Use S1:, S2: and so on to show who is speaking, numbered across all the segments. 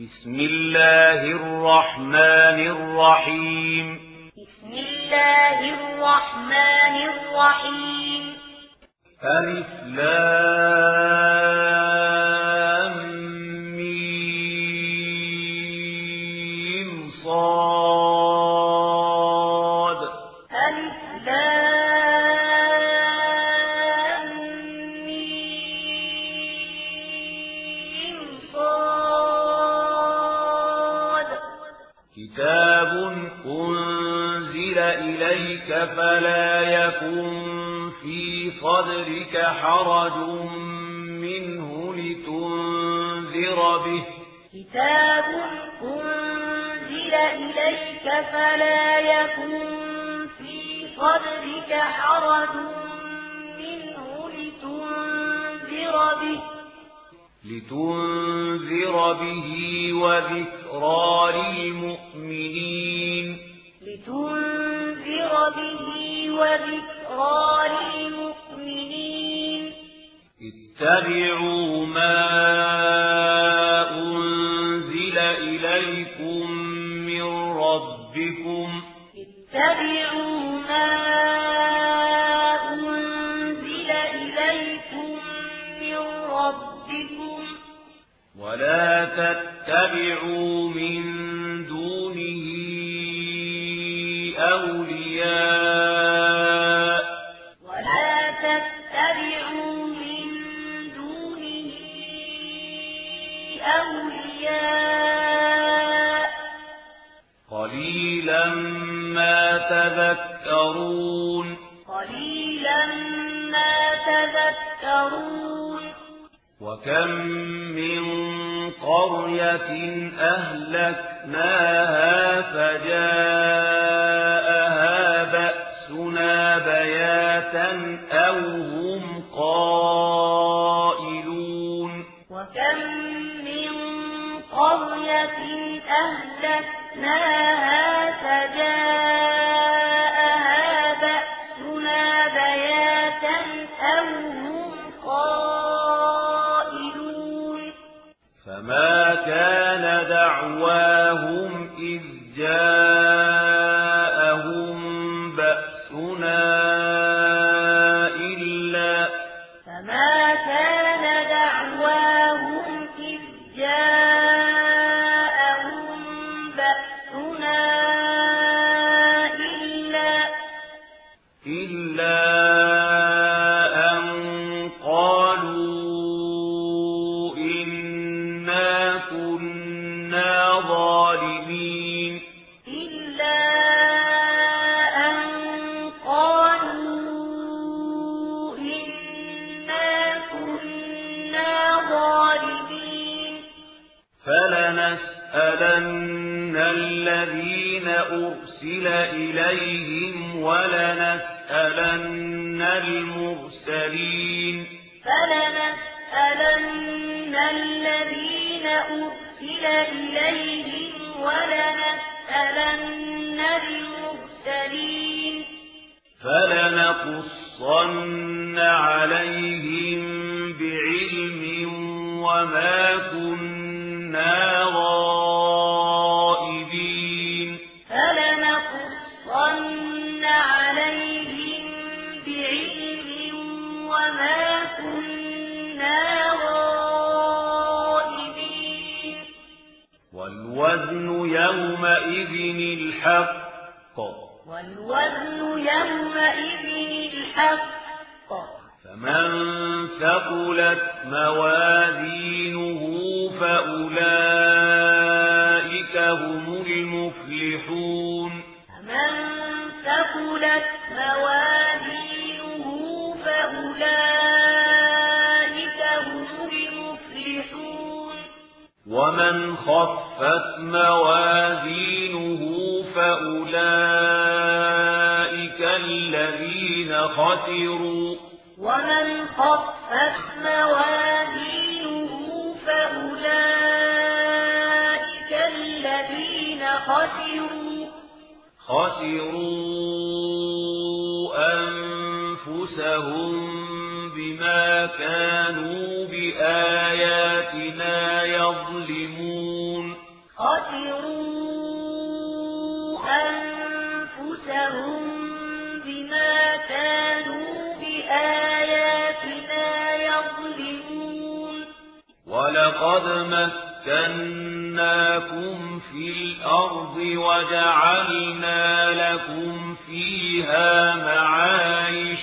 S1: بسم الله الرحمن الرحيم.
S2: بسم الله الرحمن الرحيم.
S1: ألف لام. حرج منه لتنذر به.
S2: كتاب أنزل إليك فلا يكن في صدرك حرج منه لتنذر به.
S1: لتنذر به وذكرى للمؤمنين.
S2: لتنذر به وذكرى
S1: اتبعوا ما وكم من قرية أهلكناها ولقد مكناكم في الأرض وجعلنا لكم فيها معايش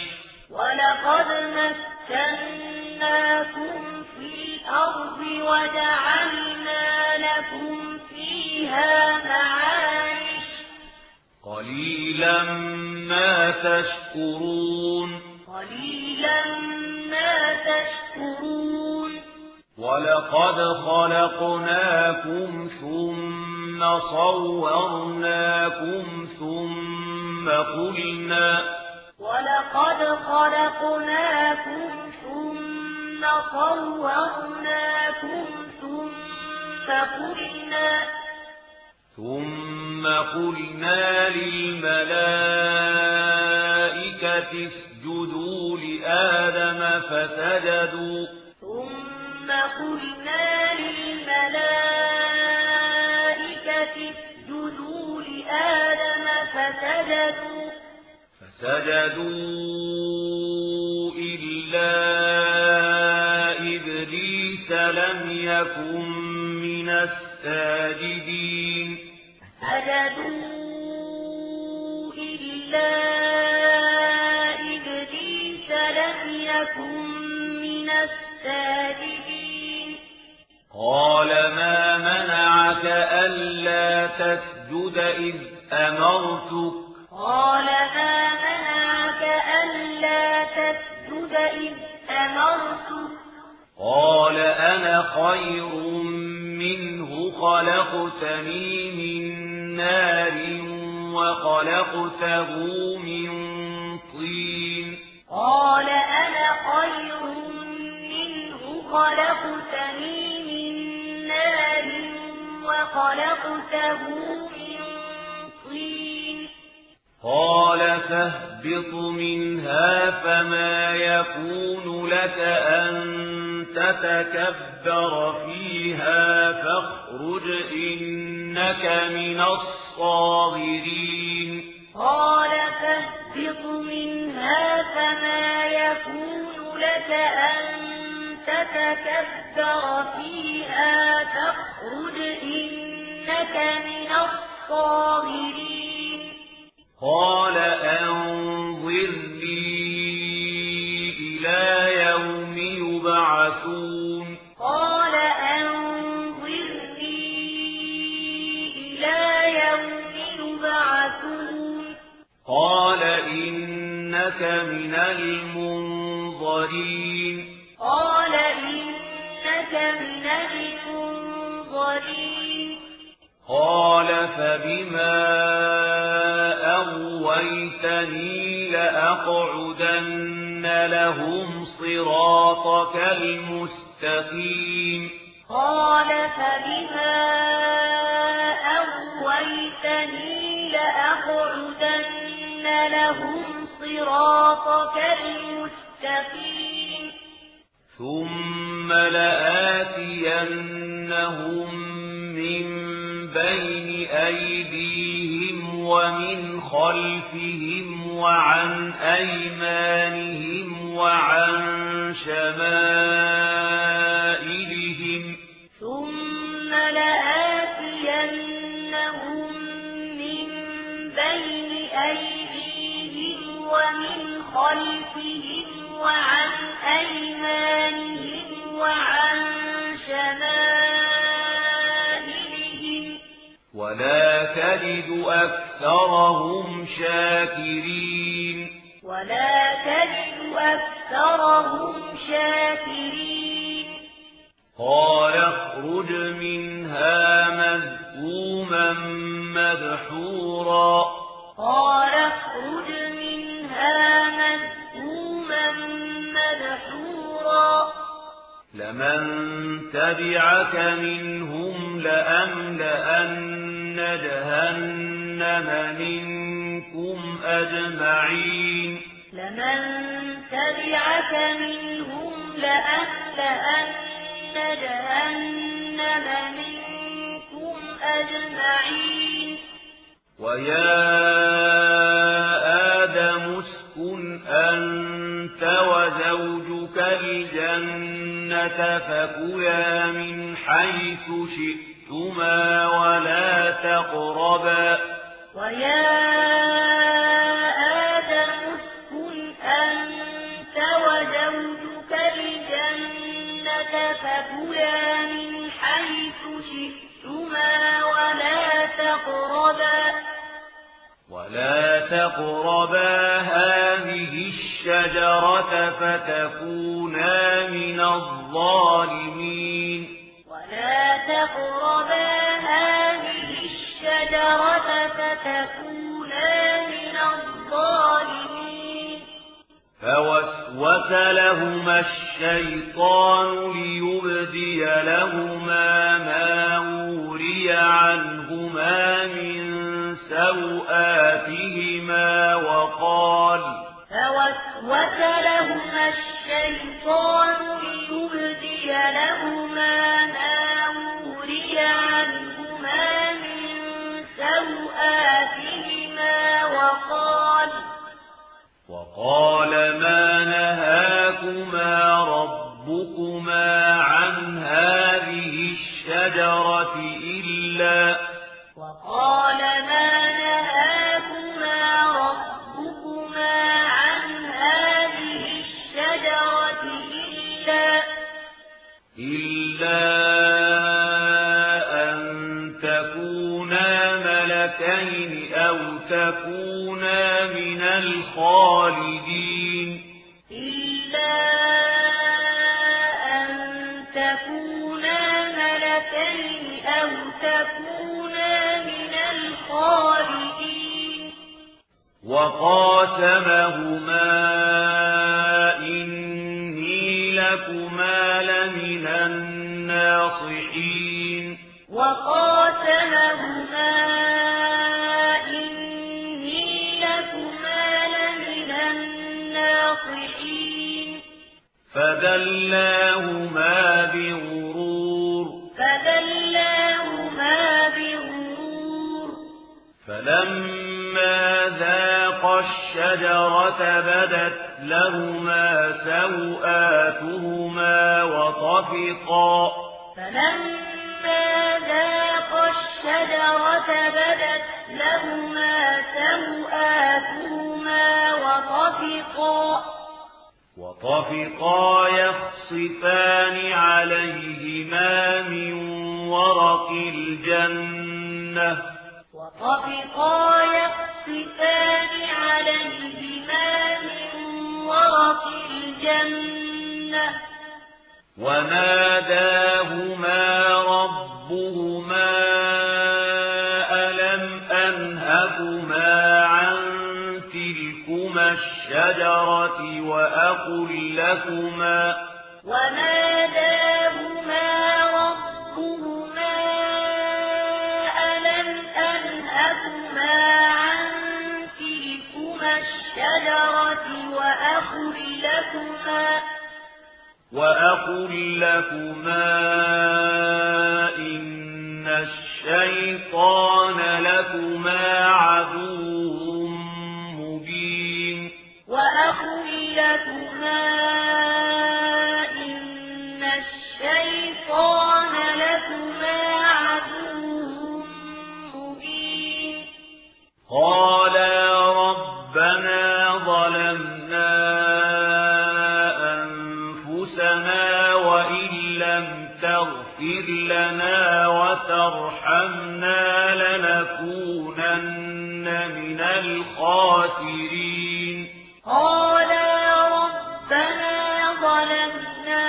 S2: ولقد مكناكم في الأرض وجعلنا لكم فيها معايش
S1: قليلا ما تشكرون
S2: قليلا ما تشكرون
S1: ولقد خلقناكم ثم صورناكم ثم قلنا
S2: ولقد خلقناكم ثم صورناكم ثم قلنا
S1: ثم قلنا للملائكة اسجدوا لآدم فسجدوا
S2: ثم قلنا للملائكة اسجدوا لآدم فسجدوا.
S1: فسجدوا إلا إبليس لم يكن من الساجدين.
S2: سجدوا إلا إبليس لم يكن من الساجدين.
S1: قال ما منعك ألا تسجد إذ أمرتك؟
S2: قال ما منعك ألا تسجد إذ أمرتك؟
S1: قال أنا خير منه خلقتني من نار وخلقته من طين.
S2: قال أنا خير منه خلقتني من وخلقته من طين.
S1: قال فاهبط منها فما يكون لك أن تتكبر فيها فاخرج إنك من الصاغرين.
S2: قال فاهبط منها فما يكون لك أن تتكبر فيها فاخرج إنك من الصاغرين.
S1: قال أنظرني إلى يوم يبعثون.
S2: قال أنظرني إلى يوم يبعثون.
S1: قال إنك من المنظرين.
S2: قال إنك من المنظرين.
S1: قال فبما أغويتني لأقعدن لهم صراطك المستقيم.
S2: قال فبما أغويتني لأقعدن لهم صراطك المستقيم.
S1: ثم لآتينهم من بين أيديهم ومن خلفهم وعن أيمانهم وعن شمائلهم
S2: ثم لآتينهم من بين أيديهم ومن خلفهم وعن أيمانهم وعن شمائلهم.
S1: ولا تجد أكثرهم شاكرين.
S2: ولا تجد أكثرهم شاكرين.
S1: قال اخرج منها مذءوما مدحورا.
S2: قال اخرج منها مذءوما مدحورا
S1: لمن تبعك منهم لأملأن جهنم منكم أجمعين
S2: لمن تبعك منهم لأملأن جهنم منكم أجمعين
S1: ويا آدم اسكن أنت وزوجك الجنة فكلا من حيث شئتما ولا تقربا.
S2: ويا آدم اسكن أنت وزوجك الجنة فكلا من حيث شئتما ولا تقربا.
S1: ولا تقربا هذه الشجرة فتكونا من الظالمين.
S2: ولا تقربا هذه الشجرة فتكونا من الظالمين.
S1: فوسوس لهما الشيطان ليبدي لهما ما وري عنهما من سوآتهما وقال
S2: فوسوس لهما الشيطان ليبدي لهما ما وري عنهما من سوآتهما وقال
S1: وقال ما نهاكما ربكما عن هذه الشجرة إلا وقاسمهما إني لكما لمن الناصحين.
S2: وقاتلهما إني لكما لمن الناصحين.
S1: فدلاهما بغرور.
S2: فدلاهما بغرور.
S1: فلما الشجرة بدت لهما سوآتهما وطفقا.
S2: فلما ذاقا الشجرة بدت لهما سوآتهما وطفقا.
S1: وطفقا يخصفان عليهما من ورق الجنة.
S2: وطفقا يخصفان عليهما من ورق الجنة.
S1: وناداهما ربهما ألم أنهكما عن تلكما الشجرة وأقل لكما
S2: وناداهما لكما
S1: وأقل لكما إن الشيطان لكما عدو مبين.
S2: وأقل لكما إن الشيطان لكما عدو مبين.
S1: قالا وترحمنا لنكونن من الخاسرين
S2: قالا ربنا ظلمنا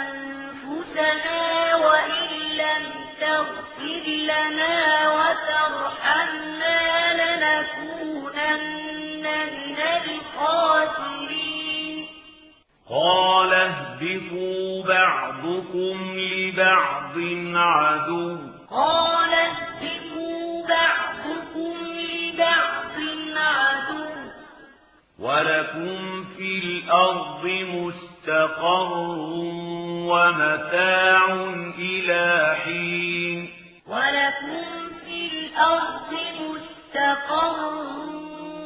S2: أنفسنا وإن لم تغفر لنا وترحمنا لنكونن من الخاسرين
S1: قال اهبطوا بعضكم لبعض عدو.
S2: قال اهبطوا بعضكم لبعض عدو.
S1: ولكم في الأرض مستقر ومتاع إلى حين.
S2: ولكم في الأرض مستقر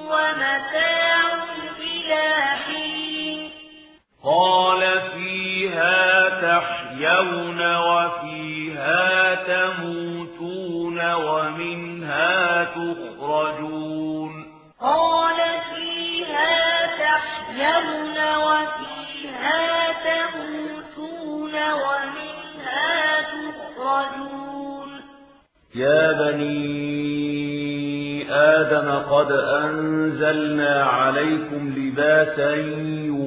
S2: ومتاع إلى حين.
S1: قال فيها تحيون وفيها تموتون ومنها تخرجون.
S2: قال فيها تحيون وفيها تموتون ومنها تخرجون.
S1: يا بني آدم قد أنزلنا عليكم لباسين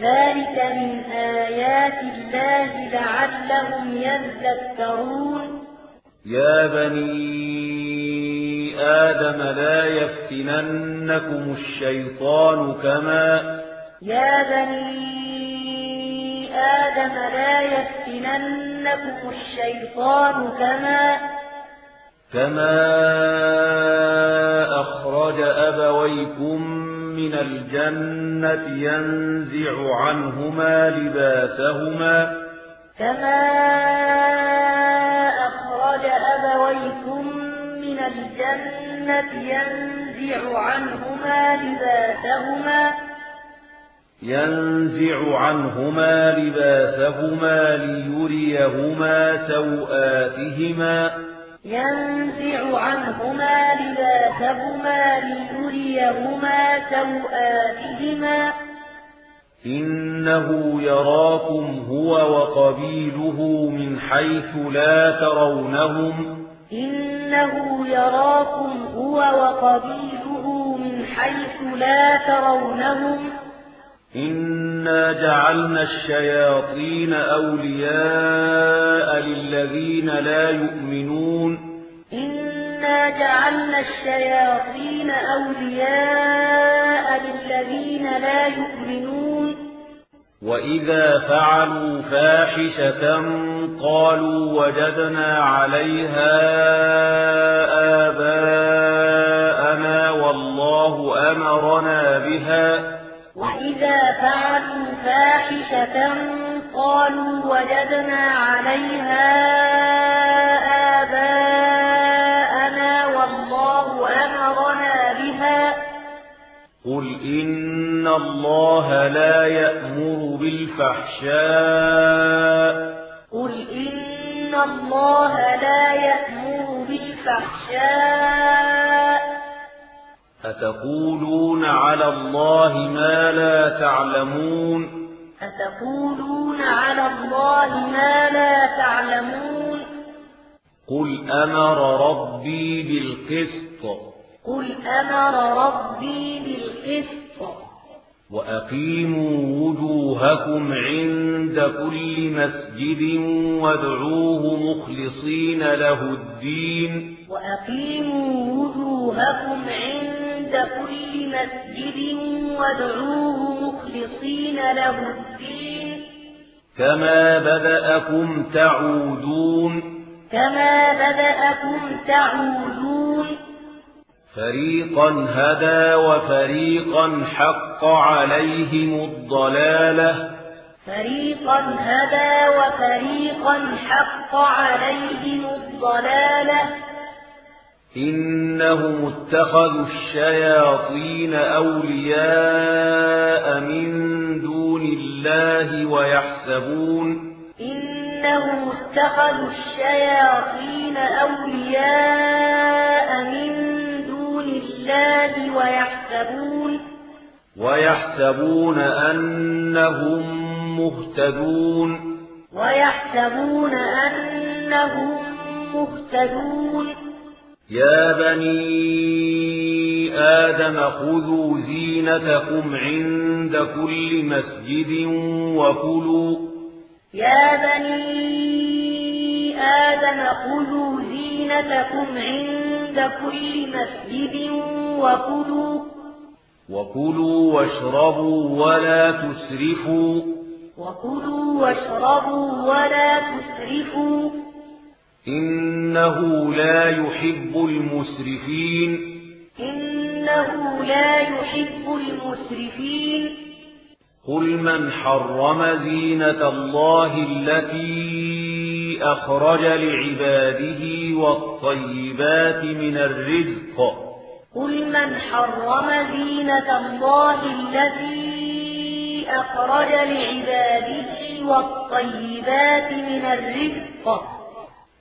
S2: ذلك من آيات الله لعلهم يذكرون
S1: يا بني آدم لا يفتننكم الشيطان كما
S2: يا بني آدم لا يفتننكم الشيطان كما
S1: كما أخرج أبويكم من الجنة ينزع عنهما لباسهما.
S2: كما أخرج أبويكم من الجنة ينزع عنهما لباسهما.
S1: ينزع عنهما لباسهما ليريهما سوآتهما.
S2: ينزع عنهما لباسهما ليريهما سوآتهما.
S1: إنه يراكم هو وقبيله من حيث لا ترونهم.
S2: إنه يراكم هو وقبيله من حيث لا ترونهم.
S1: إنا جعلنا الشياطين أولياء للذين لا يؤمنون
S2: إنا جعلنا الشياطين أولياء للذين لا يؤمنون
S1: وإذا فعلوا فاحشة قالوا وجدنا عليها آباءنا والله أمرنا بها
S2: وإذا فعلوا فاحشة قالوا وجدنا عليها آباءنا والله أمرنا بها.
S1: قل إن الله لا يأمر بالفحشاء.
S2: قل إن الله لا يأمر بالفحشاء.
S1: أتقولون على الله ما لا تعلمون؟
S2: أتقولون على الله ما لا تعلمون؟
S1: قل أمر ربي بالقسط.
S2: قل أمر ربي بالقسط.
S1: وأقيموا وجوهكم عند كل مسجد وادعوه مخلصين له الدين.
S2: وأقيموا وجوهكم عند كل مسجد وادعوه مخلصين له الدين.
S1: كما بدأكم تعودون
S2: كما بدأكم تعودون.
S1: فريقا هدى وفريقا حق عليهم الضلالة.
S2: فريقا هدى وفريقا حق عليهم الضلالة.
S1: إنهم اتخذوا الشياطين أولياء من دون الله ويحسبون
S2: إنهم اتخذوا الشياطين أولياء من دون الله ويحسبون
S1: ويحسبون أنهم مهتدون
S2: ويحسبون أنهم مهتدون
S1: يا بني آدم خذوا زينتكم عند كل مسجد وكلوا.
S2: يا بني آدم خذوا زينتكم عند كل مسجد وكلوا.
S1: وكلوا واشربوا ولا تسرفوا.
S2: وكلوا واشربوا ولا تسرفوا.
S1: إنه لا يحب المسرفين.
S2: إنه لا يحب المسرفين.
S1: قل من حرم زينة الله التي أخرج لعباده والطيبات من الرزق.
S2: قل من حرم زينة الله الذي أخرج لعباده والطيبات من الرزق.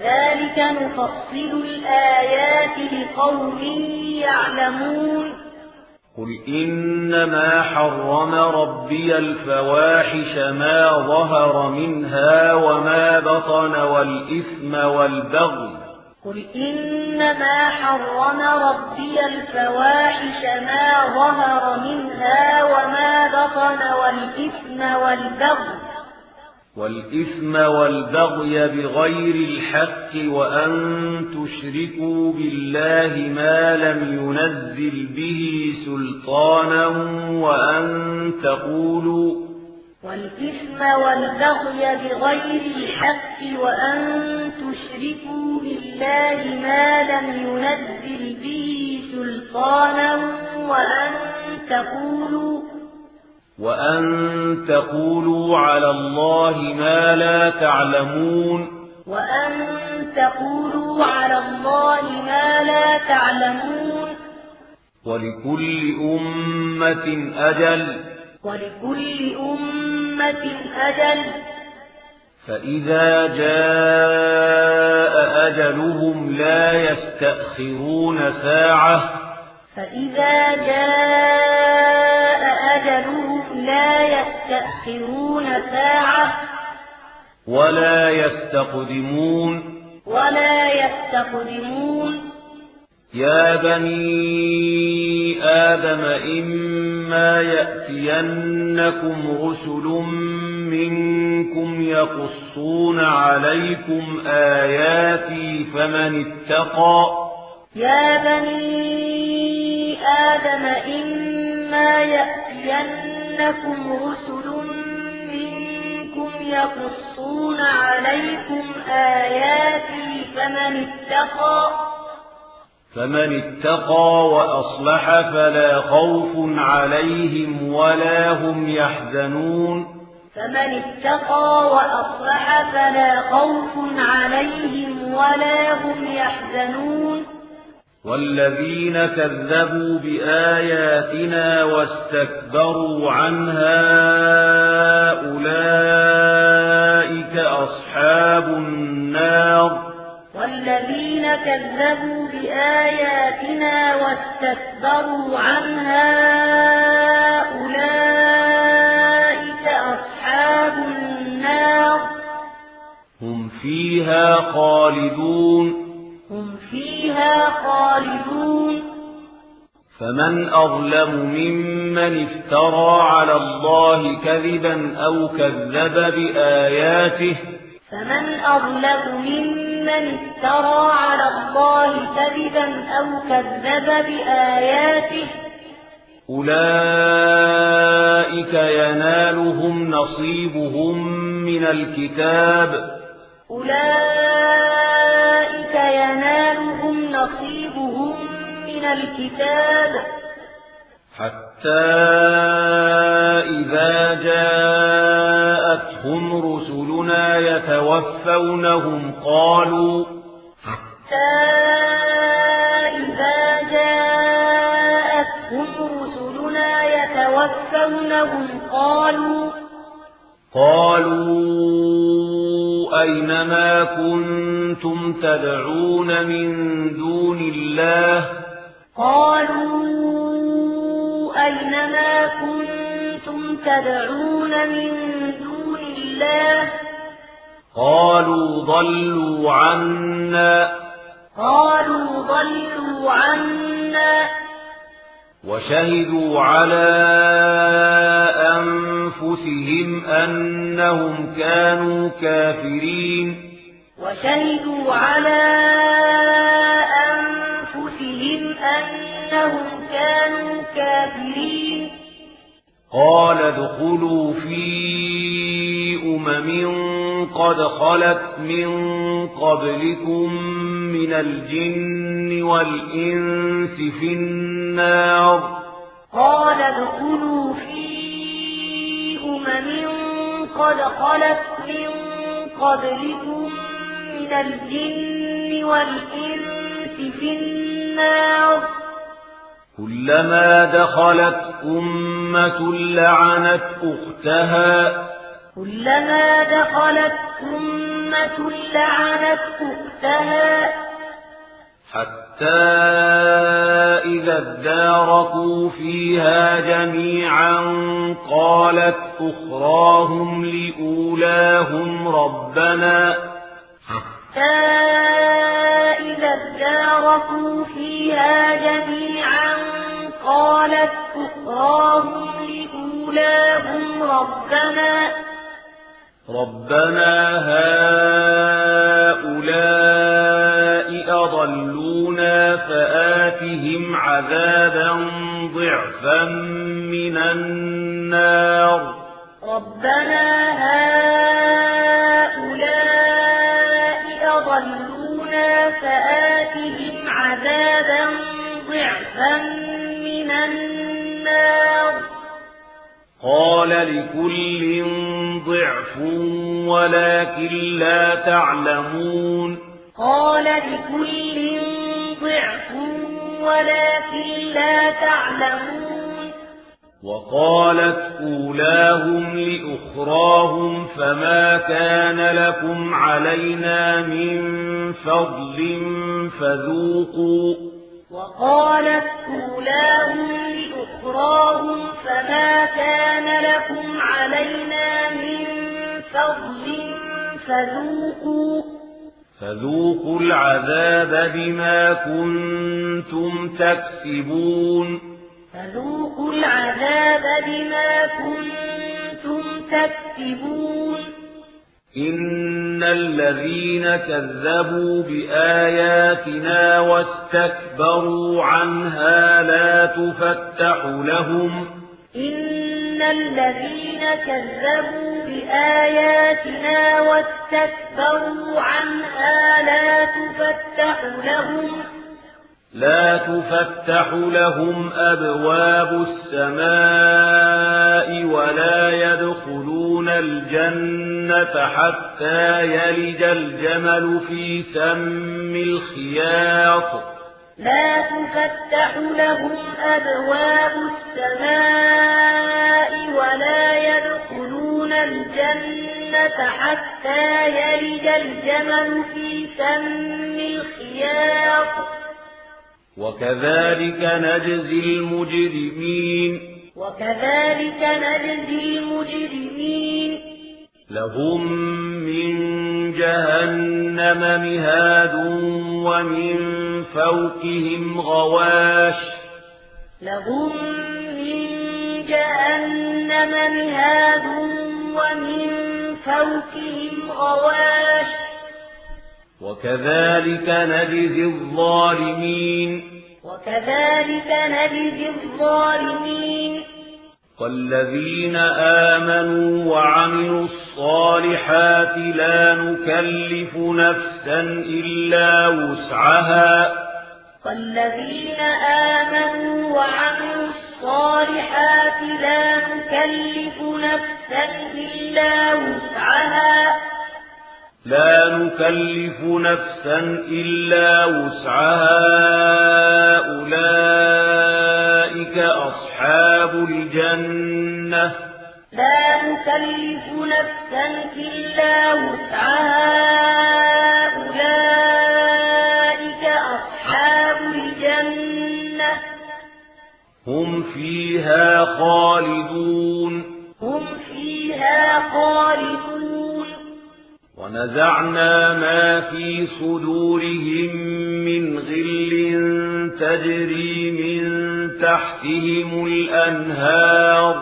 S2: كذلك نفصل الآيات لقوم يعلمون.
S1: قل إنما حرم ربي الفواحش ما ظهر منها وما بطن والإثم والبغي.
S2: قل إنما حرم ربي الفواحش ما ظهر منها وما بطن والإثم والبغي.
S1: والإثم والبغي بغير الحق وأن تشركوا بالله ما لم ينزل به سلطانا وأن تقولوا
S2: والإثم والبغي بغير الحق وأن تشركوا بالله ما لم ينزل به سلطانا وأن تقولوا
S1: وأن تقولوا على الله ما لا تعلمون.
S2: وأن تقولوا على الله ما لا تعلمون.
S1: ولكل أمة أجل.
S2: ولكل أمة أجل.
S1: فإذا جاء أجلهم لا يستأخرون ساعة.
S2: فإذا جاء أجلهم لا يستأخرون ساعة
S1: ولا يستقدمون.
S2: ولا يستقدمون.
S1: يا بني آدم إما يأتينكم رسل منكم يقصون عليكم آياتي فمن اتقى.
S2: يا بني آدم إما يأتينكم رسل منكم يقصون عليكم آياتي فمن اتقى
S1: فمن اتقى وأصلح فلا خوف عليهم ولا هم يحزنون.
S2: فمن اتقى وأصلح فلا خوف عليهم ولا هم يحزنون.
S1: والذين كذبوا بآياتنا واستكبروا عنها أولئك أصحاب النار.
S2: والذين كذبوا بآياتنا واستكبروا عنها أولئك أصحاب النار.
S1: هم فيها خالدون.
S2: فيها خالدون.
S1: فمن أظلم ممن افترى على الله كذبا أو كذب بآياته.
S2: فمن أظلم ممن افترى على الله كذبا أو كذب بآياته.
S1: أولئك ينالهم نصيبهم من الكتاب.
S2: أولئك ينالهم نصيبهم من الكتاب.
S1: حتى إذا جاءتهم رسلنا يتوفونهم قالوا
S2: حتى إذا جاءتهم رسلنا يتوفونهم قالوا
S1: قالوا أينما كنتم تدعون من دون الله؟
S2: قالوا أينما كنتم تدعون من دون الله؟
S1: قالوا ضلوا عنا.
S2: قالوا ضلوا عنا.
S1: وشهدوا على أنفسهم أنهم كانوا كافرين.
S2: وشهدوا على أنفسهم أنهم كانوا كافرين.
S1: قال ادخلوا في أمم قد خلت من قبلكم من الجن والإنس في النار.
S2: قال ادخلوا في أمم قد خلت من قبلكم من الجن والإنس في النار.
S1: كلما دخلت أمة لعنت أختها.
S2: كلما دخلت أمة لعنت أختها.
S1: حتى إذا اداركوا فيها جميعا قالت أخراهم لأولاهم ربنا.
S2: حتى إذا اداركوا فيها جميعا قالت أخراهم لأولاهم ربنا.
S1: ربنا هؤلاء أضلونا فآتهم عذابا ضعفا من النار.
S2: ربنا هؤلاء أضلونا فآتهم عذابا ضعفا من النار
S1: قال لكل ضعف ولكن لا تعلمون.
S2: قال لكل ضعف ولكن لا تعلمون.
S1: وقالت أولاهم لأخراهم فما كان لكم علينا من فضل فذوقوا
S2: وقالت أولاهم لأخراهم فما كان لكم علينا من فضل فذوقوا
S1: فذوقوا العذاب بما كنتم تكسبون.
S2: فذوقوا العذاب بما كنتم تكسبون.
S1: إن الذين كذبوا بآياتنا واستكبروا عنها لا تفتح لهم
S2: إن الذين كذبوا بآياتنا واستكبروا عنها لا تفتح لهم
S1: لا تفتح لهم أبواب السماء ولا يدخلون الجنة حتى يلج الجمل في سم الخياط.
S2: لا تفتح لهم أبواب السماء ولا يدخلون الجنة حتى يلج الجمل في سم الخياط.
S1: وكذلك نجزي المجرمين.
S2: وكذلك نجزي المجرمين.
S1: لهم من جهنم مهاد ومن فوقهم غواش.
S2: لهم من جهنم مهاد ومن فوقهم غواش.
S1: وكذلك نجزي الظالمين.
S2: وكذلك نجزي الظالمين.
S1: والذين آمنوا وعملوا الصالحات لا نكلف نفسا إلا وسعها.
S2: والذين آمنوا وعملوا الصالحات لا نكلف نفسا إلا وسعها.
S1: لا نكلف نفسا إلا وسعها. أولئك أصحاب الجنة.
S2: لا نكلف نفسا إلا وسعها. أولئك أصحاب الجنة.
S1: هم فيها خالدون.
S2: هم فيها خالدون.
S1: ونزعنا ما في صدورهم من غل تجري من تحتهم الأنهار.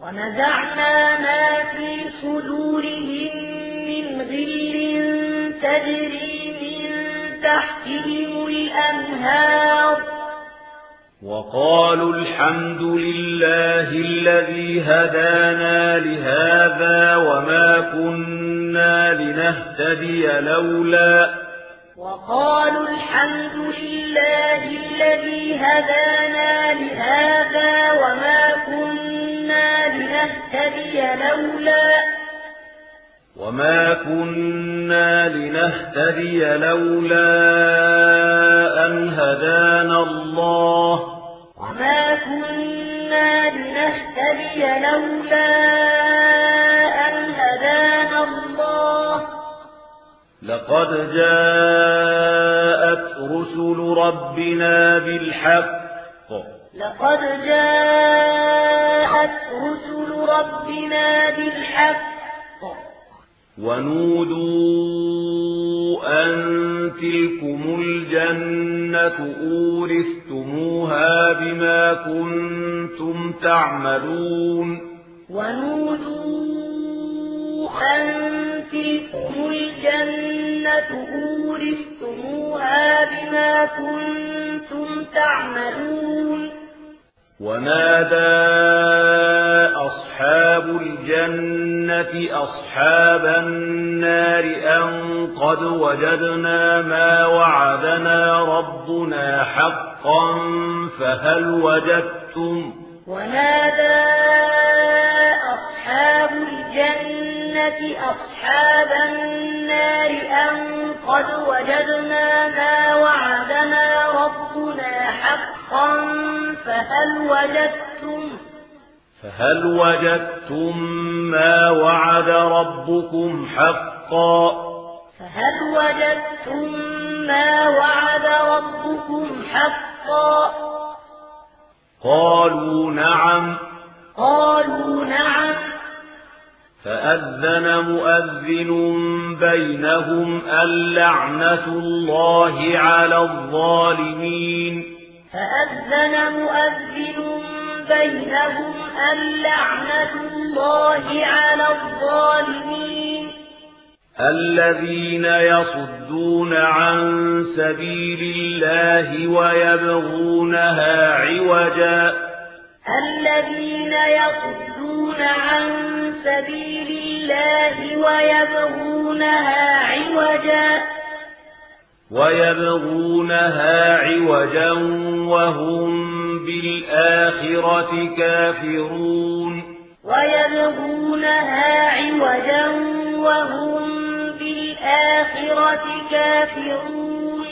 S2: ونزعنا ما في صدورهم من غل تجري من تحتهم الأنهار.
S1: وقالوا الحمد لله الذي هدانا لهذا وما كنا لنهتدي لولا.
S2: وقالوا الحمد لله الذي هدانا لهذا وما كنا لنهتدي لولا.
S1: وما كنا لنهتدي لولا أن هدانا الله
S2: وما كنا لنهتدي لولا أن هدانا الله
S1: لقد جاءت رسل ربنا بالحق
S2: لقد جاءت رسل ربنا بالحق
S1: ونودوا أن تلكم الجنة أورثتموها بما كنتم تعملون.
S2: ونودوا أن تلكم الجنة أورثتموها بما كنتم تعملون.
S1: ونادى أصحاب الجنة أصحاب النار أن قد وجدنا ما وعدنا ربنا حقا فهل وجدتم؟
S2: ونادى أصحاب الجنة أصحاب النار أن قد وجدنا ما وعدنا ربنا حقا فهل وجدتم؟
S1: فهل وجدتم ما وعد ربكم حقا؟
S2: فهل وجدتم ما وعد ربكم حقا؟
S1: قالوا نعم.
S2: قالوا نعم.
S1: فأذن مؤذن بينهم اللعنة الله على الظالمين.
S2: فأذن مؤذن بينهم اللعنة الله على الظالمين.
S1: الذين يصدون عن سبيل الله ويبغونها عوجا.
S2: الذين يصدون عن سبيل الله ويبغونها عوجا.
S1: ويبغونها عوجا وهم بالآخرة كافرون.
S2: ويبغونها عوجا وهم بالآخرة كافرون.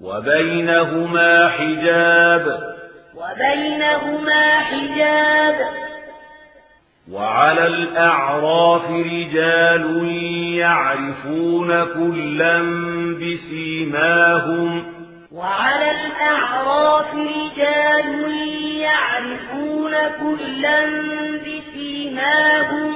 S1: وبينهما حجاب.
S2: وبينهما حجاب.
S1: وعلى الأعراف رجال يعرفون كلا بسيماهم.
S2: وعلى الأعراف رجال يعرفون كلا بسيماهم.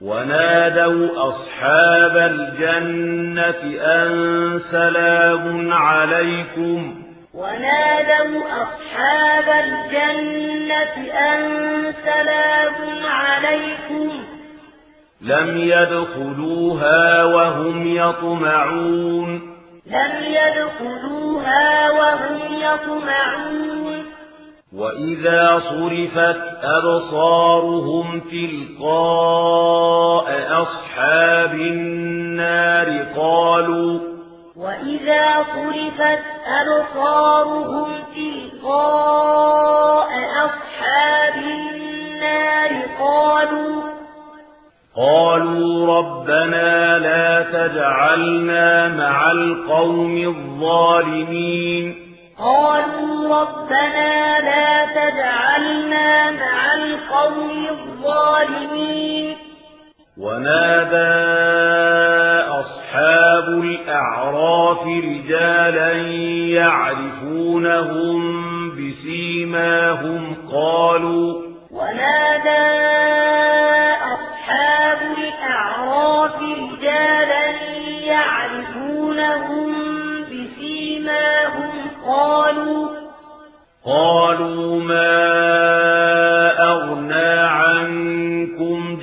S1: ونادوا أصحاب الجنة أن سلام عليكم.
S2: ونادوا أصحاب الجنة أن سلام عليكم.
S1: لم يدخلوها وهم يطمعون.
S2: لم يدخلوها وهم يطمعون.
S1: وإذا صرفت أبصارهم تلقاء أصحاب النار قالوا
S2: وإذا صرفت أبصارهم تلقاء أصحاب النار قالوا
S1: قالوا ربنا لا تجعلنا مع القوم الظالمين
S2: قالوا ربنا لا تجعلنا مع القوم الظالمين
S1: ونادى أصحاب الأعراف رجالا يعرفونهم بسيماهم قالوا
S2: ونادى أصحاب الأعراف رجالا يعرفونهم بسيماهم قالوا
S1: قالوا ما أغنى عنكم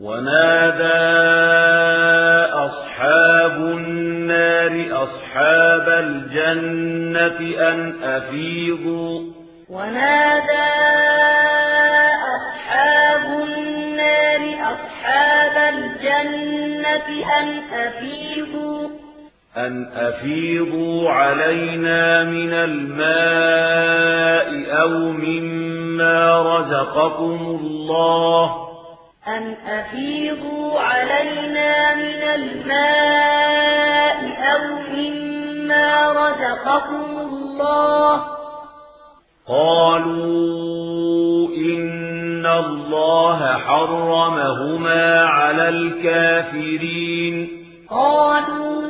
S1: ونادى أصحاب النار أصحاب الجنة أن أفيضوا.
S2: ونادى أصحاب النار أصحاب الجنة أن أفيضوا.
S1: أن أفيضوا علينا من الماء أو مما رزقكم الله.
S2: أن أفيضوا علينا من الماء أو مما رزقكم الله
S1: قالوا إن الله حرمهما على الكافرين.
S2: قالوا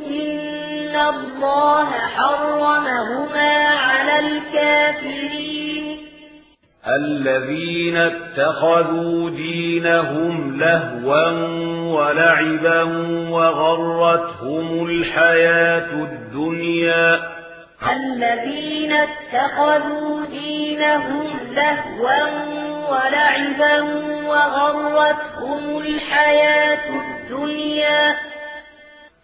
S2: إن الله حرمهما على الكافرين.
S1: الذين اتخذوا دينهم لهوا ولعبا وغرتهم الحياة الدنيا.
S2: الذين اتخذوا دينهم لهوا ولعبا وغرتهم الحياة الدنيا.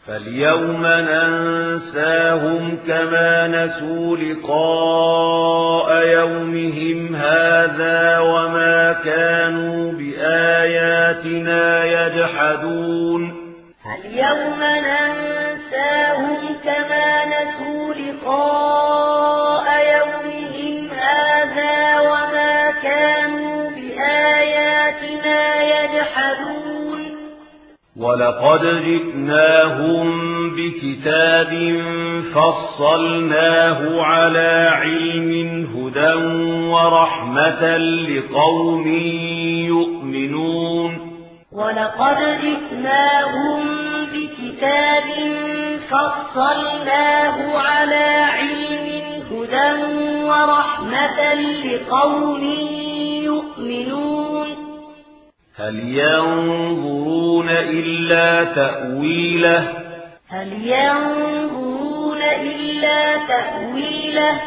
S1: فاليوم ننساهم كما نسوا لقاء يومهم هذا وما كانوا بآياتنا يجحدون
S2: اليوم ننساهم كما نسوا لقاء يومهم هذا وما كانوا بآياتنا يجحدون
S1: ولقد جئناهم بكتاب فصلناه على علم هدى ورحمة لقوم يؤمنون
S2: ولقد جئناهم بكتاب فصلناه على علم هدى ورحمة لقوم يؤمنون
S1: هل ينظرون إلا تأويله؟
S2: هل ينظرون إلا تأويله؟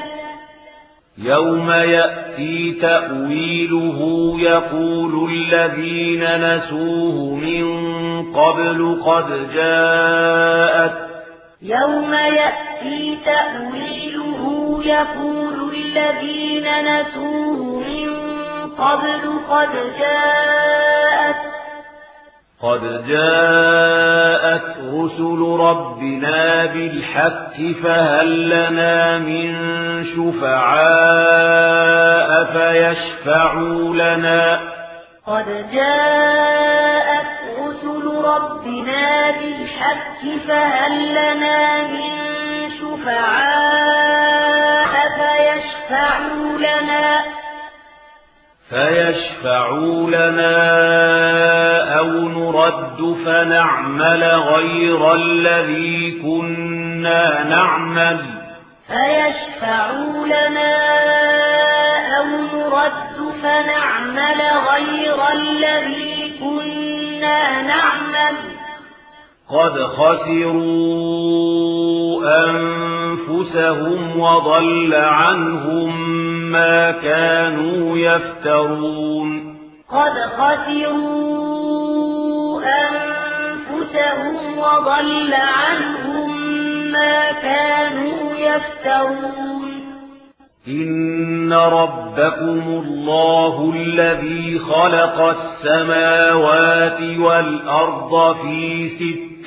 S1: يوم يأتي تأويله يقول الذين نسوه من قبل قد جاءت.
S2: يوم يأتي تأويله يقول الذين نسوه من قبل قد جاءت
S1: قد جاءت رسل ربنا بالحق فهل لنا من شفعاء فيشفعوا لنا؟
S2: قد جاءت رسل ربنا بالحق فهل لنا من شفعاء فيشفعوا لنا؟
S1: فيشفعوا لنا أو نرد فنعمل غير الذي كنا نعمل.
S2: فيشفعوا لنا أو نرد فنعمل غير الذي كنا نعمل.
S1: قد خسروا أنفسهم وضل عنهم ما كانوا يفترون
S2: قد خسروا أنفسهم وضل عنهم ما كانوا يفترون
S1: إن ربكم الله الذي خلق السماوات والأرض في ستة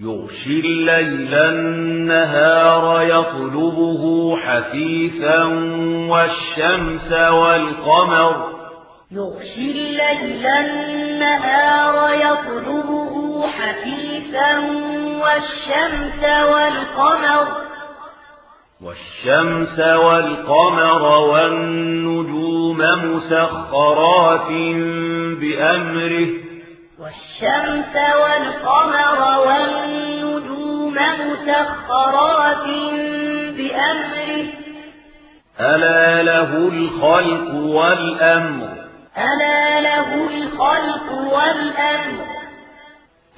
S1: يغشي الليل النهار يطلبه حثيثا والشمس والقمر.
S2: يغشي الليل النهار يطلبه حثيثا والشمس والقمر.
S1: والشمس والقمر والنجوم مسخرات بأمره.
S2: والشمس والقمر والنجوم مسخرات بأمره.
S1: ألا له الخلق والأمر.
S2: ألا له الخلق والأمر.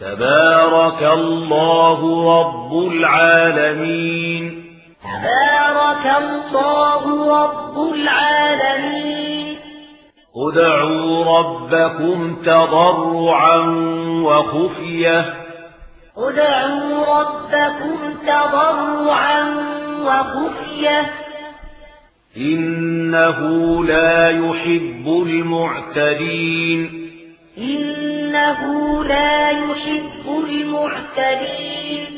S1: تبارك الله رب العالمين.
S2: تبارك الله رب العالمين.
S1: ادعوا ربكم تضرعا وخفية.
S2: ادعوا ربكم تضرعا وخفية.
S1: إنه لا يحب المعتدين.
S2: إنه لا يحب المعتدين.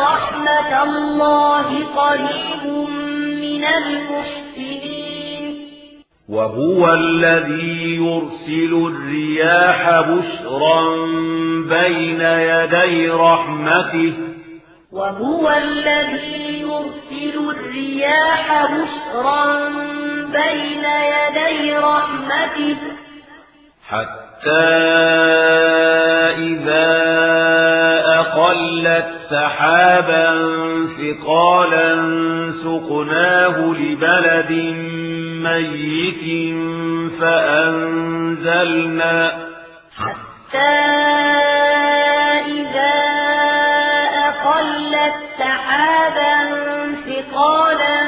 S2: رحمة الله قريب من المحسنين.
S1: وهو الذي يرسل الرياح بشرا بين يدي رحمته.
S2: وهو الذي يرسل الرياح بشرا بين يدي رحمته.
S1: حتى إذا أقلت سحابا ثقالا سقناه لبلد ميت فأنزلنا
S2: حتى إذا أقلت سحابا ثقالا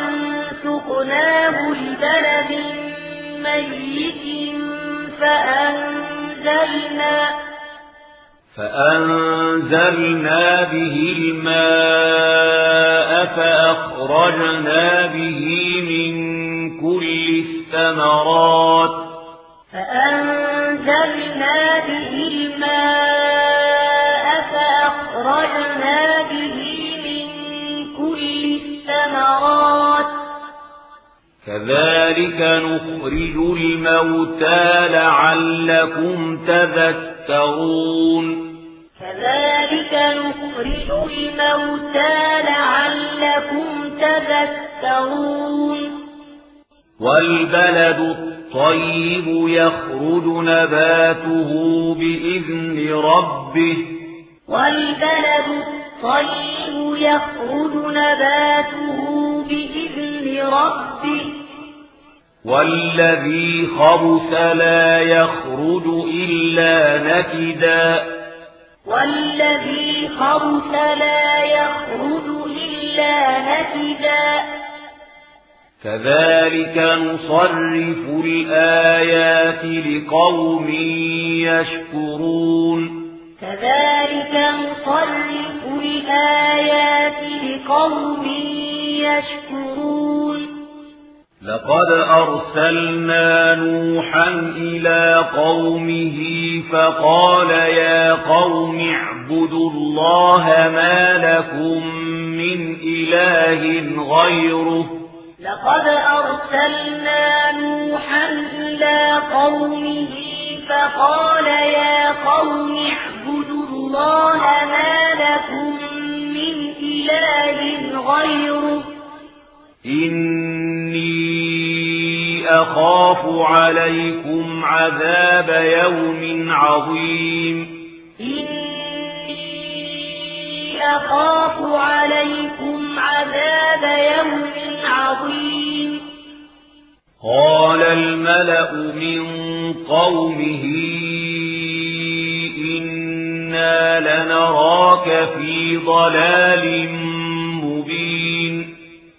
S2: سقناه لبلد ميت فأنزلنا
S1: فأنزلنا به الماء فأخرجنا به من كل الثمرات.
S2: فأنزلنا به الماء فأخرجنا به من كل الثمرات.
S1: كذلك نخرج الموتى لعلكم تذكرون.
S2: كذلك نخرج الموتى لعلكم تذكرون.
S1: والبلد الطيب يخرج نباته بإذن ربه.
S2: والبلد الطيب يخرج نباته بإذن ربه.
S1: والذي خبث لا يخرج إلا نكدا.
S2: والذي خبث لا يخرج إلا نكدا.
S1: كذلك نصرف الآيات لقوم يشكرون.
S2: كذلك نصرف الآيات لقوم يشكرون.
S1: لقد أرسلنا نوحا إلى قومه فقال يا قوم اعبدوا الله ما لكم من إله غيره.
S2: لقد أرسلنا نوحا إلى قومه فقال يا قوم اعبدوا الله ما لكم من إله غيره.
S1: إني أخاف عليكم عذاب يوم عظيم
S2: إني أخاف عليكم عذاب يوم عظيم
S1: قال الملأ من قومه إنا لنراك في ضلال مبين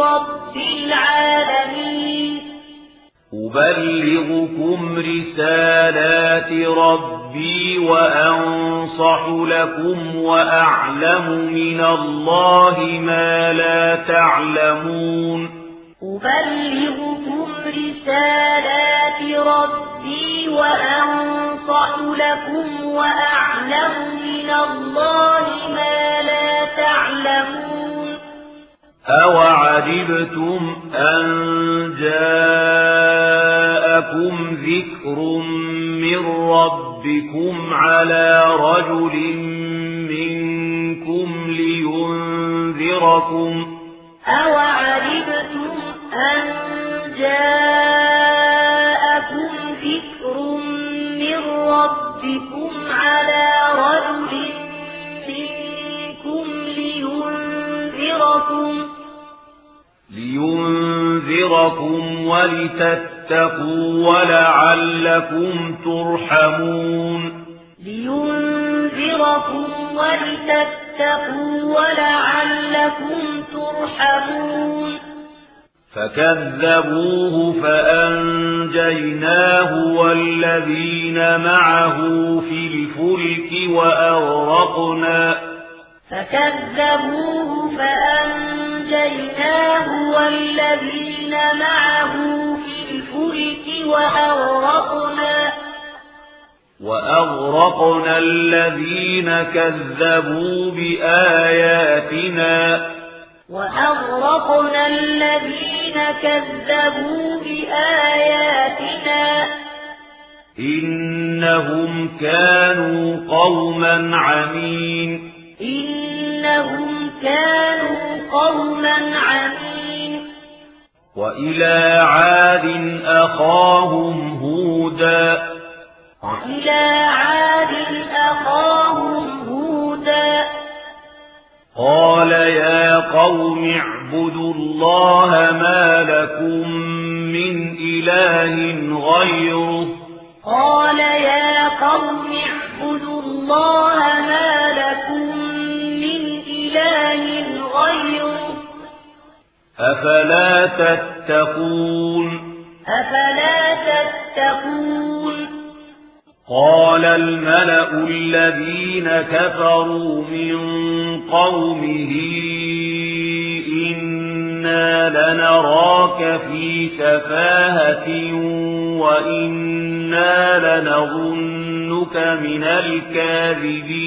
S2: رب العالمين.
S1: أبلغكم رسالات ربي وأنصح لكم وأعلم من الله ما لا تعلمون.
S2: أبلغكم رسالات ربي وأنصح لكم وأعلم من الله ما لا تعلمون.
S1: أوعجبتم أن جاءكم ذكر من ربكم على رجل منكم لينذركم
S2: أوعجبتم أن جاءكم لينذركم
S1: ولتتقوا ولعلكم ترحمون
S2: لينذركم ولتتقوا ولعلكم ترحمون
S1: فكذبوه فأنجيناه والذين معه في الفلك وأغرقنا
S2: فكذبوه فأنجيناه والذين معه في الفلك وأغرقنا
S1: وأغرقنا الذين كذبوا بآياتنا.
S2: وأغرقنا الذين كذبوا بآياتنا.
S1: إنهم كانوا قوما عمين.
S2: إنهم كانوا قوما عمين.
S1: وإلى عاد أخاهم هودا.
S2: وإلى عاد أخاهم هودا.
S1: قال يا قوم اعبدوا الله ما لكم من إله غيره.
S2: قال يا قوم اعبدوا الله ما لكم غيره
S1: أفلا تتقون؟
S2: أفلا تتقون؟
S1: قال الملأ الذين كفروا من قومه إنا لنراك في سفاهة وإنا لنظنك من الكاذبين.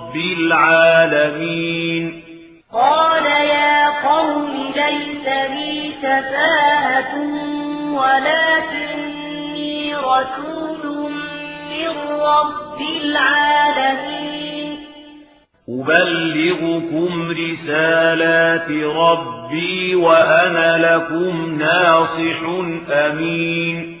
S1: العالمين.
S2: قال يا قوم ليس بي سفاهة ولكني رسول من رب العالمين.
S1: أبلغكم رسالات ربي وأنا لكم ناصح أمين.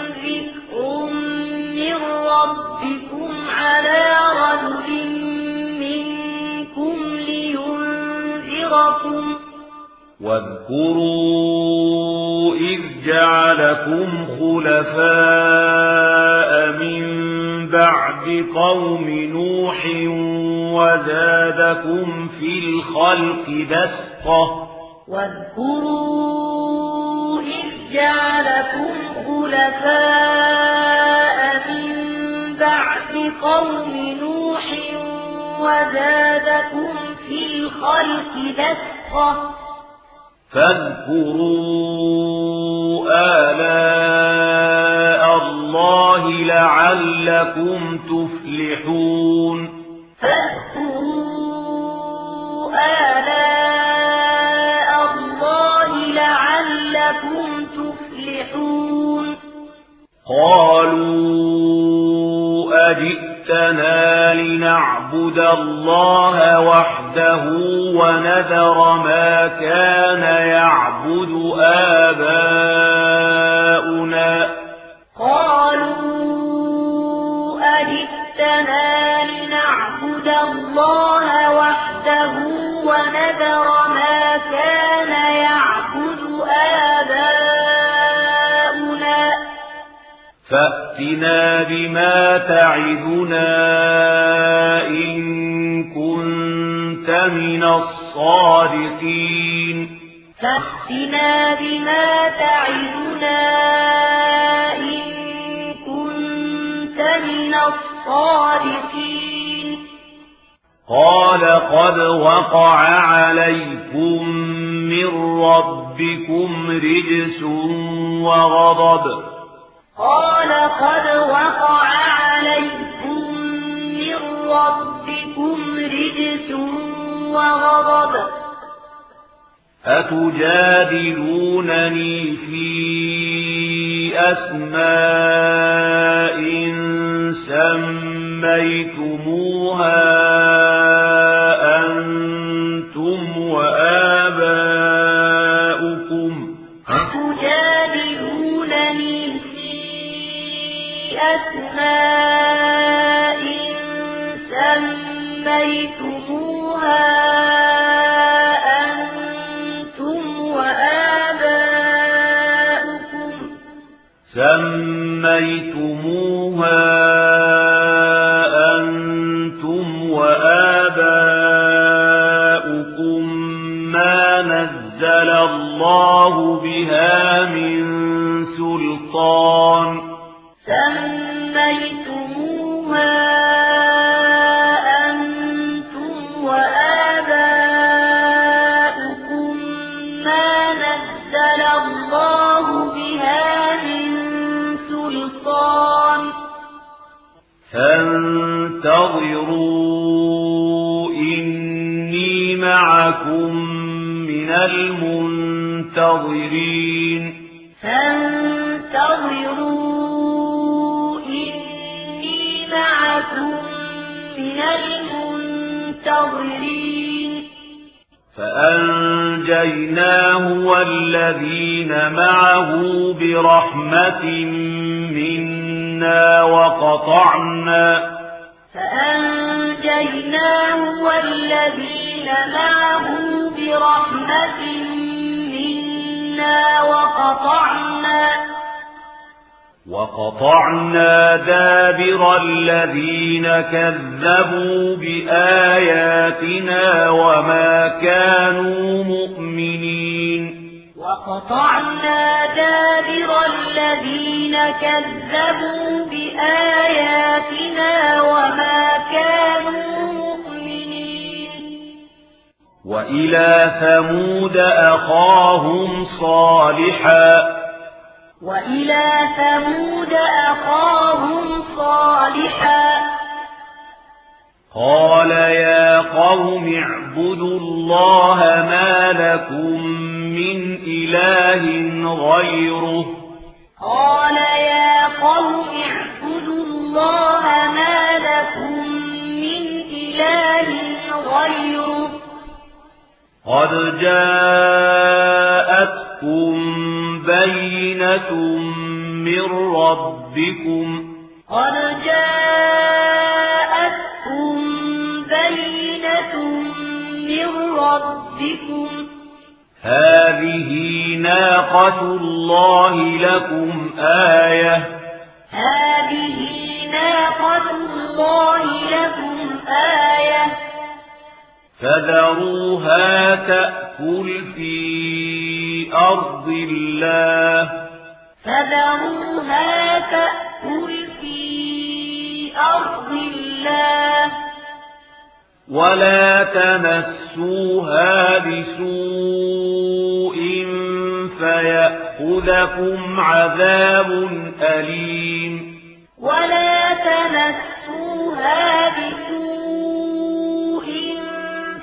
S2: ربكم على رجل منكم لينذركم
S1: واذكروا إذ جعلكم خلفاء من بعد قوم نوح وزادكم في الخلق بسطة
S2: واذكروا إذ جعلكم خلفاء من بعد قوم نوح وزادكم في الخلق بسطة
S1: فاذكروا آلاء الله لعلكم تفلحون.
S2: فاذكروا آلاء الله لعلكم تفلحون.
S1: قالوا أجئتنا لنعبد الله وحده ونذر ما كان يعبد آباؤنا.
S2: قالوا أجئتنا لنعبد الله وحده ونذر ما كان
S1: فأتنا بما تعدنا إن كنت من الصادقين
S2: فأتنا بما تعدنا إن كنت من الصادقين
S1: قال قد وقع عليكم من ربكم رجس وغضب
S2: قال قد وقع عليكم من ربكم رجس وغضب.
S1: أتجادلونني في أسماء سميتموها؟
S2: سميتموها أنتم وآباؤكم.
S1: سميتموها أنتم وآباؤكم ما نزل الله بها من سلطان.
S2: من
S1: المنتظرين.
S2: فانتظروا إني معكم من المنتظرين.
S1: فأنجيناه والذين معه برحمة منا وقطعنا.
S2: فأنجيناه والذين معه برحمة منا وقطعنا
S1: وقطعنا دابر الذين كذبوا بآياتنا وما كانوا مؤمنين
S2: وقطعنا دابر الذين كذبوا بآياتنا وما كانوا مؤمنين
S1: وإلى ثمود أخاهم صالحا.
S2: وإلى ثمود أخاهم صالحا.
S1: قال يا قوم اعبدوا الله ما لكم من إله غيره.
S2: قال يا قوم اعبدوا الله ما لكم من إله غيره.
S1: قد جاءتكم بينة من ربكم
S2: قد جاءتكم بينة من ربكم
S1: هذه ناقة الله لكم آية
S2: هذه ناقة الله لكم آية
S1: فذروها تأكل في أرض الله.
S2: فذروها تأكل في أرض الله.
S1: ولا تمسوها بسوء فيأخذكم عذاب أليم.
S2: ولا تمسوها بسوء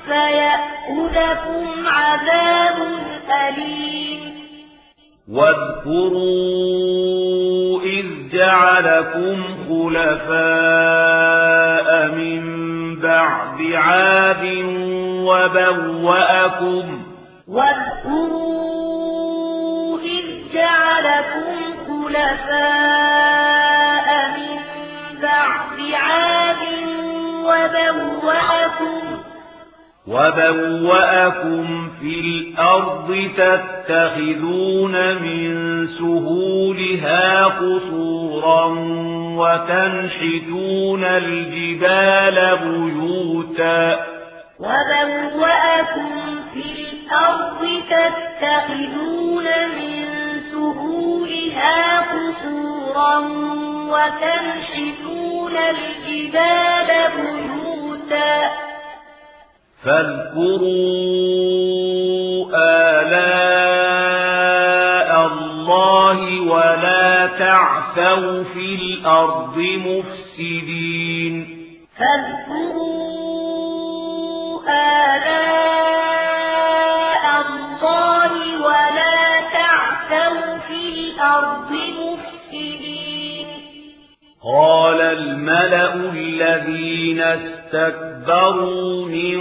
S2: فيأخذكم عذاب أليم.
S1: واذكروا إذ جعلكم خلفاء من بعد عاد وبوأكم.
S2: واذكروا إذ جعلكم خلفاء من بعد عاد وبوأكم.
S1: وبوأكم في الأرض تتخذون من سهولها قصورا وتنحتون الجبال بيوتا.
S2: وبوأكم في الأرض تتخذون من سهولها قصورا وتنحتون الجبال بيوتا.
S1: فاذكروا آلاء الله ولا تعثوا في الأرض مفسدين.
S2: فاذكروا آلاء الله ولا تعثوا في الأرض مفسدين
S1: قال الملأ الذين استكبروا من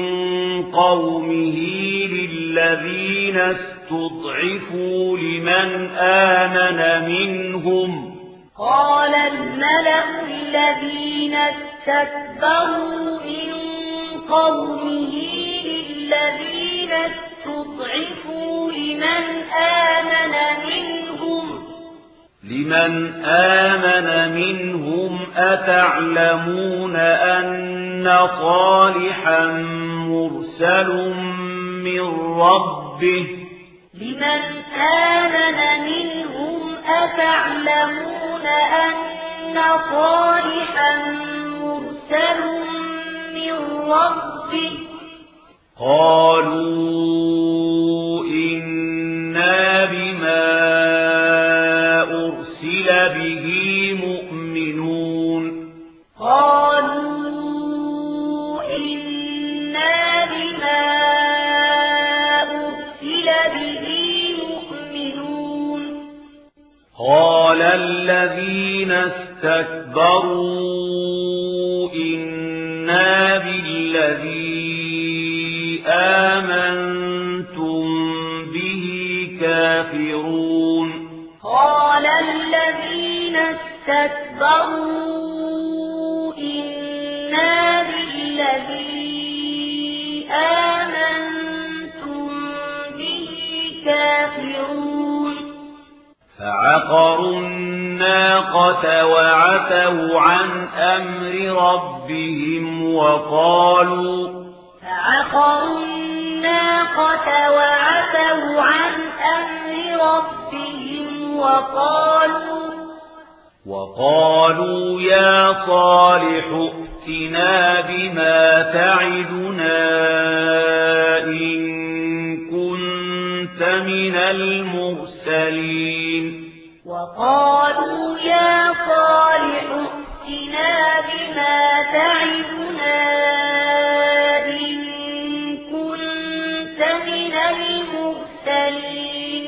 S1: قومه للذين استضعفوا لمن آمن منهم
S2: قال الملأ الذين استكبروا من قومه للذين استضعفوا لمن آمن منهم
S1: لمن آمن منهم أتعلمون أن صالحا مرسل من ربه؟
S2: لمن آمن منهم أتعلمون أن صالحا مرسل من ربه؟
S1: قالوا إنا بما قال الذين استكبروا إنا بالذي آمنتم به كافرون
S2: قال الذين استكبروا إنا بالذي آمنتم به كافرون
S1: فعقروا الناقة وعتوا عن أمر ربهم وقالوا
S2: فعقروا الناقة وعتوا عن أمر ربهم وقالوا
S1: وقالوا يا صالح ائتنا بما تعدنا إن كنت من المرسلين.
S2: وقالوا يا صالح ائتنا بما تعدنا إن كنت من المرسلين.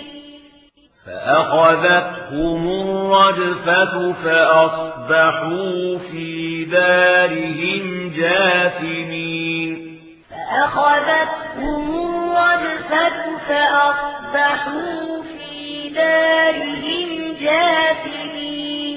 S1: فأخذتهم الرجفة فأصبحوا في دارهم جاثمين.
S2: فأخذتهم الرجفة فأصبحوا في دارهم جاثمين.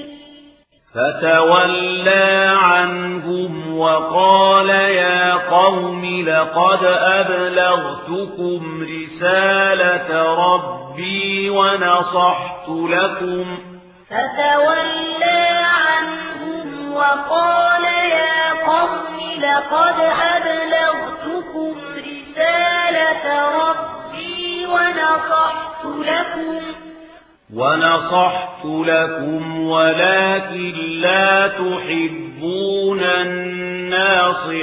S1: فتولى عنهم وقال يا قوم لقد أبلغتكم رسالة ربي ونصحت لكم.
S2: فتولى عنهم وقال يا قوم لقد أبلغتكم رسالة ربي ونصحت لكم.
S1: ونصحت لكم ولكن لا تحبون الناصحين.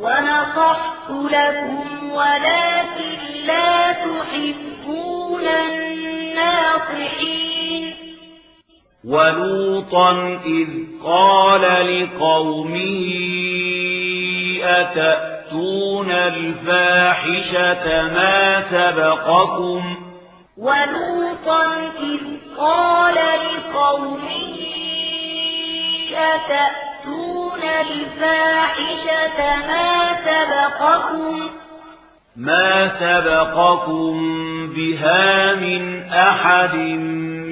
S2: ونصحت لكم ولكن لا تحبون الناصحين.
S1: ولوطا إذ قال لقومه أتأتون الفاحشة ما سبقكم؟
S2: ولوطا إذ قال لقومه أتأتون الفاحشة ما سبقكم؟
S1: ما سبقكم بها من أحد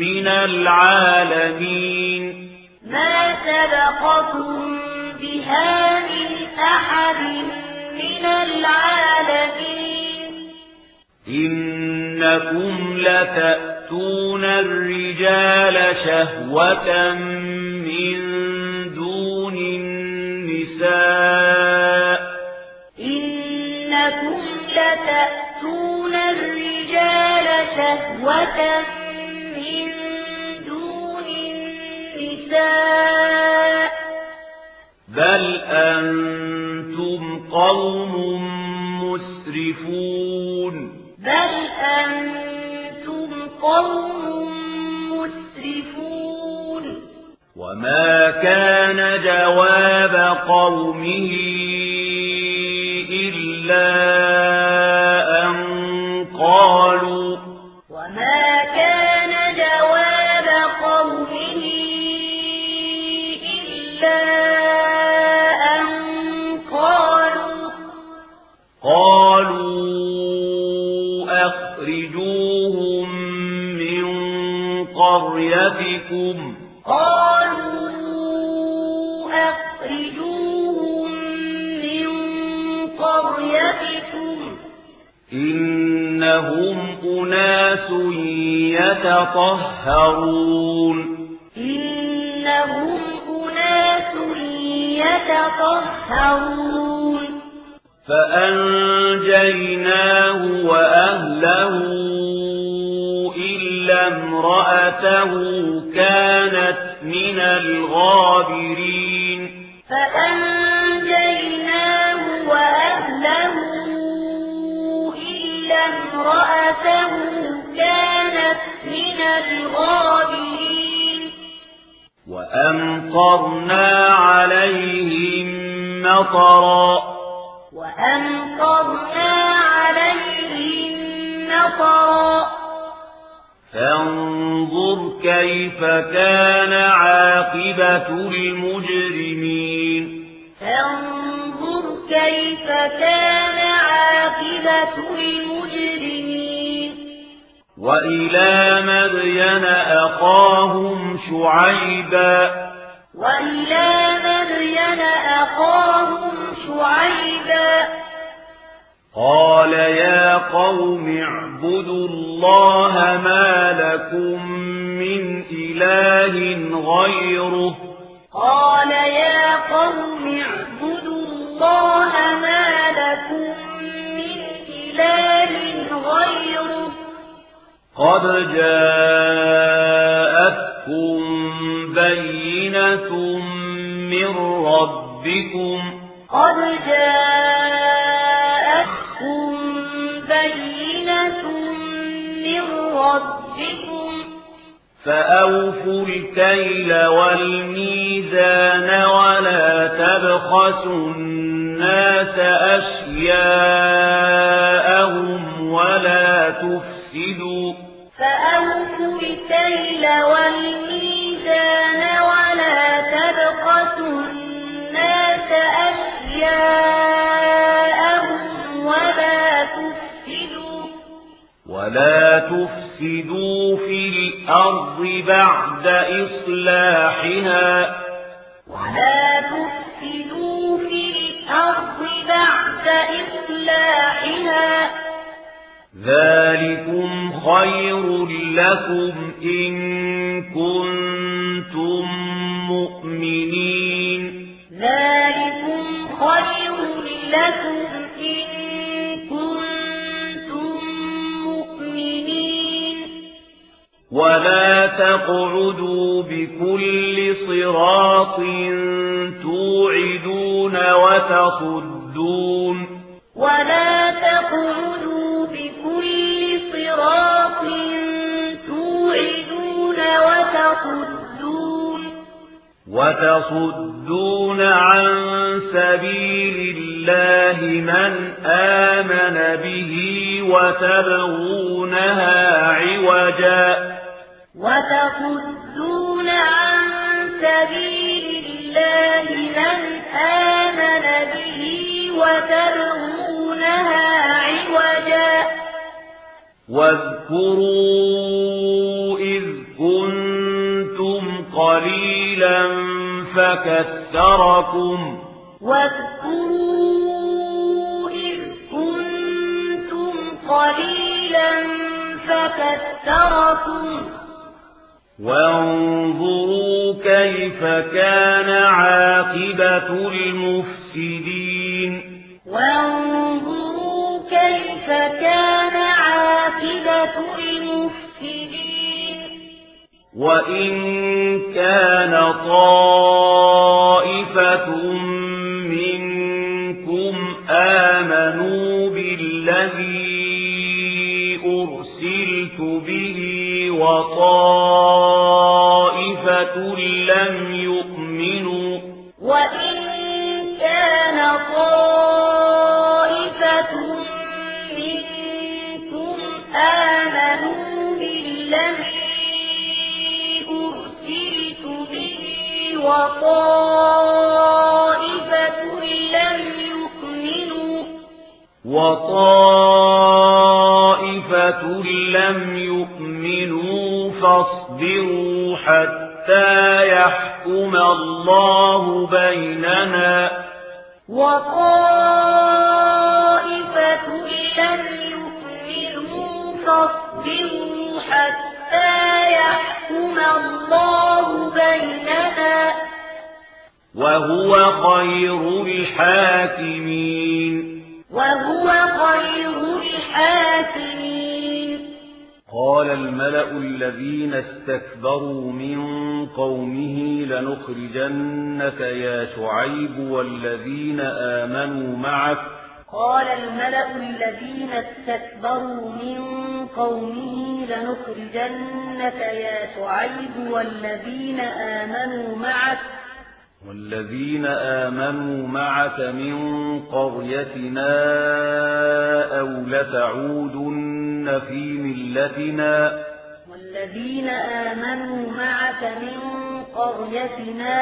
S1: من العالمين.
S2: ما سبقكم بها من أحد من العالمين.
S1: إنكم لتأتون الرجال شهوة من دون النساء.
S2: إنكم لتأتون الرجال شهوة من النساء
S1: بل أنتم قوم مسرفون
S2: بل أنتم قوم مسرفون
S1: وما كان جواب قومه إلا قريتكم
S2: قالوا أخرجوهم من قريتكم.
S1: إنهم أناس يتطهرون.
S2: إنهم أناس يتطهرون.
S1: فأنجيناه وأهله إلا امرأته كانت من الغابرين.
S2: فأنجيناه وأهله إلا امرأته كانت من الغابرين.
S1: وأمطرنا عليهم مطرا.
S2: وأمطرنا عليهم مطرا.
S1: فانظر كيف كان عاقبة المجرمين.
S2: فانظر كيف كان عاقبة المجرمين.
S1: وإلى مدين أخاهم شعيبا.
S2: وإلى مدين أخاهم شعيبا.
S1: قال يا قوم اعبدوا الله ما لكم من إله غيره.
S2: قال يا قوم اعبدوا الله ما لكم من إله غيره.
S1: قد جاءتكم بينة من ربكم.
S2: قد جاءتكم
S1: فأوفوا الكيل والميزان ولا تبخسوا الناس أشياءهم ولا تفسدوا
S2: فأوفوا الكيل والميزان ولا تبخسوا الناس أشياءهم
S1: ولا تفسدوا ولا تفسدوا في الأرض بعد إصلاحها
S2: ولا تفسدوا في الأرض بعد إصلاحها
S1: ذلكم خير لكم إن كنتم مؤمنين
S2: ذلكم خير لكم إن كنتم
S1: ولا تقعدوا بكل صراط توعدون وتصدون
S2: ولا تقعدوا بكل صراط توعدون وتصدون
S1: وتصدون عن سبيل الله من آمن به وتبغونها عوجا
S2: وتصدون عن سبيل الله من آمن به وتبغونها عوجا.
S1: واذكروا إذ كنتم قليلا فكثركم.
S2: واذكروا إذ كنتم قليلا فكثركم.
S1: وانظروا كيف كان عاقبة المفسدين
S2: وانظروا كيف كان عاقبة المفسدين
S1: وإن كان طائفة منكم آمنوا بالذي أرسلت به وطائفة لم يؤمنوا
S2: وإن كان طائفة منكم آمنوا بالذي أرسلت به وطائفة لم يؤمنوا
S1: وطائفة لم يؤمنوا فاصبروا حتى يحكم الله بيننا
S2: وطائفة لم يؤمنوا فاصبروا حتى يحكم الله بيننا
S1: وهو خير الحاكمين
S2: وهو خير الحاكمين
S1: قال الملأ الذين استكبروا من قومه لنخرجنك يا شعيب والذين آمنوا معك.
S2: قال الملأ الذين استكبروا من قومه لنخرجنك يا شعيب والذين آمنوا معك.
S1: والذين آمنوا معك من قريتنا أو لتعودن في ملتنا
S2: والذين آمنوا معك من قريتنا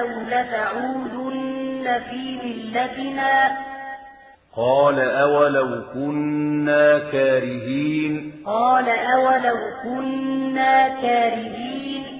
S2: أو لتعودن في ملتنا
S1: قال أولو كنا كارهين
S2: قال أولو كنا كارهين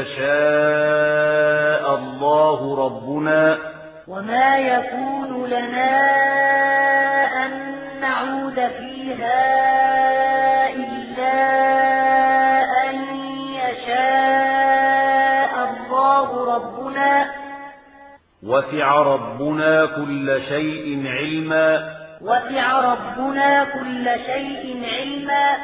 S1: يشاء الله ربنا
S2: وما يكون لنا أن نعود فيها إلا أن يشاء الله ربنا.
S1: وسع ربنا كل شيء علما.
S2: وسع ربنا كل شيء علما.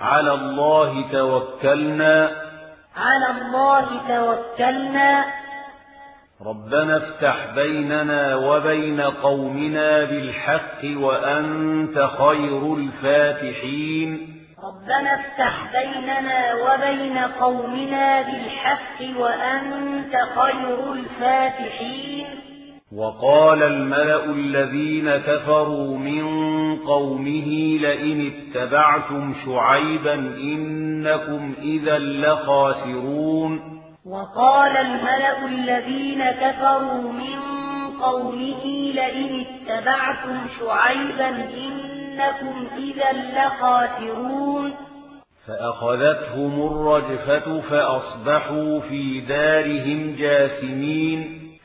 S1: على الله توكلنا.
S2: على الله توكلنا.
S1: ربنا افتح بيننا وبين قومنا بالحق وأنت خير الفاتحين.
S2: ربنا افتح بيننا وبين قومنا بالحق وأنت خير الفاتحين.
S1: وقال الملأ الذين كفروا من قومه لئن اتبعتم شعيبا إنكم إذا لخاسرون.
S2: وقال الملأ الذين كفروا من قومه لئن اتبعتم شعيبا إنكم إذا لخاسرون.
S1: فأخذتهم الرجفة فأصبحوا في دارهم جاثمين.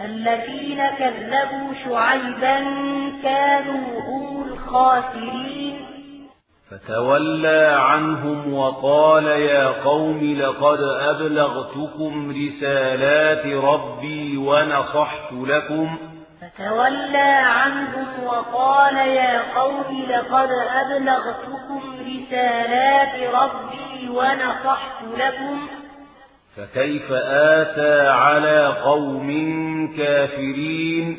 S2: الذين كذبوا شعيبا كانوا هم الخاسرين.
S1: فتولى عنهم وقال يا قوم لقد أبلغتكم رسالات ربي ونصحت لكم.
S2: فتولى عنهم وقال يا قوم لقد أبلغتكم رسالات ربي ونصحت لكم.
S1: فكيف آتى على قوم كافرين؟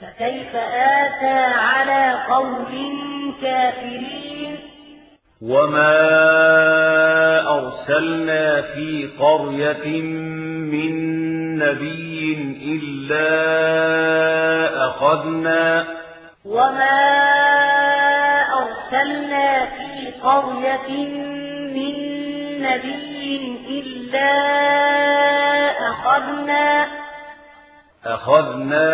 S2: فكيف آتى على قوم كافرين؟
S1: وما أرسلنا في قرية من نبي إلا أخذنا.
S2: وما أرسلنا في قرية من نبي إلا أخذنا.
S1: أخذنا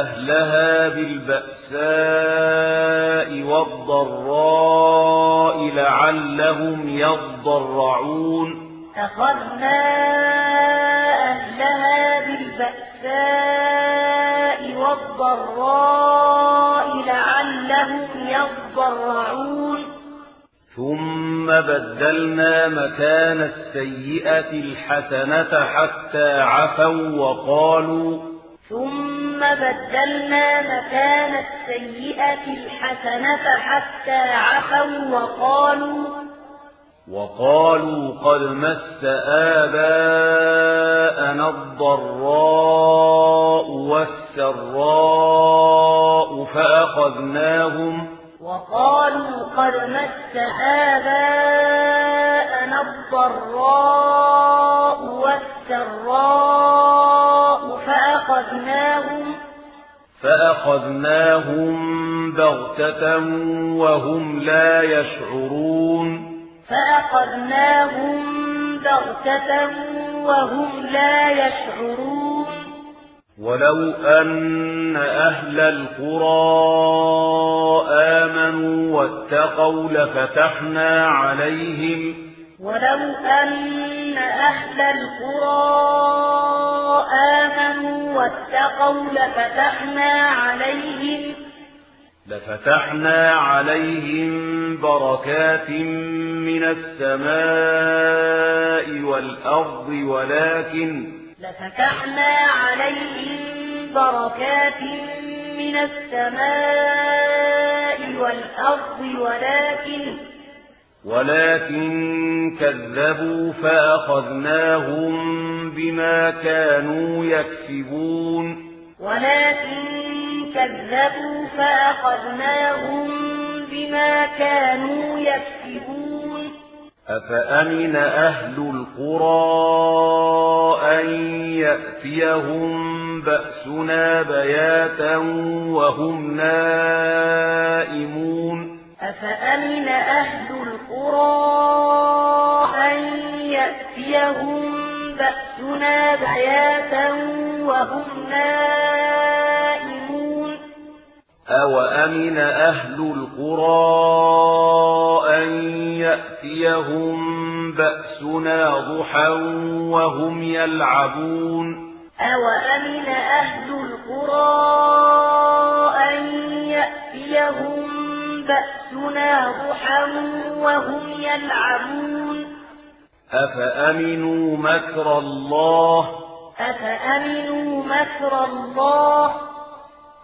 S1: أهلها بالبأساء والضراء لعلهم يضرعون.
S2: أخذنا أهلها بالبأساء والضراء لعلهم يضرعون.
S1: ثم بدلنا مكان السيئة الحسنة حتى عفوا وقالوا
S2: ثم بدلنا مكان السيئة الحسنة حتى عفوا وقالوا
S1: وقالوا قد مس آباءنا الضراء والسراء فأخذناهم
S2: وقالوا قد مس آباءنا الضراء والسراء فأخذناهم
S1: فأخذناهم بغتة وهم لا يشعرون.
S2: فأخذناهم بغتة وهم لا يشعرون.
S1: ولو أن أهل القرى آمنوا واتقوا لفتحنا عليهم
S2: ولو أن أهل القرى آمنوا واتقوا لفتحنا عليهم
S1: لفتحنا عليهم بركات من السماء والأرض ولكن
S2: لفتحنا عليهم بركات من السماء والأرض ولكن
S1: ولكن كذبوا فأخذناهم بما كانوا يكسبون.
S2: ولكن كذبوا فأخذناهم بما كانوا يكسبون.
S1: أفأمن أهل القرى أن يأتيهم بأسنا بياتا وهم نائمون؟
S2: أفأمن أهل القرى أن يأتيهم بأسنا بياتا وهم نائمون؟
S1: أوأمن أهل القرى أن يأتيهم بأسنا ضحى وهم يلعبون
S2: أوأمن أهل القرى أن يأتيهم بأسنا ضحى وهم يلعبون
S1: أفأمنوا مكر الله
S2: أفأمنوا مكر الله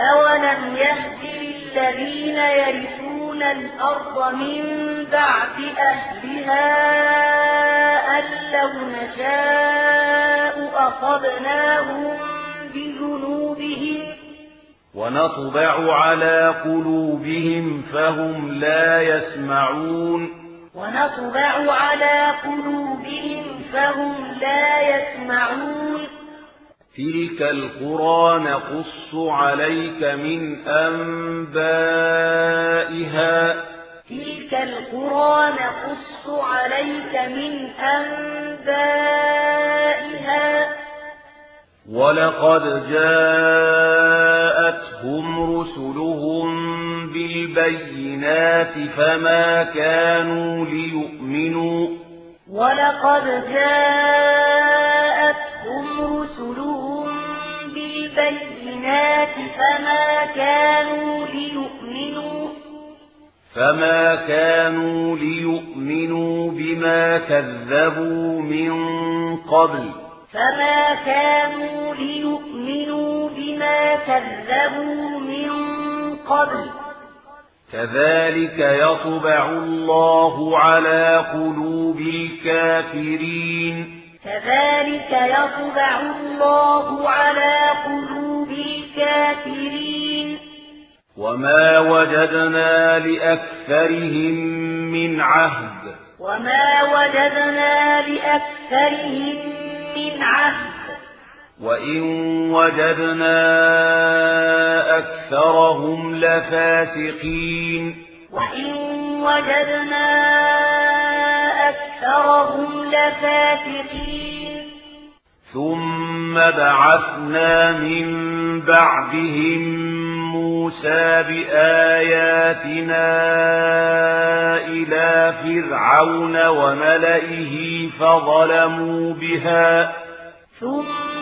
S2: أولم يهد للذين يرثون الأرض من بعد أهلها أن لو نشاء أصبناهم بذنوبهم
S1: ونطبع على قلوبهم فهم لا يسمعون
S2: ونطبع على قلوبهم فهم لا يسمعون
S1: تلك القرى نقص عليك من أنبائها
S2: تلك القرى نقص عليك من أنبائها
S1: ولقد جاءتهم رسلهم بالبينات فما كانوا ليؤمنوا
S2: ولقد جاءتهم رسلهم بالبينات فما كانوا ليؤمنوا
S1: فما كانوا ليؤمنوا بما كذبوا من قبل.
S2: فما كانوا ليؤمنوا بما كذبوا من قبل.
S1: كذلك يطبع الله على قلوب الكافرين.
S2: كذلك يطبع الله على قلوب الكافرين.
S1: وما وجدنا لأكثرهم من عهد.
S2: وما وجدنا لأكثرهم من عهد.
S1: وإن وجدنا أكثرهم لفاسقين
S2: وإن وجدنا أكثرهم لفاسقين
S1: ثم بعثنا من بعدهم موسى بآياتنا إلى فرعون وملئه فظلموا بها
S2: ثم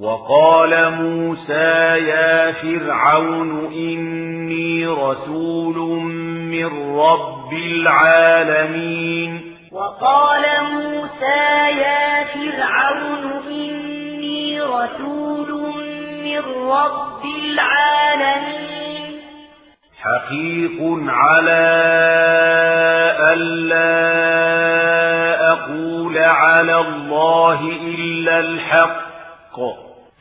S1: وقال موسى يا فرعون إني رسول من رب العالمين.
S2: وقال موسى يا فرعون إني رسول من رب العالمين.
S1: حقيق على ألا أقول على الله إلا الحق.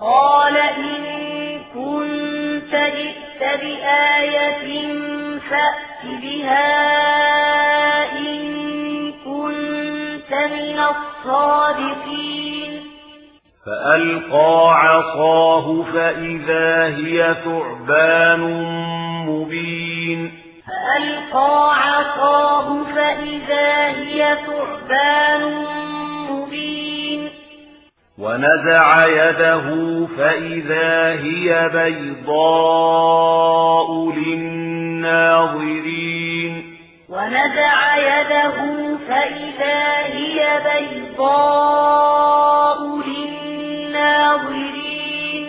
S2: قال إن كنت جئت بآية فأت بها إن كنت من الصادقين.
S1: فألقى عصاه فإذا هي ثعبان مبين.
S2: فألقى عصاه فإذا هي ثعبان مبين.
S1: ونزع يده فإذا هي بيضاء للناظرين.
S2: ونزع يده فإذا هي بيضاء للناظرين.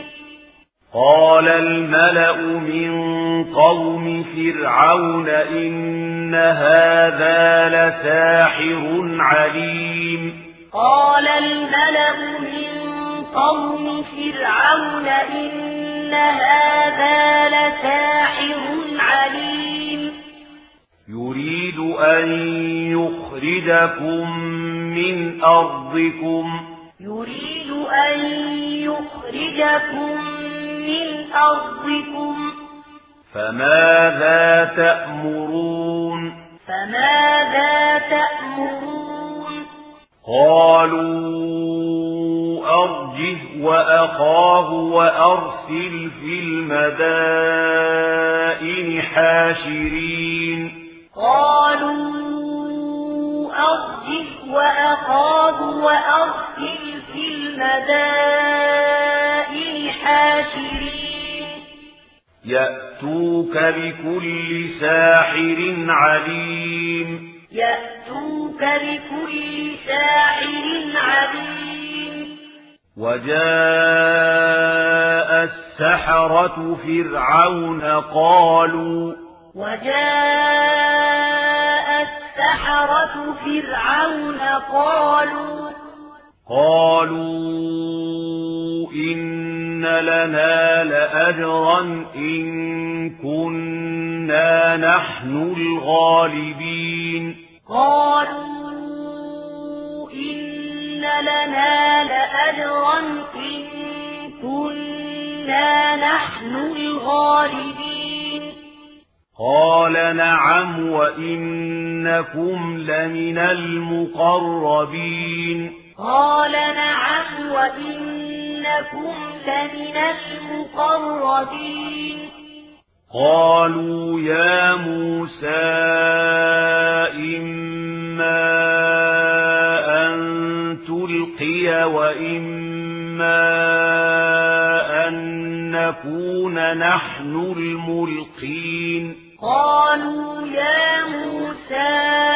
S1: قال الملأ من قوم فرعون إن هذا لساحر عليم.
S2: قال الملأ من قوم فرعون إن هذا لساحر عليم.
S1: يريد أن يخرجكم من أرضكم.
S2: يريد أن يخرجكم من أرضكم.
S1: فماذا تأمرون؟
S2: فماذا تأمرون؟
S1: قالوا أرجه وأخاه وأرسل في المدائن حاشرين.
S2: قالوا أرجه وأخاه وأرسل في المدائن حاشرين.
S1: يأتوك بكل ساحر عليم.
S2: يأتوك بكل ساحر عليم.
S1: وجاء السحرة فرعون قالوا
S2: وجاء السحرة فرعون قالوا
S1: قالوا إن لنا لأجرا إن كنا نحن الغالبين.
S2: قالوا إن لنا لأجرا إن كنا نحن الغالبين.
S1: قال نعم وإنكم لمن المقربين.
S2: قال نعم وإنكم لمن المقربين.
S1: قالوا يا موسى إما أن تلقي وإما أن نكون نحن الملقين.
S2: قالوا يا موسى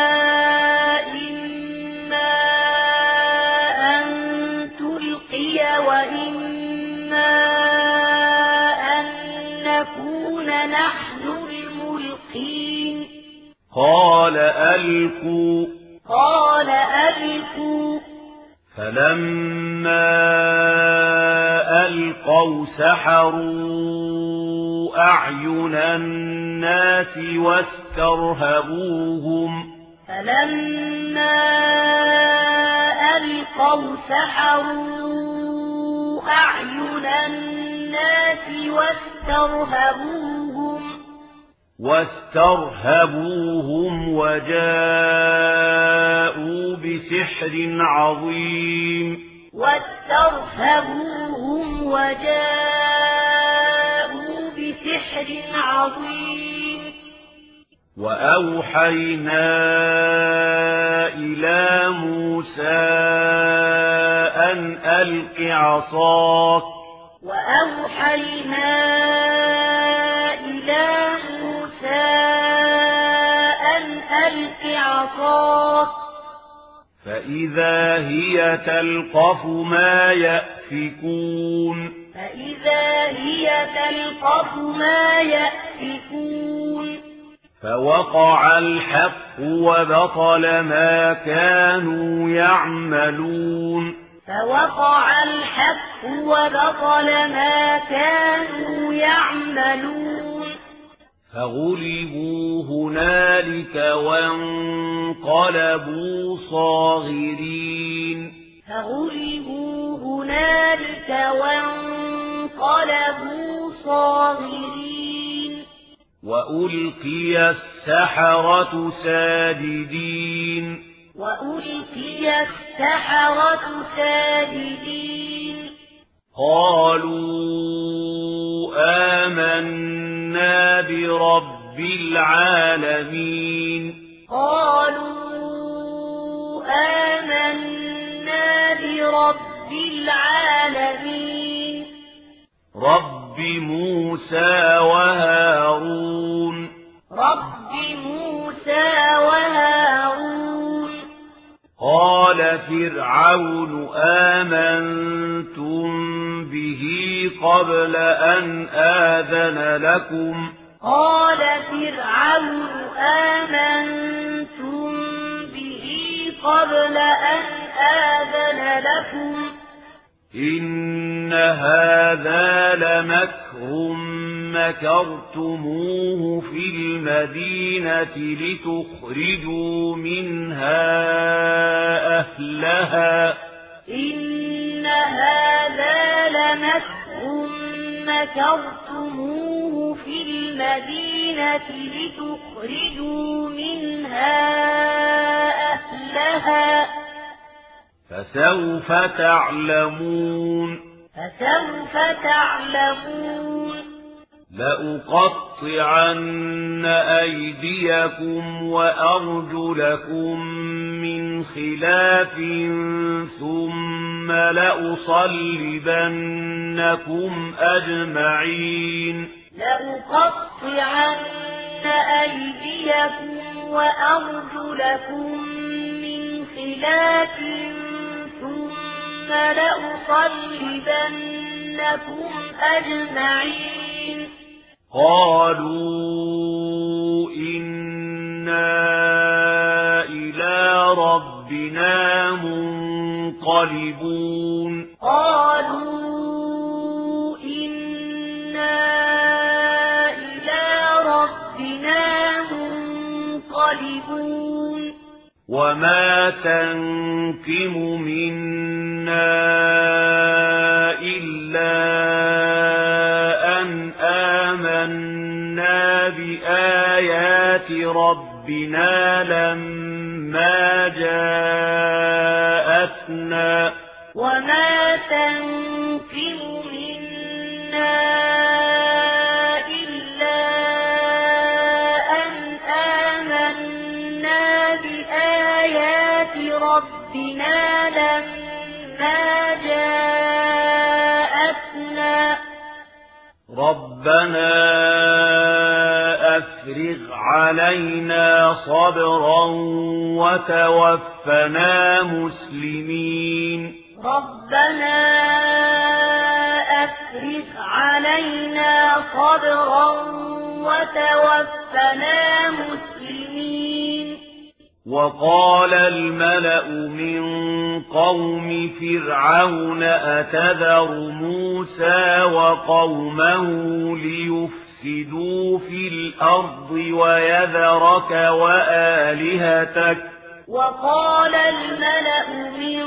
S1: قال ألقوا.
S2: قال ألقوا.
S1: فلما ألقوا سحروا أعين الناس واسترهبوهم.
S2: فلما ألقوا سحروا أعين الناس واسترهبوهم.
S1: واسترهبوهم وجاءوا بسحر عظيم.
S2: واسترهبوهم وجاءوا بسحر عظيم.
S1: وأوحينا إلى موسى أن ألق عصاك.
S2: وأوحينا إلى عصاك
S1: فإذا هي تلقف ما يأفكون.
S2: فإذا هي تلقف ما يأفكون.
S1: فوقع الحق وبطل ما كانوا يعملون.
S2: فوقع الحق وبطل ما كانوا يعملون.
S1: فغلبوا هنالك وانقلبوا صاغرين.
S2: فغلبوا هنالك وانقلبوا صاغرين.
S1: وألقي السحرة ساجدين.
S2: وألقي السحرة ساجدين.
S1: قالوا آمنا برب العالمين.
S2: قالوا آمنا برب العالمين.
S1: رب موسى وهارون.
S2: رب موسى وهارون.
S1: قال فرعون آمنتم به قبل أن آذن لكم؟
S2: قال فرعون آمنتم به قبل أن آذن لكم.
S1: إن هذا لمكر مكرتموه في المدينة لتخرجوا منها أهلها
S2: إن هذا لمكر مكرتموه في المدينة لتخرجوا منها أهلها
S1: فسوف تعلمون.
S2: فسوف تعلمون.
S1: لأقطعن أيديكم وأرجلكم من خلاف ثم لأصلبنكم أجمعين.
S2: لأقطعن أيديكم وأرجلكم من خلاف ثم لأصلبنكم أجمعين.
S1: قالوا إنا إلى ربنا منقلبون.
S2: قالوا إنا إلى ربنا منقلبون.
S1: وما تنكم منا إلا أن آمنا بآيات ربنا لما جاءتنا
S2: ربنا
S1: أفرغ علينا صبرا وتوفنا مسلمين.
S2: ربنا أفرغ علينا صبرا وتوفنا مسلمين.
S1: وقال الملأ من قوم فرعون أتذر موسى وقومه ليفسدوا في الأرض ويذرك وآلهتك
S2: وقال الملأ من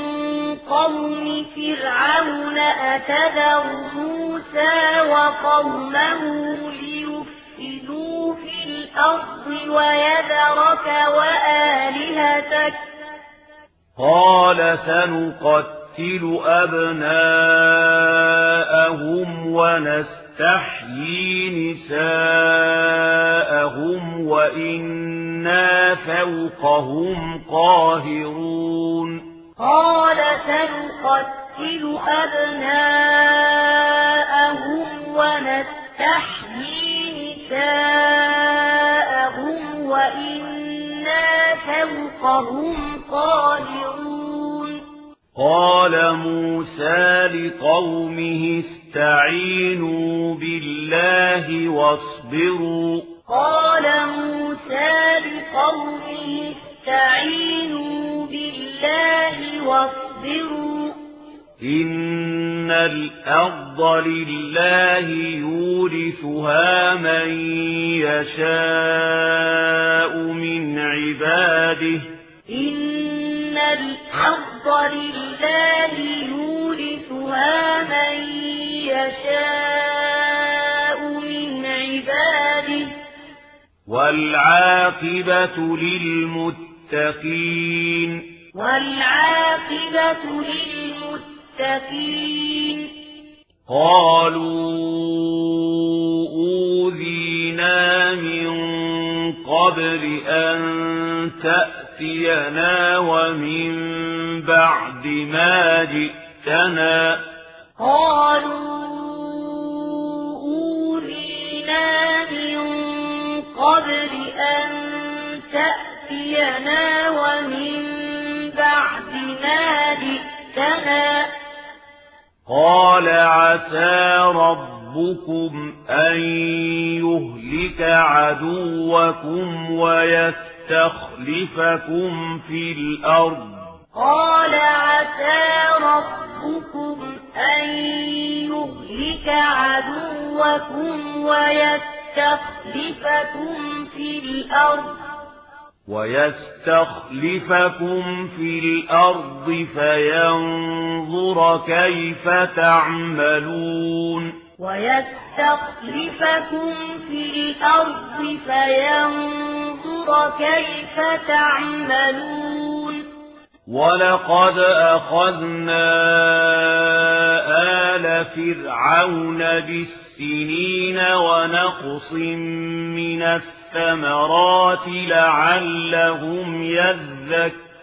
S2: قوم فرعون أتذر موسى وقومه ليفسدوا في الأرض ويذرك وآلهتك
S1: قال سنقتل أبناءهم ونستحيي نساءهم وإنا فوقهم قاهرون.
S2: قال سنقتل أبناءهم ونستحيي نساءهم وإنا فوقهم قاهرون
S1: قال موسى لقومه استعينوا بالله واصبروا
S2: قال موسى لقومه استعينوا بالله واصبروا
S1: إن الأرض لله يورثها من يشاء من عباده.
S2: إن الأرض لله يورثها من يشاء من عباده.
S1: والعاقبة للمتقين.
S2: والعاقبة للمتقين.
S1: قالوا أوذينا من قبل أن تأتينا ومن بعد ما جئتنا.
S2: قالوا أوذينا من قبل أن تأتينا ومن بعد ما جئتنا.
S1: قال عسى ربكم أن يهلك عدوكم ويستخلفكم في الأرض.
S2: قال عسى ربكم أن يهلك عدوكم ويستخلفكم في الأرض.
S1: ويستخلفكم في الأرض فينظر كيف تعملون
S2: ويستخلفكم في الأرض فينظر كيف تعملون
S1: ولقد أخذنا آل فرعون بالسنين ونقص من السنين الثمرات لعلهم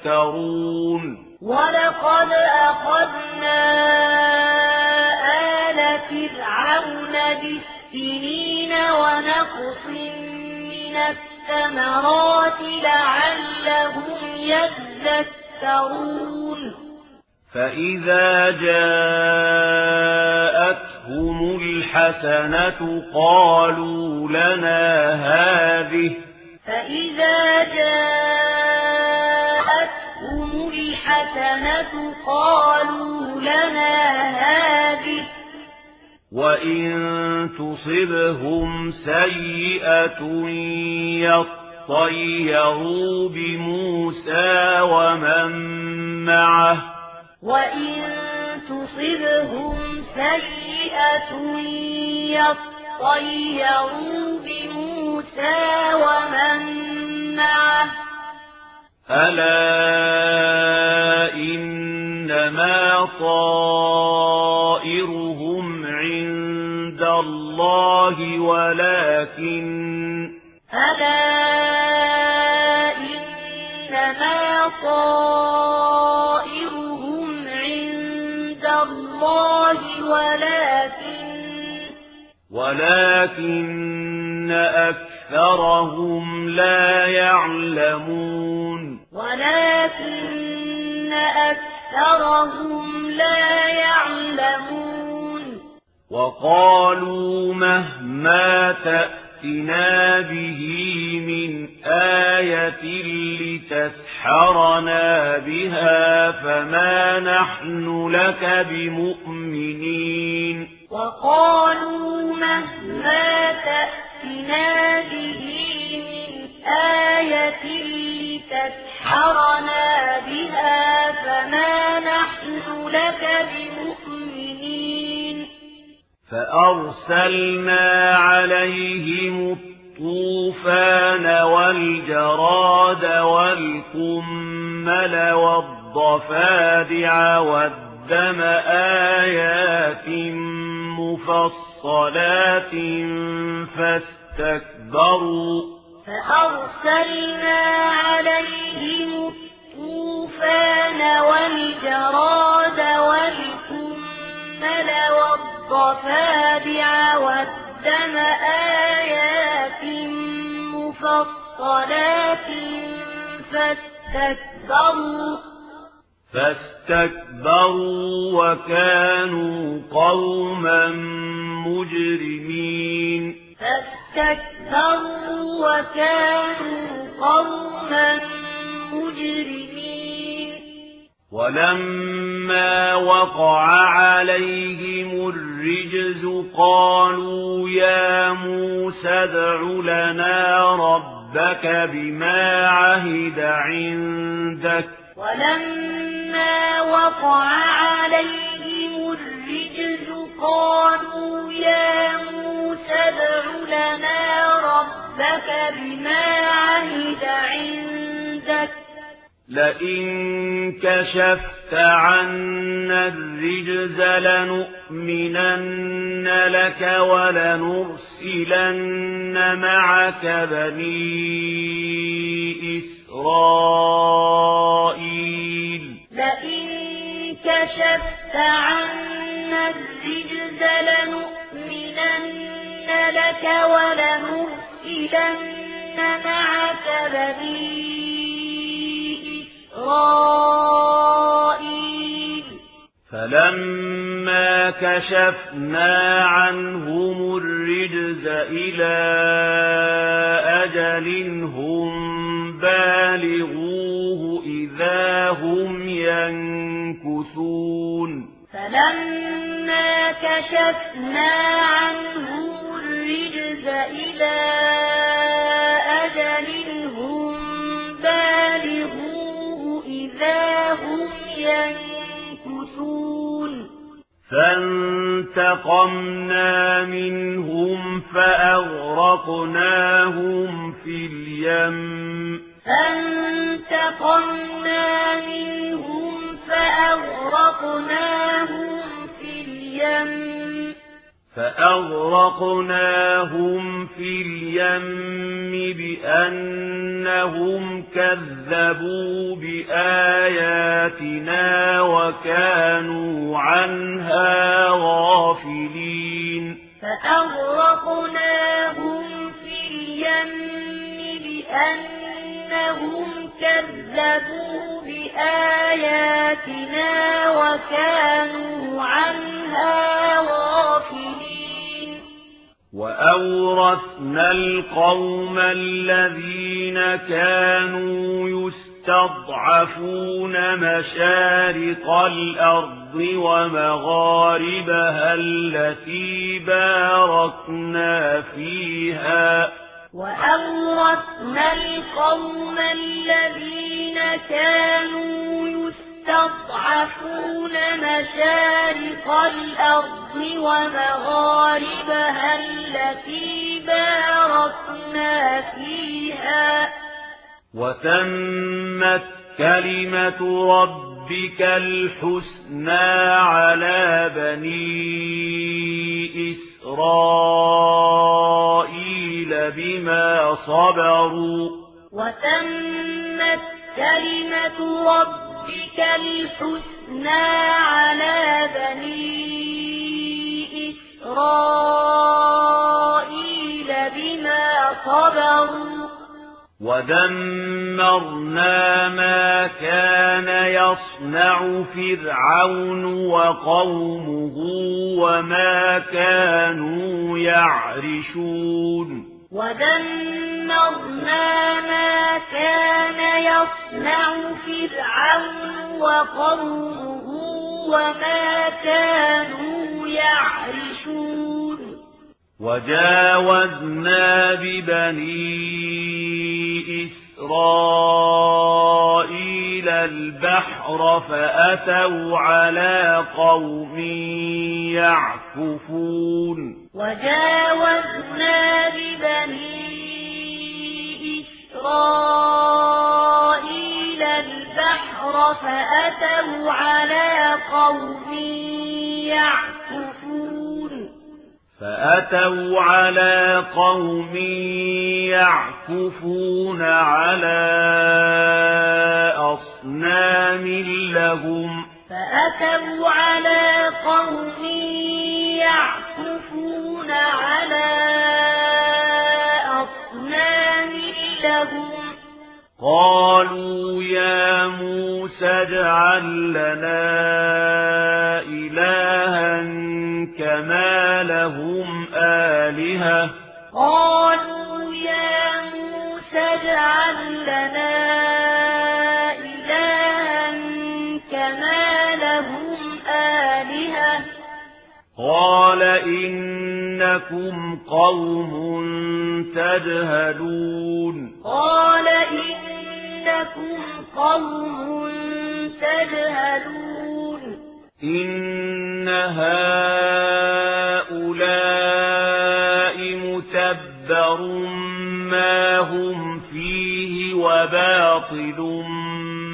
S1: يذكرون.
S2: ولقد أخذنا آل فرعون بالسنين ونقص من الثمرات لعلهم يذكرون.
S1: فإذا جاءتهم الحسنة قالوا لنا هذه
S2: فإذا جاءتهم الحسنة قالوا لنا هذه
S1: وإن تصبهم سيئة يطيروا بموسى ومن معه
S2: وإن تصبهم سيئة يطيروا بموسى ومن معه
S1: ألا إنما طائرهم عند الله ولكن
S2: ألا إنما طائرهم ولكن
S1: ولكن أكثرهم لا يعلمون.
S2: ولكن أكثرهم لا يعلمون.
S1: وقالوا مهما تأتي تأتنا به من آية لتسحرنا بها فما نحن لك بمؤمنين
S2: وقالوا مهما تأتنا به من آية لتسحرنا بها فما نحن لك بمؤمنين
S1: فأرسلنا عليهم الطوفان والجراد والقمل والضفادع والدم آيات مفصلات فاستكبروا
S2: فأرسلنا عليهم الطوفان والجراد والقمل والضفادع الضفادع والدم آيات مفصلات فاستكبروا
S1: فاستكبروا وكانوا قوما مجرمين.
S2: فاستكبروا وكانوا قوما مجرمين.
S1: ولما وقع عليهم الرجز قالوا يا موسى ادع لنا ربك بما عهد عندك.
S2: ولما وقع عليهم الرجز قالوا يا موسى ادع لنا ربك بما عهد عندك.
S1: لئن كشفت عنا الرجز لنؤمنن لك ولنرسلن معك بني إسرائيل.
S2: لئن كشفت عنا الرجز لنؤمنن لك ولنرسلن معك بني إسرائيل.
S1: فلما كشفنا عنهم الرجز إلى أجل هم بالغوه إذا هم ينكثون.
S2: فلما كشفنا عنهم الرجز إلى أجل هم بالغوه إذا هم ينكثون.
S1: فانتقمنا منهم فأغرقناهم في اليم.
S2: فانتقمنا منهم فأغرقناهم في اليم.
S1: فأغرقناهم في اليم بأنهم كذبوا بآياتنا وكانوا عنها غافلين.
S2: فأغرقناهم في اليم بأنهم كذبوا بآياتنا وكانوا عنها غافلين.
S1: وأورثنا القوم الذين كانوا يستضعفون مشارق الأرض ومغاربها التي باركنا فيها.
S2: وأورثنا القوم الذين كانوا يستضعفون مشارق الأرض ومغاربها التي باركنا فيها.
S1: وتمت كلمة ربك الحسنى على بني إسرائيل بما صبروا.
S2: وتمت كلمة ربك الحسنى على بني إسرائيل بما صبروا.
S1: ودمرنا ما كان يصنع فرعون وقومه وما كانوا يعرشون
S2: ودمرنا ما كان يصنع فرعون وقومه وما كانوا يعرشون
S1: وجاوزنا ببني إسرائيل البحر فأتوا على قوم يعكفون.
S2: وجاوزنا ببني إسرائيل البحر فأتوا على قوم يعكفون.
S1: فأتوا على قوم يعكفون على أصنام لهم.
S2: فأتوا على قوم يعكفون على أصنام لهم.
S1: قالوا يا موسى اجعل لنا إلها كما لهم آلهة.
S2: قالوا يا موسى اجعل لنا
S1: قال إنكم قوم تجهلون.
S2: قال إنكم قوم تجهلون.
S1: إن هؤلاء متبر ما هم فيه وباطل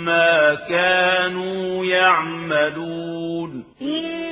S1: ما كانوا يعملون.
S2: إن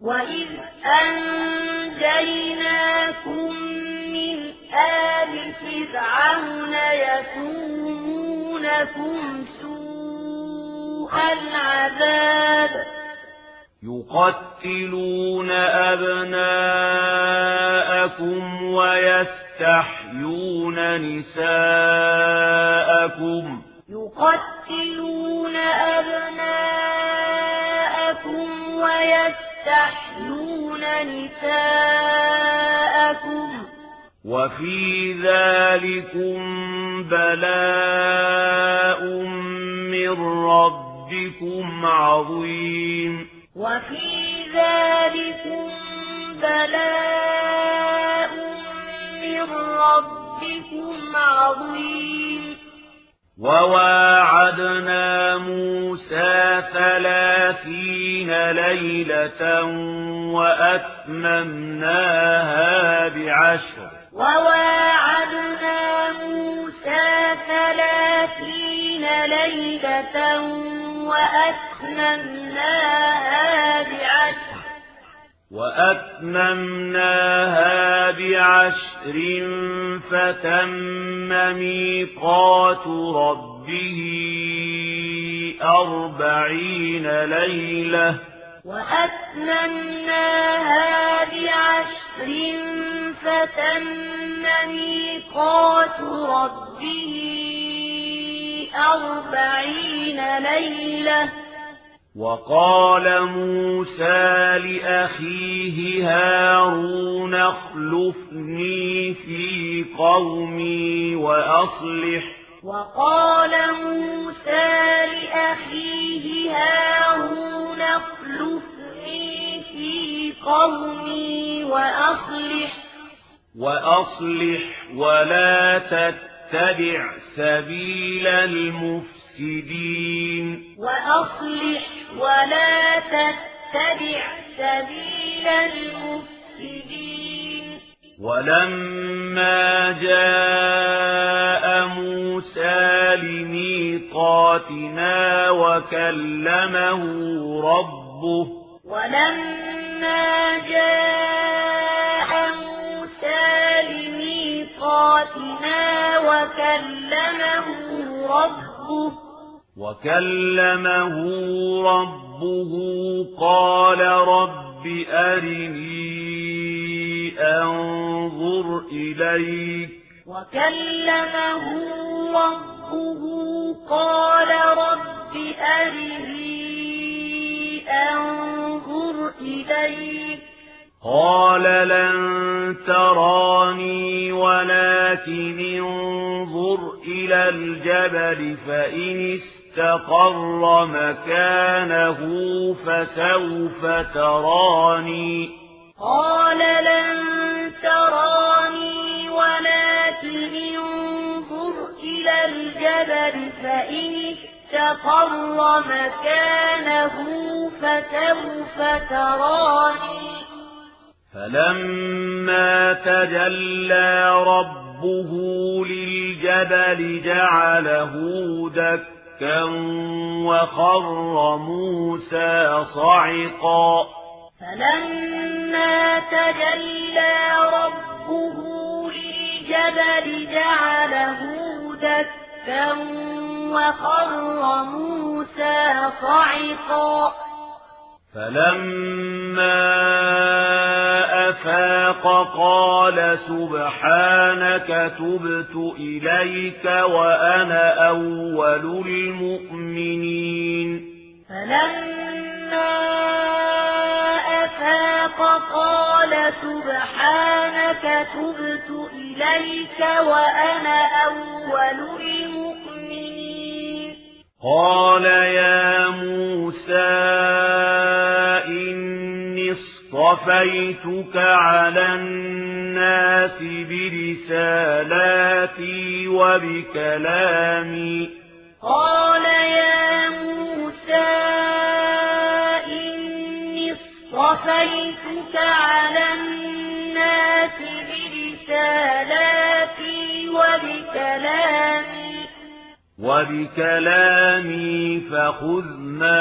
S2: وإذ أنجيناكم من آل فرعون يسومونكم سوء العذاب
S1: يقتلون أبناءكم ويستحيون نساءكم
S2: يقتلون أبناءكم ويستحيون نساءكم
S1: وفي ذلكم بلاء من ربكم عظيم.
S2: وفي ذلكم بلاء من ربكم عظيم.
S1: وواعدنا موسى ثلاثين ليلة وأتممناها بعشر.
S2: وواعدنا موسى ثلاثين ليلة وأتممناها بعشر.
S1: وأتممناها بعشر فتم ميقات ربه أربعين ليلة.
S2: وأتممناها بعشر فتم ميقات ربه أربعين ليلة.
S1: وقال موسى لأخيه هارون اخلفني في قومي وأصلح.
S2: وقال موسى لأخيه هارون اخلفني في قومي وأصلح.
S1: وأصلح ولا تتبع سبيل المفسدين
S2: وأصلح ولا تتبع سبيل المفسدين.
S1: ولما جاء موسى لميقاتنا وكلمه ربه.
S2: ولما جاء موسى لميقاتنا وكلمه ربه.
S1: وكلمه ربه قال رب أرني أنظر إليك.
S2: وكلمه ربه قال رب أرني أنظر إليك.
S1: قال لن تراني ولكن انظر إلى الجبل فإن استقر مكانه فسوف تراني.
S2: قال لن تراني ولكن انظر إلى الجبل فإن استقر مكانه فسوف تراني.
S1: فلما تجلى ربه للجبل جعله دكا وخر موسى صعقا
S2: فلما تجلى ربه للجبل جعله دكا وخر موسى صعقا
S1: فلما أفاق قال سبحانك تبت إليك وأنا أول المؤمنين
S2: فلما أفاق قال سبحانك تبت إليك وأنا أول المؤمنين
S1: قال يا موسى اصطفيتك على الناس برسالاتي وبكلامي
S2: قال يا موسى إني اصطفيتك على الناس برسالاتي وبكلامي
S1: وبكلامي فخذ ما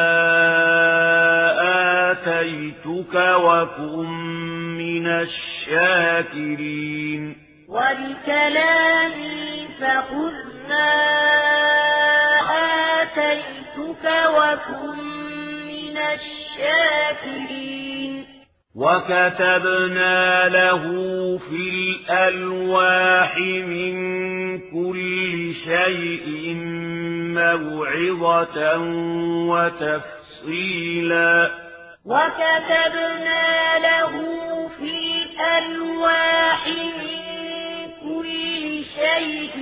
S1: آتيتك وكن من الشاكرين.
S2: ولكلامي فخذ ما آتيتك وكن من الشاكرين.
S1: وكتبنا له في الألواح من كل شيء موعظة وتفصيلا
S2: وكتبنا له في الألواح من كل شيء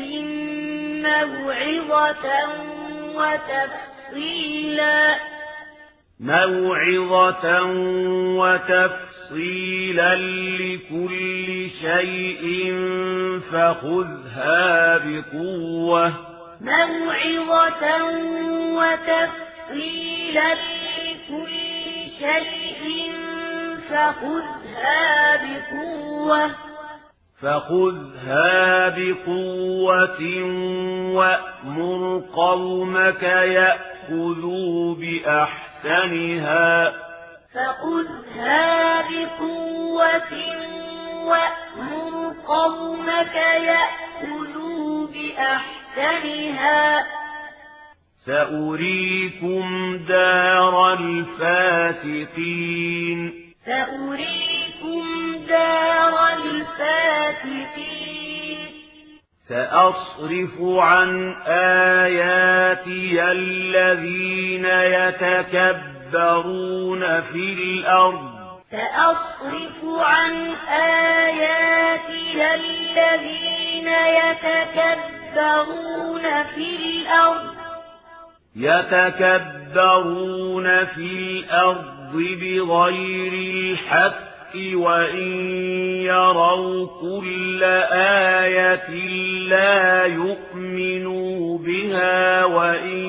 S2: موعظة وتفصيلا
S1: موعظة وتفصيلا لكل شيء فخذها بقوة.
S2: موعظة وتفصيلا لكل شيء فخذها بقوة.
S1: فخذها بقوة وأمر قومك يأخذوا بأحسنها
S2: فخذها بقوة وأمر قومك يأخذوا بأحسنها
S1: سأريكم دار الفاسقين
S2: سأريكم دار الفاسقين
S1: سأصرف عن آياتي الذين يتكبرون في الأرض.
S2: سأصرف عن آياتي الذين يتكبرون في الأرض.
S1: يتكبرون في الأرض بغير الحق. وإن يروا كل آية لا يؤمنوا بها وإن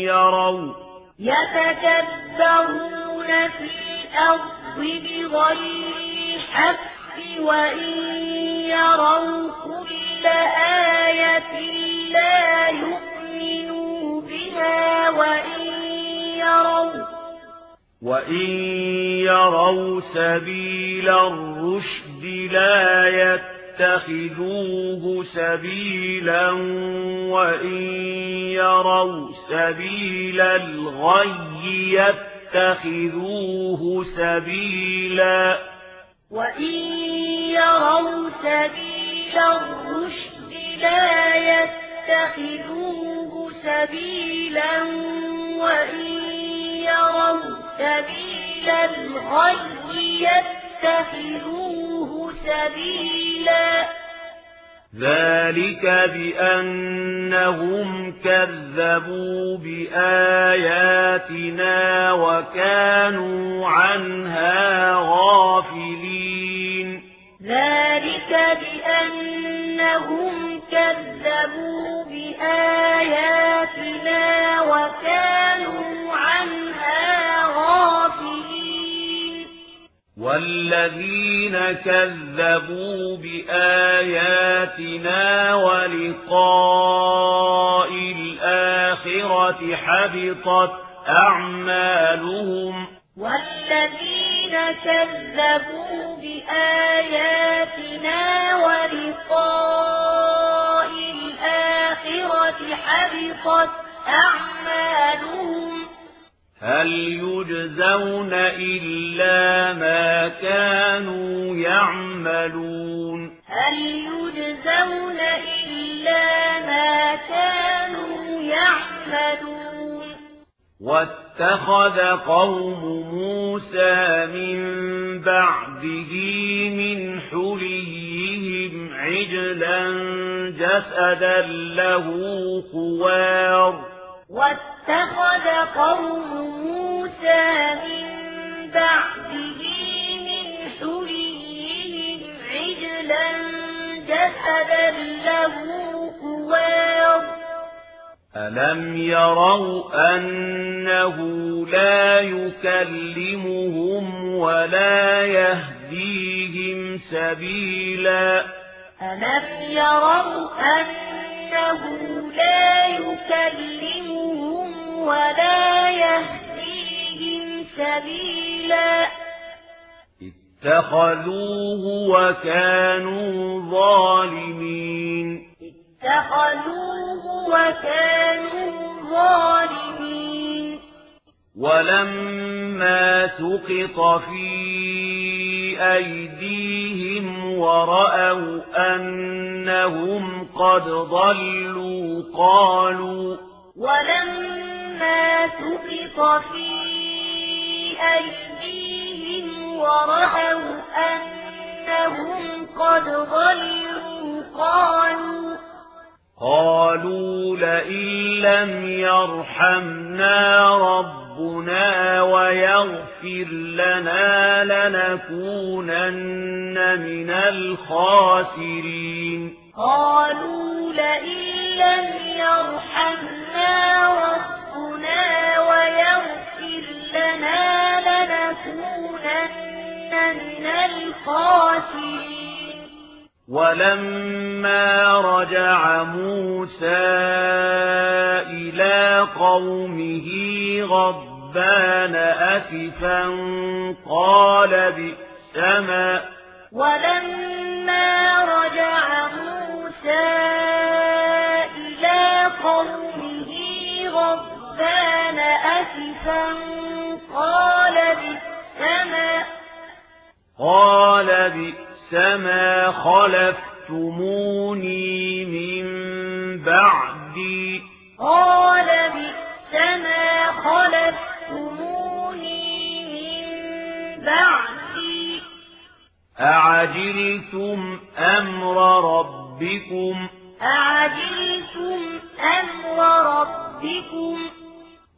S1: يروا
S2: يتكبرون في الأرض بغير الحق وإن يروا كل آية لا يؤمنوا وإن يروا
S1: وإن يروا سبيل الرشد لا يتخذوه سبيلا وإن يروا سبيل الغي يتخذوه سبيلا
S2: وإن يروا سبيل الرشد لا يتخذوه سبيلا وإن يروا سبيل الغي يتخذوه سبيلا.
S1: ذلك بأنهم كذبوا بآياتنا وكانوا عنها غافلين.
S2: ذلك بأنهم كذبوا بآياتنا وكانوا عنها غافلين.
S1: والذين كذبوا بآياتنا ولقاء الآخرة حبطت أعمالهم
S2: والذين كذبوا بآياتنا ولقاء الآخرة حبطت أعمالهم.
S1: هل يجزون إلا ما كانوا يعملون؟
S2: هل يجزون إلا ما كانوا يعملون؟
S1: واتخذ قوم موسى من بعده من حليهم عجلا جسدا له خوار.
S2: واتخذ قوم موسى من بعده من حليهم عجلا جسدا له خوار.
S1: ألم يروا أنه لا يكلمهم ولا يهديهم سبيلا
S2: ألم يروا أنه لا يكلمهم ولا يهديهم سبيلا
S1: اتخذوه وكانوا ظالمين
S2: اتخذوه وكانوا ظالمين.
S1: ولما سقط في أيديهم ورأوا أنهم قد ضلوا قالوا
S2: ولما سقط في أيديهم ورأوا أنهم قد ضلوا قالوا
S1: قالوا لئن لم يرحمنا ربنا ويغفر لنا لنكونن من الخاسرين.
S2: قالوا لئن لم يرحمنا ربنا ويغفر لنا لنكونن من الخاسرين.
S1: ولما رجع موسى إلى قومه غضبان أسفا قال بئس ما
S2: ولما رجع موسى إلى قومه غضبان أسفا قال بئس ما
S1: قال بئس ما خلفتموني من بعدي.
S2: قال بئس ما خلفتموني من بعدي.
S1: أعجلتم أمر ربكم؟
S2: أعجلتم أمر ربكم؟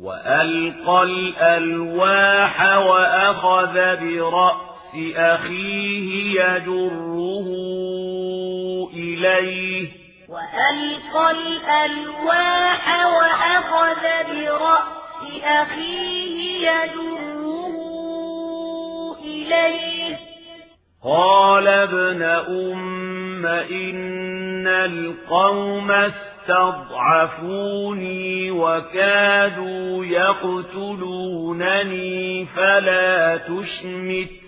S1: وألقى الألواح وأخذ برأس أخيه يجره إليه.
S2: وألقى الألواح وأخذ برأس أخيه يجره إليه.
S1: قال ابن أم إن القوم استضعفوني وكادوا يقتلونني فلا تشمت.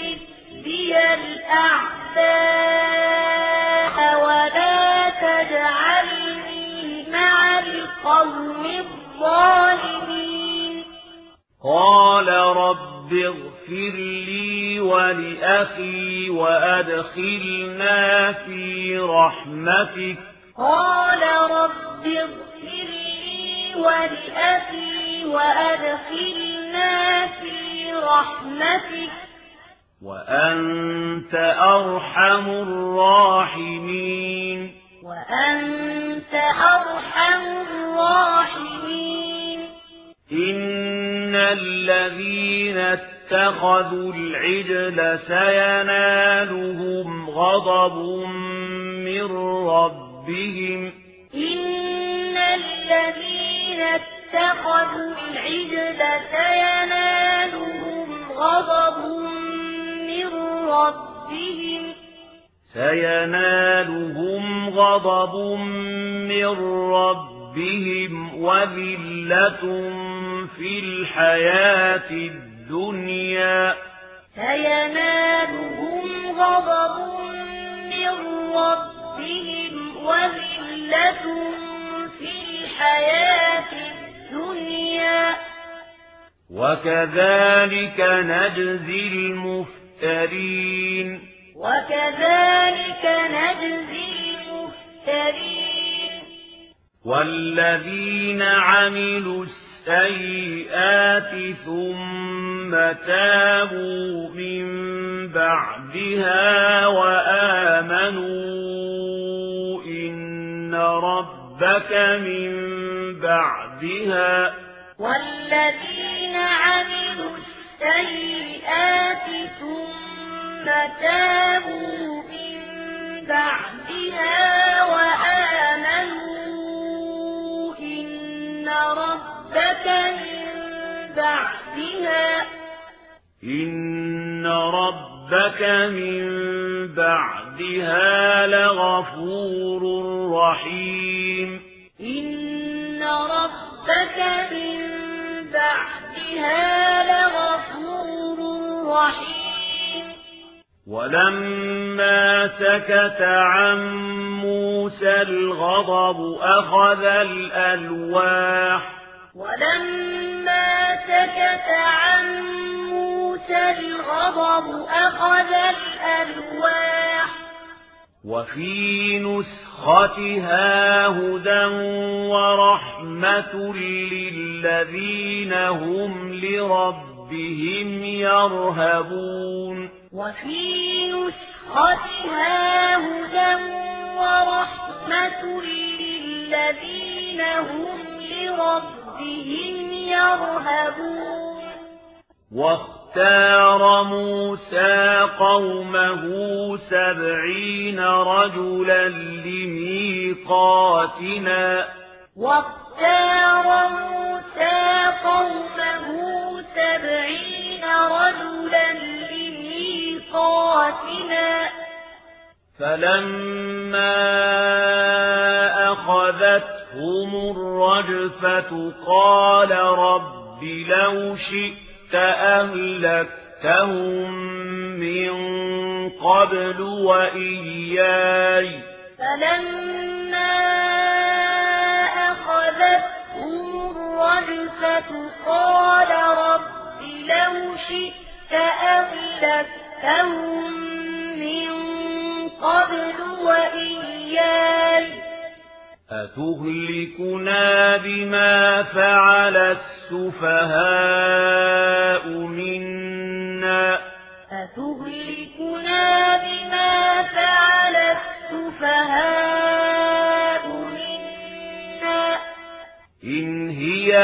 S2: بي الأعداء ولا تجعلني مع القوم الظالمين.
S1: قال رب اغفر لي ولأخي وأدخلنا في رحمتك.
S2: قال رب اغفر لي ولأخي وأدخلنا في رحمتك.
S1: وأنت أرحم الراحمين.
S2: وأنت أرحم الراحمين.
S1: إن الذين اتخذوا العجل سينالهم غضب من ربهم.
S2: إن الذين اتخذوا العجل سينالهم غضب من ربهم
S1: سينالهم غضب من ربهم وذلة في الحياة الدنيا.
S2: سينالهم غضب من ربهم وذلة في الحياة الدنيا.
S1: وكذلك نجزي المفترين.
S2: وكذلك نجزي المفترين.
S1: والذين عملوا السيئات ثم تابوا من بعدها وآمنوا إن ربك من بعدها.
S2: والذين عملوا السيئات ثم تابوا من بعدها وآمنوا إن ربك من بعدها
S1: إن ربك من بعدها لغفور رحيم.
S2: إن ربك من بعدها لغفور رحيم.
S1: ولما سكت عن موسى الغضب أخذ الألواح.
S2: ولما سكت عن موسى الغضب أخذ الألواح.
S1: وفي نسختها هدى ورحمة للذين هم لربهم يرهبون.
S2: وفي نسختها هدى ورحمة للذين هم لربهم يرهبون.
S1: واختار موسى قومه سبعين رجلا لميقاتنا
S2: واختار موسى قومه سبعين رجلا لميقاتنا
S1: فلما أخذتهم الرجفة قال رب لو شئت أهلكتهم من قبل وإياي.
S2: فلما أخذتهم الرجفة قال رب لو شئت أهلكتهم من قبل وإياي.
S1: أتهلكنا بما فعل السفهاء؟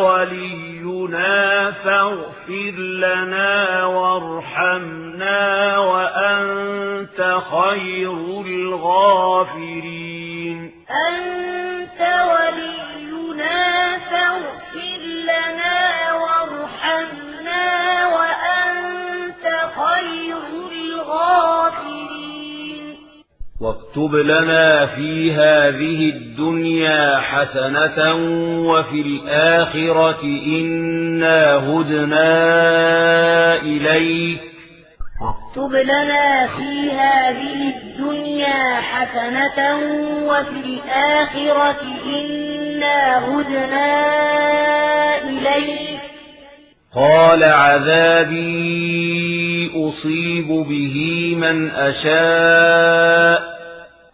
S1: ولينا فاغفر لنا وارحمنا وأنت خير الغافرين.
S2: أنت ولينا فاغفر لنا وارحمنا
S1: واكتب لنا في هذه الدنيا حسنة وفي الآخرة إنا هدنا إليك
S2: واكتب لنا في هذه الدنيا حسنة وفي الآخرة إنا هدنا إليك
S1: قال عذابي أصيب به من أشاء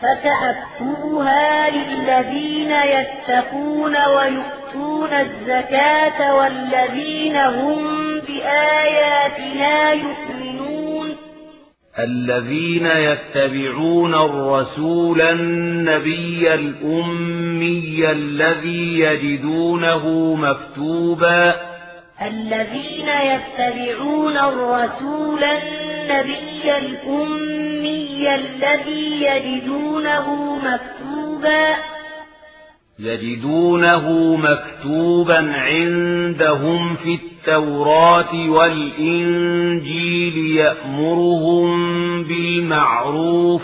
S2: فسأكتبها للذين يتقون ويؤتون الزكاة والذين هم بآياتنا يؤمنون.
S1: الذين يتبعون الرسول النبي الأمي الذي يجدونه مكتوبا
S2: الذين يتبعون الرسول النبي الأمي الذي يجدونه مكتوبا.
S1: يجدونه مكتوبا عندهم في التوراة والإنجيل يأمرهم بالمعروف.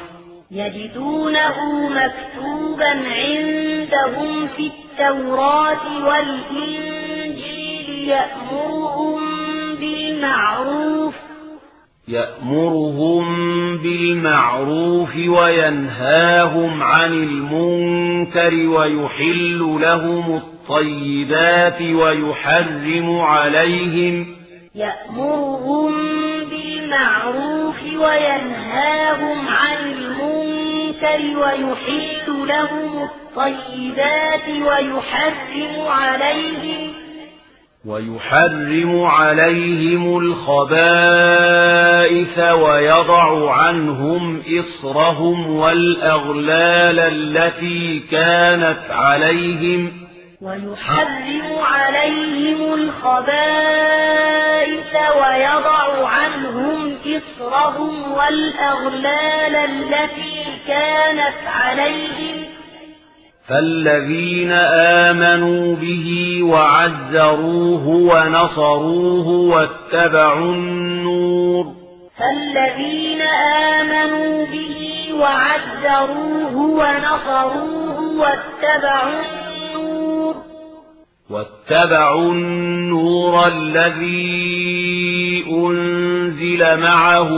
S2: يجدونه مكتوبا عندهم في التوراة والإنجيل يأمرهم بالمعروف.
S1: يأمرهم بالمعروف وينهاهم عن المنكر ويحل لهم الطيبات ويحرم عليهم.
S2: يأمرهم بالمعروف وينهاهم عن المنكر ويحل لهم الطيبات ويحرم عليهم.
S1: ويحرم عليهم الخبائث ويضع عنهم إصرهم والأغلال التي كانت عليهم
S2: ويحرم عليهم الخبائث ويضع عنهم إصرهم والأغلال التي كانت عليهم
S1: فالذين آمنوا به وعزروه ونصروه واتبعوا النور
S2: فالذين آمنوا به وعزروه ونصروه واتبعوا النور
S1: واتبعوا النور الذي أنزل معه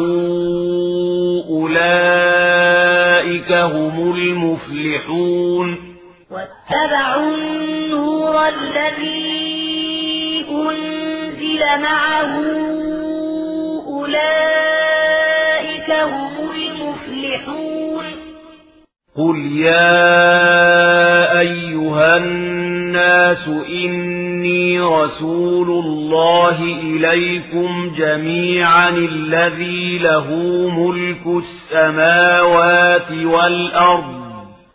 S1: أولئك هم المفلحون
S2: واتبعوا النور الذي أنزل معه. أولئك هم المفلحون.
S1: قل يا أيها الناس إني رسول الله إليكم جميعا الذي له ملك السماوات والأرض.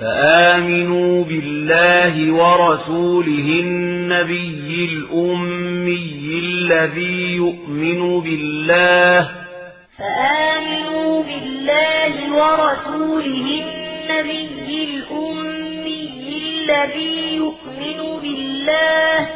S1: فآمنوا بالله ورسوله النبي الأمي الذي يؤمن بالله.
S2: فآمنوا بالله ورسوله النبي الأمي الذي يؤمن بالله.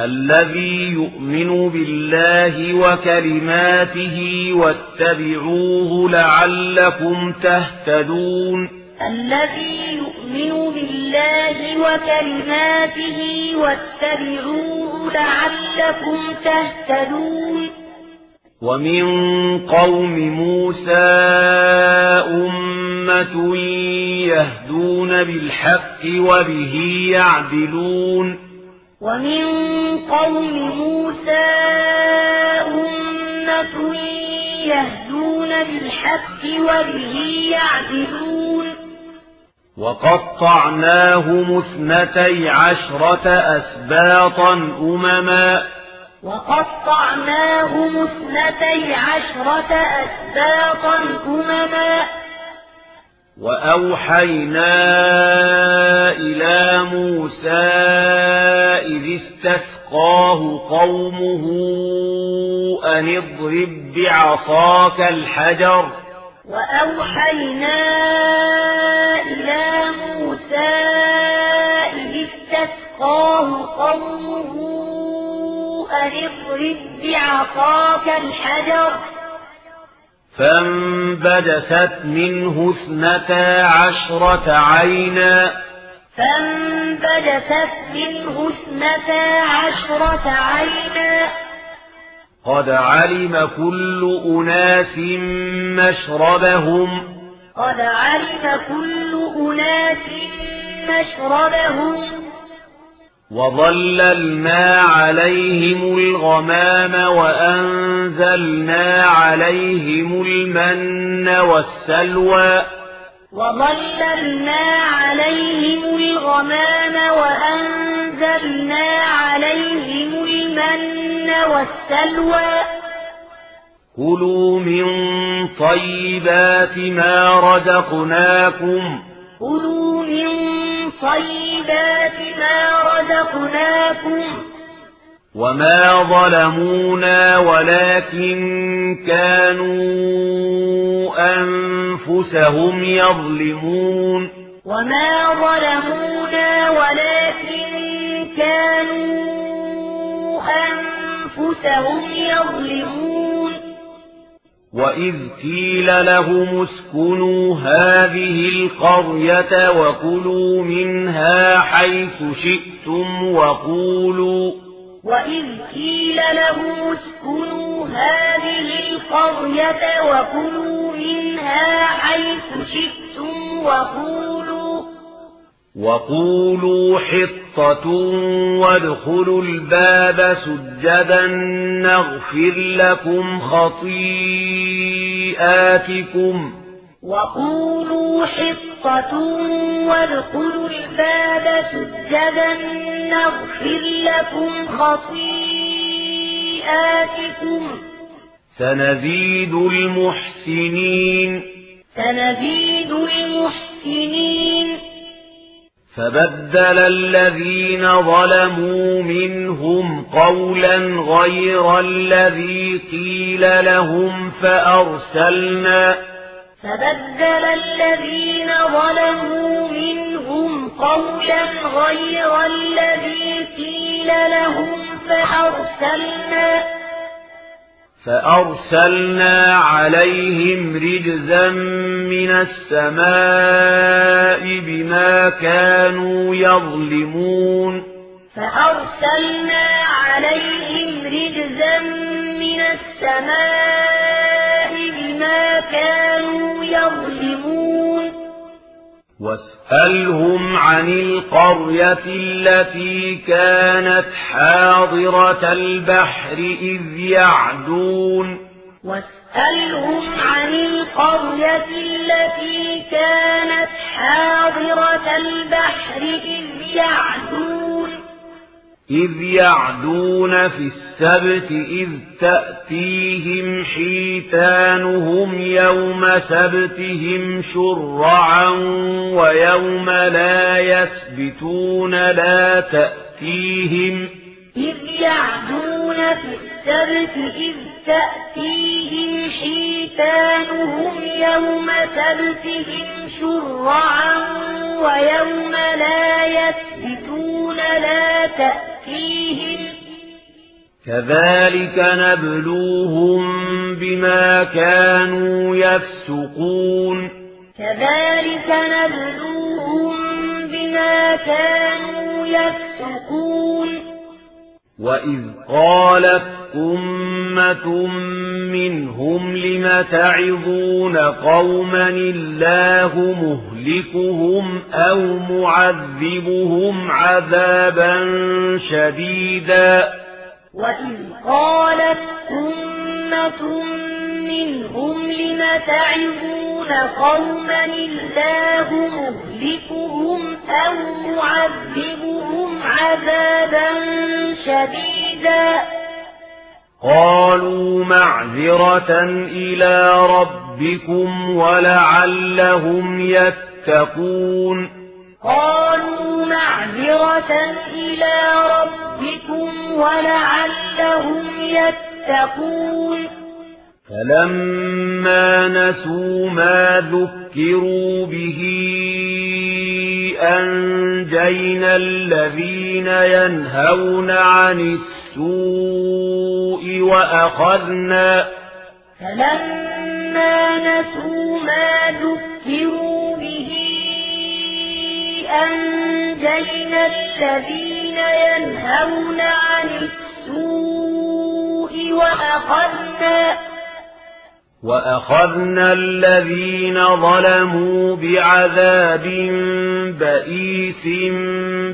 S1: الذي يؤمن بالله وكلماته واتبعوه لعلكم تهتدون.
S2: الذي يؤمن بالله وكلماته واتبعوه لعلكم تهتدون.
S1: ومن قوم موسى أمة يهدون بالحق وبه يعدلون.
S2: ومن قوم موسى أمة يهدون بالحق وبه يعدلون.
S1: وقطعناهم اثنتي عشرة أسباطا أمما.
S2: وقطعناهم اثنتي عشرة أسباطا أمما.
S1: وأوحينا إلى موسى إذ استسقاه قومه أن اضرب بعصاك الحجر.
S2: وأوحينا إلى موسى إذ استسقاه قومه أن اضرب بعصاك الحجر.
S1: فانبدست منه اثنتا عشرة عينا.
S2: فانبدست منه اثنتا عشرة عينا.
S1: قد علم كل أناس مشربهم
S2: قد علم كل أناس مشربهم
S1: وظللنا عليهم الغمام وأنزلنا عليهم المن والسلوى
S2: وظللنا عليهم الغمام وأنزلنا عليهم المن والسلوى.
S1: كلوا من طيبات ما رزقناكم.
S2: كلوا من طيبات ما رزقناكم.
S1: وما ظلمونا ولكن كانوا أنفسهم يظلمون.
S2: وما ظلمونا ولكن كانوا أنفسهم يظلمون.
S1: وإذ قيل لهم اسكنوا هذه القرية وكلوا منها حيث شئتم وقولوا.
S2: وإذ قيل لهم اسكنوا هذه القرية وكلوا منها حيث شئتم وقولوا.
S1: وقولوا حطة وادخلوا الباب سجدا نغفر لكم خطيئاتكم
S2: وقولوا حطة وادخلوا الباب سجدا نغفر لكم خطيئاتكم
S1: سنزيد المحسنين
S2: سنزيد المحسنين
S1: فبدل الذين ظلموا منهم قولا غير الذي قيل لهم فأرسلنا.
S2: فبدل الذين ظلموا منهم قولا غير الذي قيل لهم فأرسلنا.
S1: فأرسلنا عليهم رجزا من السماء بما كانوا يظلمون.
S2: فأرسلنا عليهم رجزا من السماء بما كانوا يظلمون.
S1: واسألهم عن القرية التي كانت حاضرة البحر إذ يعدون؟
S2: واسألهم عن القرية التي كانت حاضرة البحر إذ يعدون.
S1: إذ يعدون في السبت إذ تأتيهم حيتانهم يوم سبتهم شرعا ويوم لا يسبتون لا تأتيهم
S2: إذ يعدون في السبت إذ تأتيهم حيتانهم يوم سبتهم شرعا ويوم لا يسبتون لا تأتيهم
S1: كذلك نبلوهم بما كانوا يفسقون.
S2: كذلك نبلوهم بما كانوا يفسقون.
S1: وإذ قالت أمة منهم لم تعظون قوما الله مهلكهم أو معذبهم عذابا شديدا.
S2: وإذ قالت أمة منهم لم تعظون قوما الله مهلكهم أو معذبهم عذابا شديدا.
S1: قالوا معذرة إلى ربكم ولعلهم يتقون.
S2: قالوا معذرة إلى ربكم ولعلهم يتقون.
S1: فلما نسوا ما ذكروا به أنجينا الذين ينهون عن السوء وأخذنا
S2: فلما نسوا ما ذكروا به أنجينا الذين ينهون عن السوء وأخذنا
S1: وأخذنا الذين ظلموا بعذاب بئيس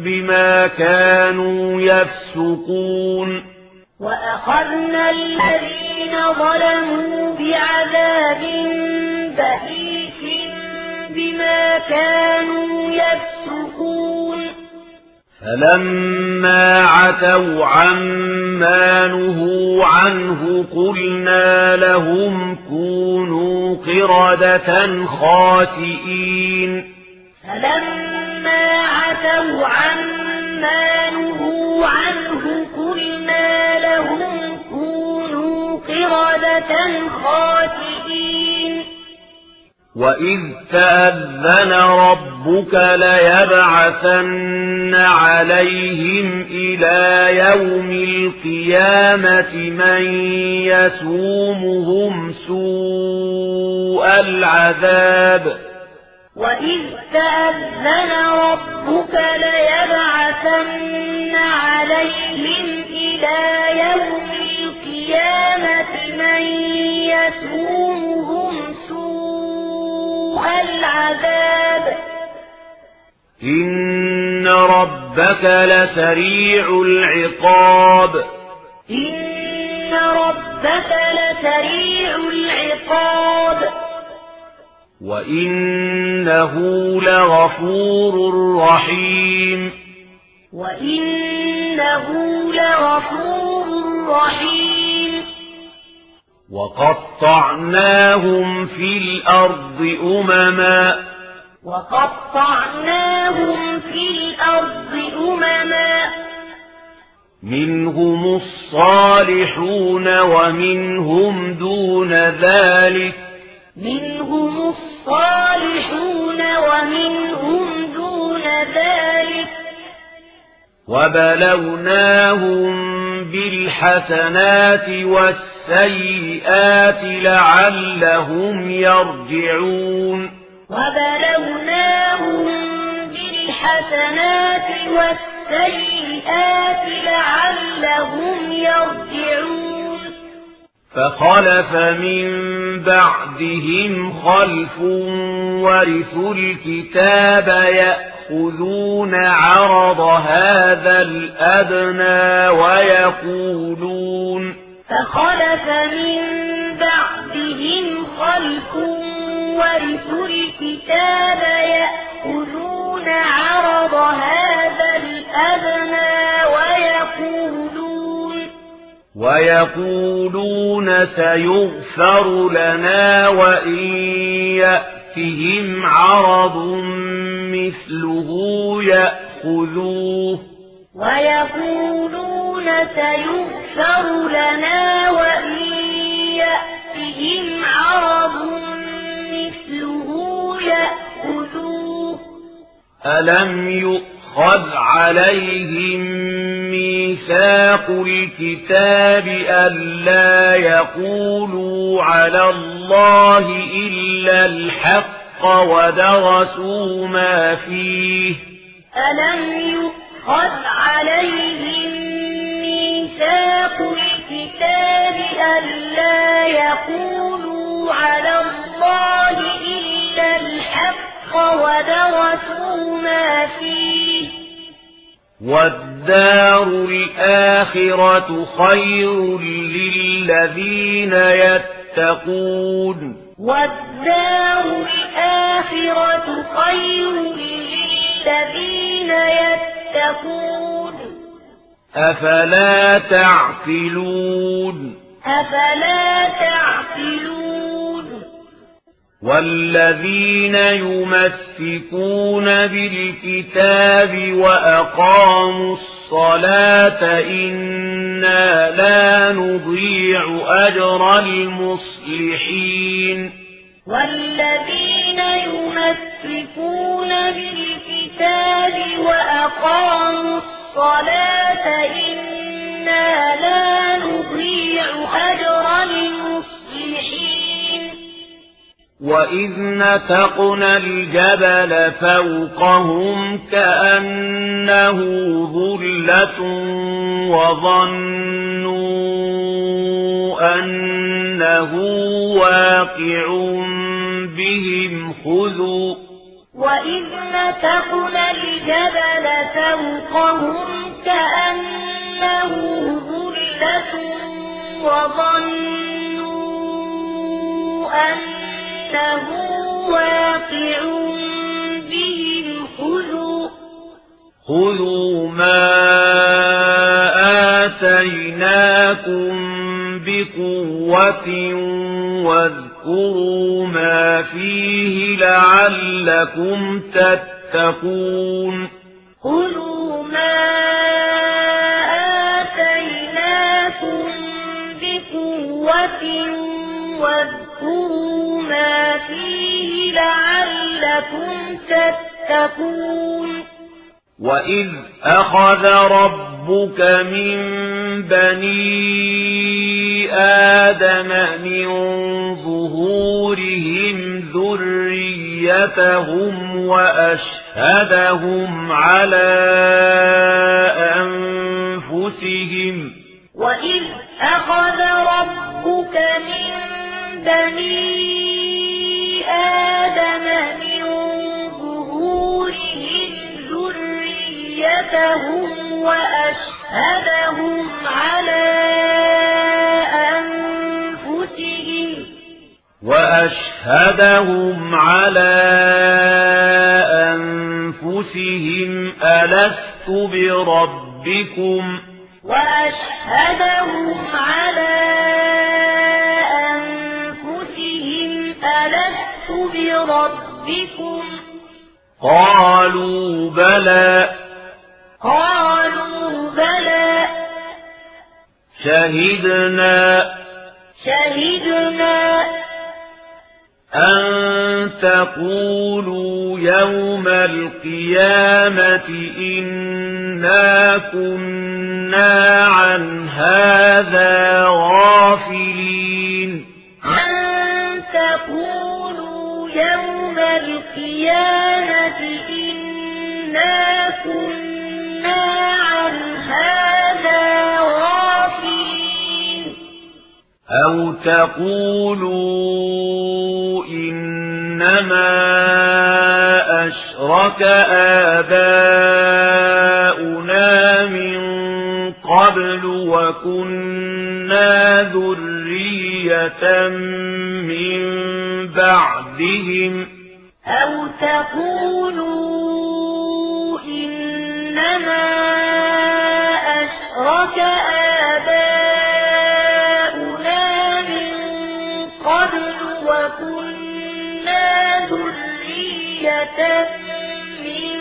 S1: بما كانوا يفسقون.
S2: وأخذنا الذين ظلموا بعذاب بئيس بما كانوا يفسقون.
S1: فلما عتوا عما نهوا عنه قلنا لهم كونوا قردة خاسئين
S2: فلما عتوا عما نهوا عنه قلنا لهم كونوا قردة خاسئين
S1: وإذ تأذن ربك ليبعثن عليهم إلى يوم القيامة من يسومهم سوء العذاب
S2: وإذ تأذن ربك ليبعثن عليهم إلى يوم القيامة من يسومهم العذاب.
S1: إن ربك لسريع العقاب.
S2: إن ربك لسريع العقاب.
S1: وإنه لغفور رحيم.
S2: وإنه لغفور رحيم.
S1: وقطعناهم في الأرض أمما.
S2: وقطعناهم في الأرض أمما.
S1: منهم الصالحون ومنهم دون ذلك.
S2: منهم الصالحون ومنهم دون ذلك.
S1: وبلوناهم بالحسنات والسيئات لعلهم يرجعون
S2: وبلوناهم بالحسنات والسيئات لعلهم يرجعون
S1: فخلف من بعدهم خلف ورثوا الكتاب يأخذون عرض هذا الأدنى ويقولون
S2: فخلف من بعدهم خلف ورثوا الكتاب يأخذون عرض هذا الأدنى ويقولون
S1: ويقولون سيغفر لنا وإن يأتهم عرض مثله يأخذوه.
S2: ويقولون سيغفر لنا وإن يأتهم عرض مثله يأخذوه.
S1: ألم يؤخذ عليهم ميثاق الكتاب ألا يقولوا على الله إلا الحق ودرسوا ما فيه.
S2: ألم يؤخذ عليهم ميثاق الكتاب ألا يقولوا على الله إلا الحق ودرسوا ما فيه؟
S1: والدار الآخرة خير للذين يتقون.
S2: والدار الآخرة خير للذين يتقون.
S1: أفلا تعقلون؟
S2: أفلا تعقلون؟
S1: والذين يمسكون بالكتاب وأقاموا الصلاة إنا لا نضيع أجر المصلحين.
S2: والذين يمسكون بالكتاب وأقاموا الصلاة إنا لا نضيع أجر المصلحين.
S1: وإذ نتقنا الجبل فوقهم كأنه ظلة وظنوا أنه واقع بهم خذوا
S2: وإذ نتقنا الجبل فوقهم كأنه ظلة وظنوا أنه واقع بهم خذوا
S1: خذوا ما آتيناكم بقوة واذكروا ما فيه لعلكم تتقون.
S2: خذوا ما آتيناكم بقوة واذكروا ما فيه لعلكم تتقون.
S1: وإذ أخذ ربك من بني آدم من ظهورهم ذريتهم وأشهدهم على أنفسهم
S2: وإذ أخذ ربك من بني آدم من ظهورهم ذريتهم وأشهدهم على أنفسهم
S1: وأشهدهم على أنفسهم ألست بربكم
S2: وأشهدهم على أنفسهم ألست بربكم؟
S1: قالوا بلى.
S2: قالوا بلى.
S1: شهدنا.
S2: شهدنا.
S1: أن تقولوا يوم القيامة إنا كنا عن هذا غافلين
S2: أن تقولوا يوم القيامة إنا كنا عن هذا غافلين
S1: أو تقولوا إنما أشرك آباؤنا من قبل وكنا ذرية من بعدهم
S2: أو تقولوا إنما أشرك آباؤنا من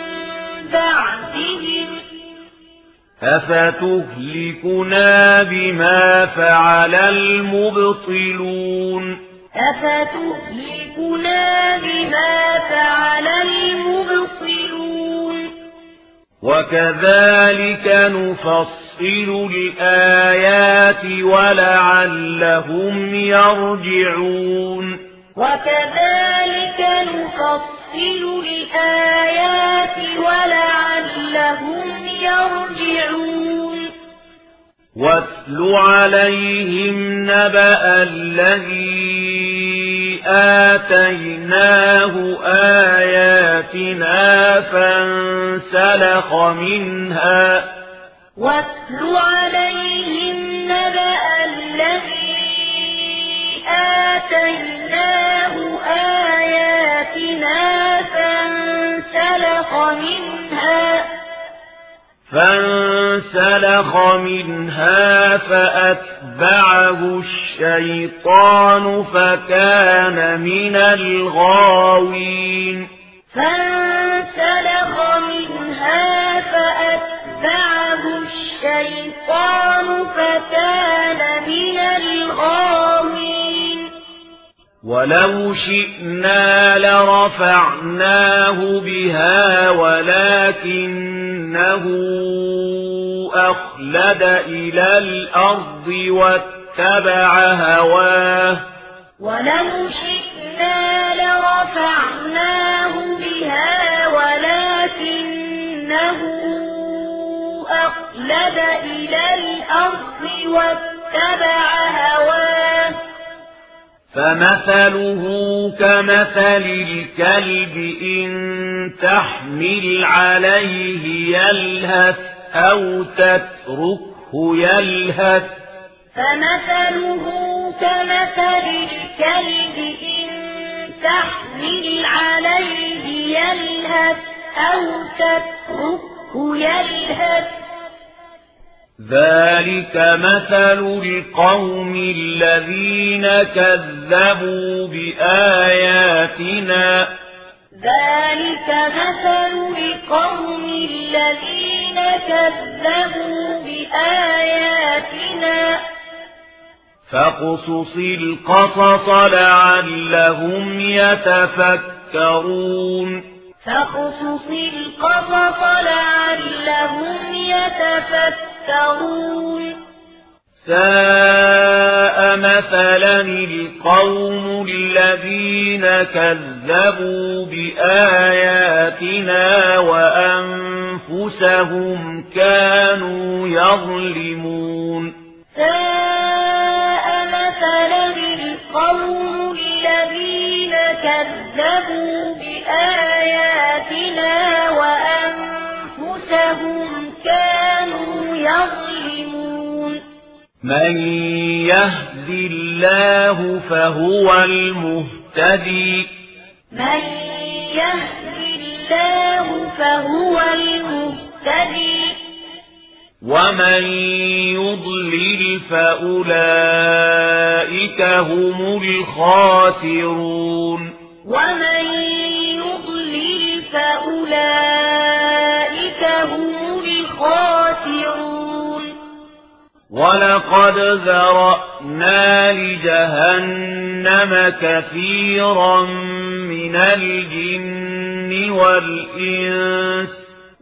S2: بعدهم.
S1: أفتهلكنا بما فعل المبطلون
S2: أفتهلكنا بما فعل المبطلون
S1: وكذلك نفصل الآيات ولعلهم يرجعون
S2: وكذلك نفصل الآيات ولعلهم يرجعون
S1: واتل عليهم نبأ الذي آتيناه آياتنا فانسلخ منها
S2: واتل عليهم نبأ الذي آتيناه آياتنا فانسلخ منها.
S1: فانسلخ منها فأتبعه الشيطان فكان من الغاوين.
S2: فانسلخ منها فأتبعه الشيطان فكان من الغاوين.
S1: ولو شئنا لرفعناه بها ولكنه أخلد إلى الأرض واتبع هواه.
S2: ولو شئنا لرفعناه بها ولكنه أخلد إلى الأرض واتبع هواه.
S1: فمثله كمثل الكلب إن تحمل عليه يلهث أو تتركه يلهث.
S2: فمثله كمثل الكلب إن تحمل عليه يلهث أو تتركه يلهث
S1: ذلك مثل القوم الذين كذبوا بآياتنا.
S2: ذلك مثل القوم الذين كذبوا بآياتنا.
S1: فاقصص القصص لعلهم يتفكرون.
S2: فاقصص القصص لعلهم يتفكرون.
S1: ساء مثلا القوم الذين كذبوا بآياتنا وأنفسهم كانوا يظلمون.
S2: ساء مثلا القوم الذين كذبوا بآياتنا وأنفسهم كانوا يظلمون.
S1: من يهد الله فهو المهتدي.
S2: من يهد الله فهو المهتدي.
S1: ومن يضلل فأولئك هم الخاسرون
S2: ومن يضلل فأولئك هم الخاسرون
S1: ولقد ذرأنا لجهنم كثيرا من الجن والإنس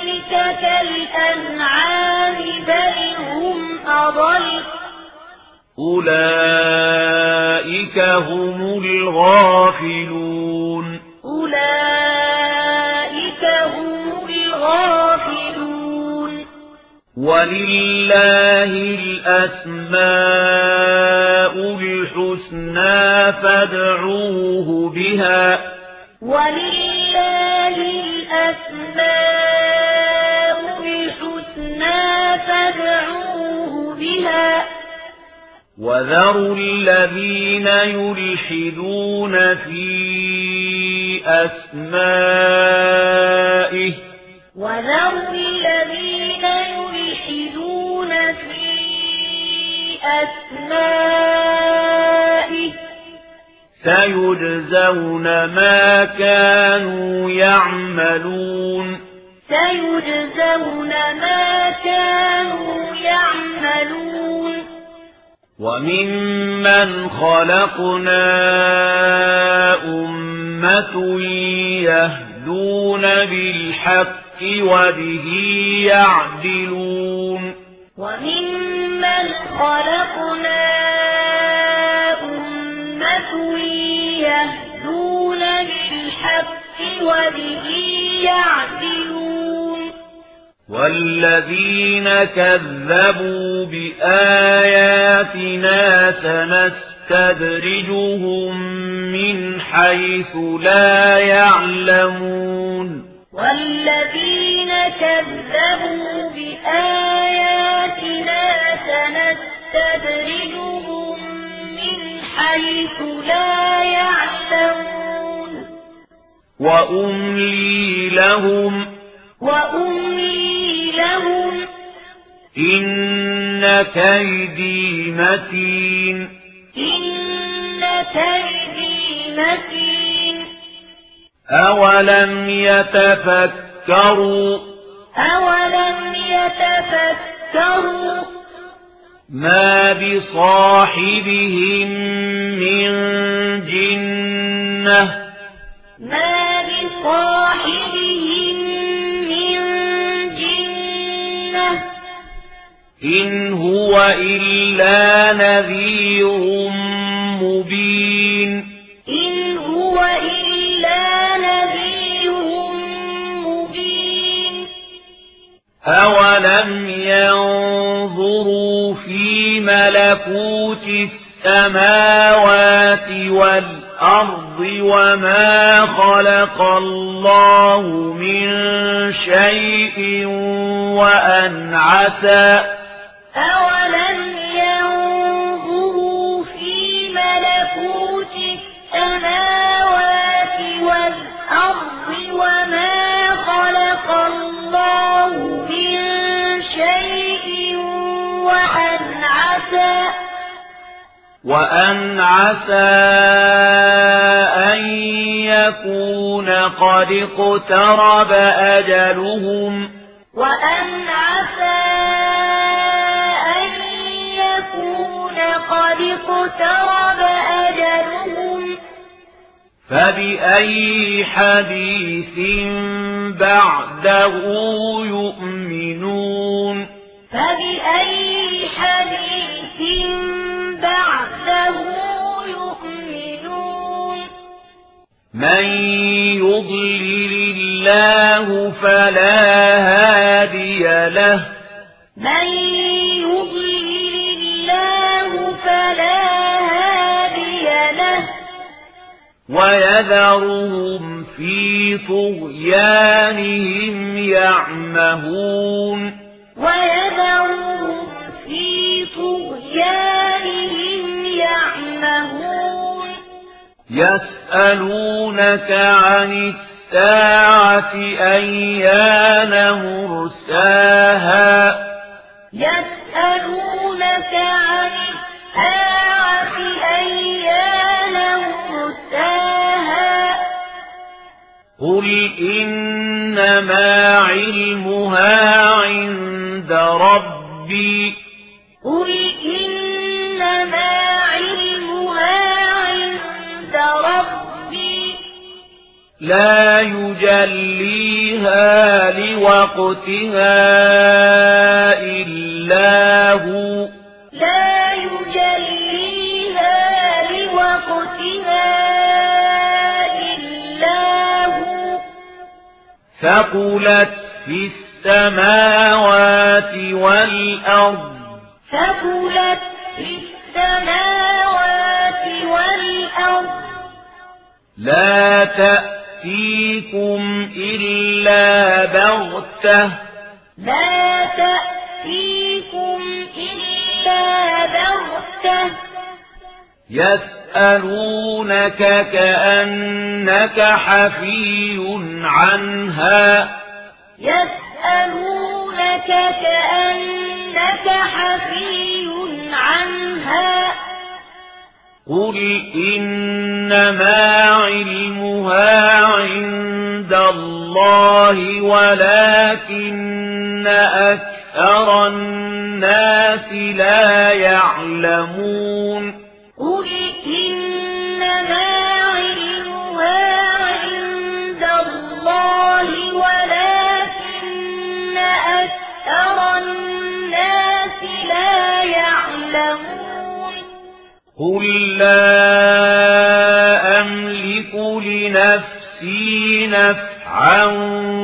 S2: أولئك كالأنعام بل هم أضل.
S1: أولئك هم الغافلون.
S2: أولئك هم الغافلون.
S1: ولله الأسماء الحسنى فادعوه بها.
S2: ولله
S1: وذروا الذين يلحدون في أسمائه
S2: وذروا الذين يلحدون في أسمائه
S1: سيجزون ما كانوا يعملون
S2: سيجزون ما كانوا يعملون
S1: وممن خلقنا أمة يهدون بالحق وبه يعدلون
S2: وممن خلقنا أمة يهدون بالحق وبه يعدلون
S1: والذين كذبوا بآياتنا سنستدرجهم من حيث لا يعلمون.
S2: والذين كذبوا بآياتنا سنستدرجهم من حيث لا يعلمون.
S1: وأملي لهم
S2: وأملي لهم.
S1: إن كيدي متين.
S2: إن كيدي متين.
S1: أولم يتفكروا؟
S2: أولم يتفكروا؟
S1: ما بصاحبهم من جنة.
S2: ما بصاحبهم
S1: إن هو إلا نذير مبين
S2: إن هو إلا نذير مبين
S1: أولم ينظروا في ملكوت السماوات والأرض وما خلق الله من شيء وأن عسى
S2: أولم ينظروا في ملكوت السماوات والأرض وما خلق الله من شيء وأن عسى
S1: وأن عسى يكون قد اقترب أجلهم
S2: وأن عسى قد اقترب أجلهم.
S1: فبأي حديث بعده يؤمنون؟
S2: فبأي حديث بعده يؤمنون؟
S1: من يضلل الله فلا هادي له.
S2: من فلا هادي له.
S1: ويذرهم في طغيانهم يعمهون.
S2: ويذرهم في طغيانهم يعمهون.
S1: يسألونك عن الساعة أيان مرساها.
S2: يسألونك عن الساعة أيان مرساها
S1: قل إنما علمها عند ربي.
S2: قل إنما علمها عند ربي.
S1: لا يجليها لوقتها إلا هو.
S2: لا يجليها لوقتها إلا هو
S1: ثقلت في السماوات والأرض
S2: ثقلت في السماوات والأرض
S1: لا تأتيكم إلا بغتة
S2: لا
S1: يسألونك كأنك حفي عنها.
S2: يسألونك كأنك حفي عنها.
S1: قل إنما علمها عند الله ولكن أكثر الناس لا يعلمون
S2: قل إنما علمها عند الله ولكن أكثر الناس لا يعلمون
S1: قل لا أملك لنفسي نفعا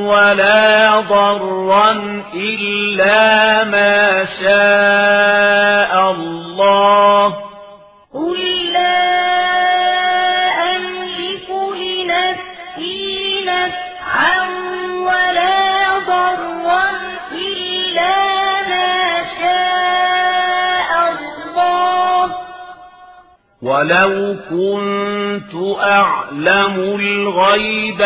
S1: ولا ضرا إلا ما شاء الله.
S2: قل لا أملك لنفسي نفعا ولا ضرا إلا ما شاء الله.
S1: ولو كنت أعلم الغيب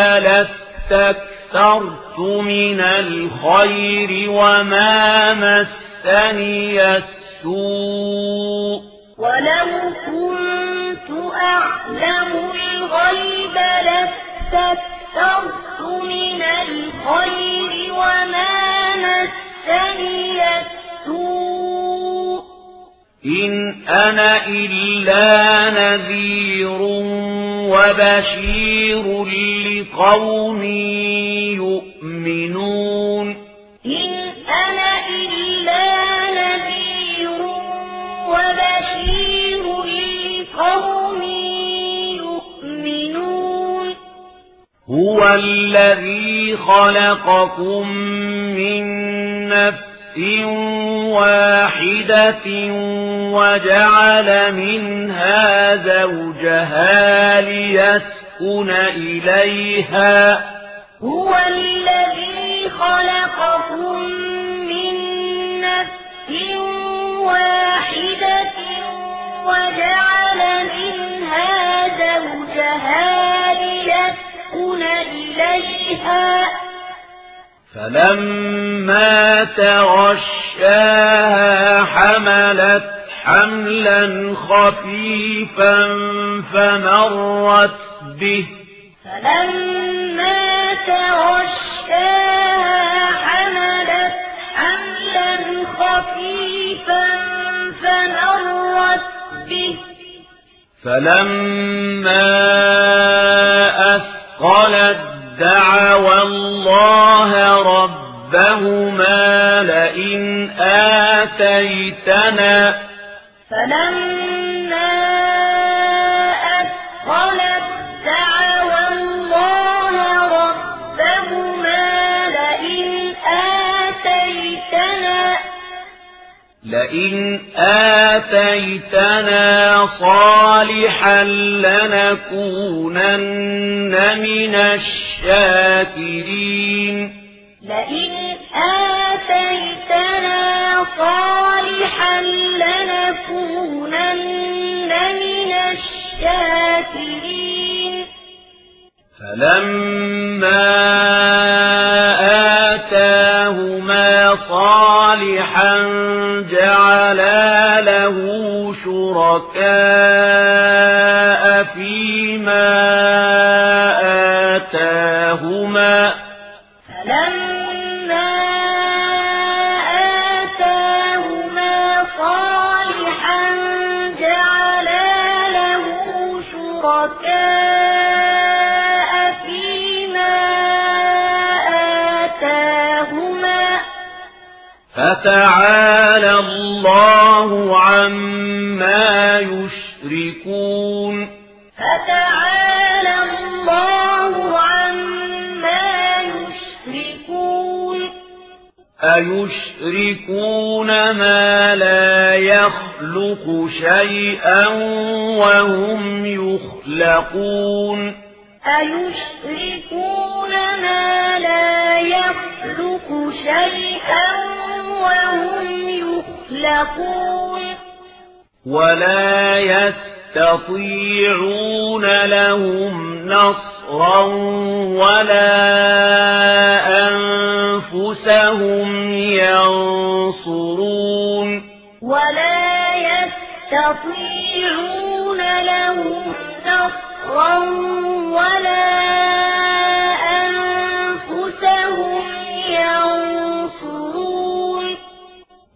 S1: لاستكثرت من الخير وما مسني السوء
S2: ولو كنت أعلم الغيب لاستكثرت من الخير وما مسني السوء
S1: إن أنا إلا نذير وبشير لقوم يؤمنون
S2: إن أنا إلا نذير وبشير لقوم يؤمنون
S1: هو الذي خلقكم من نفس واحدة وجعل منها زوجها ليسكن إليها.
S2: هو الذي خلقكم من نفس واحدة وجعل منها زوجها ليسكن إليها.
S1: فلما تغشاها حملت حملا خفيفا فمرت به
S2: فلما تغشاها حملت حملا خفيفا فمرت به
S1: فلما أثقلت دعوى الله ربهما لئن آتيتنا.
S2: فلما أثقلت دعوى الله ربهما لئن آتيتنا.
S1: لئن آتيتنا صالحا لنكونن من الشاكرين
S2: لئن آتيتنا صالحا لنكونن من الشاكرين.
S1: فلما آتاهما صالحا جعلا له شركاء فتعالى الله عما يشركون.
S2: فتعالى الله عما يشركون.
S1: أيشركون ما لا يخلق شيئا وهم يخلقون.
S2: أيشركون ما لا يخلق شيئا وهم يخلقون.
S1: ولا يستطيعون لهم نصرا ولا أنفسهم ينصرون.
S2: ولا يستطيعون لهم نصرا ولا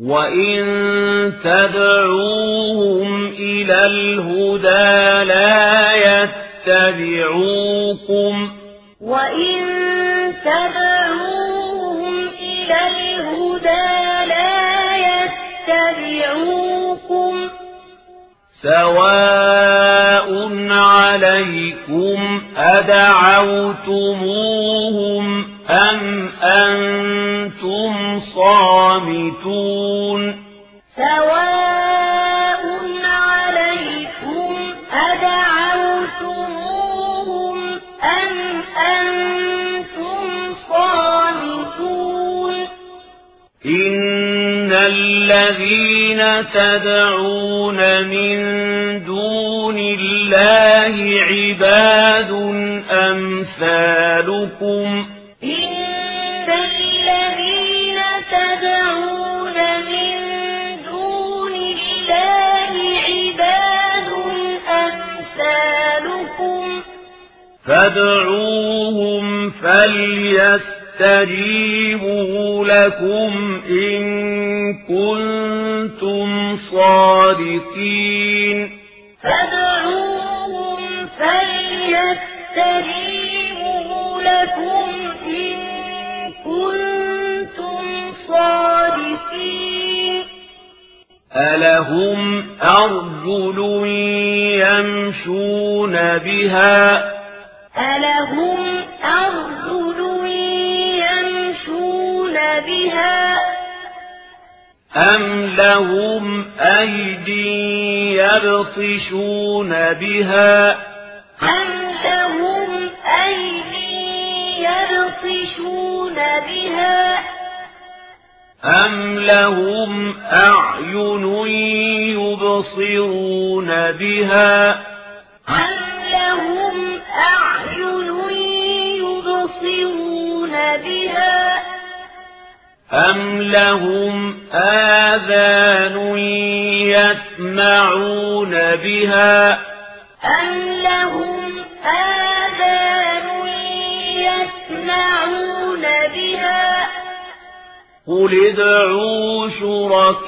S1: وإن تدعوهم إلى الهدى لا يتبعوكم
S2: وإن تدعوهم إلى الهدى لا يتبعوكم
S1: سواء عليكم أدعوتموهم أم أنتم صامتون
S2: سواء عليكم أدعوتموهم أم أنتم صامتون
S1: إن الذين تدعون من دون الله عباد أمثالكم فادعوهم فليستجيبوا لكم إن كنتم صادقين.
S2: فادعوهم فليستجيبوا لكم إن كنتم صادقين.
S1: ألهم أرجل يمشون بها
S2: ألهم أرجل يمشون بها
S1: أم لهم أيدي يبطشون بها
S2: أم لهم أيدي يبطشون بها
S1: أم لهم أعين يبصرون بها
S2: أم لهم أعين يبصرون بها
S1: أم لهم آذان يسمعون بها
S2: أم لهم آذان يسمعون بها
S1: قل ادعوا شركاءكم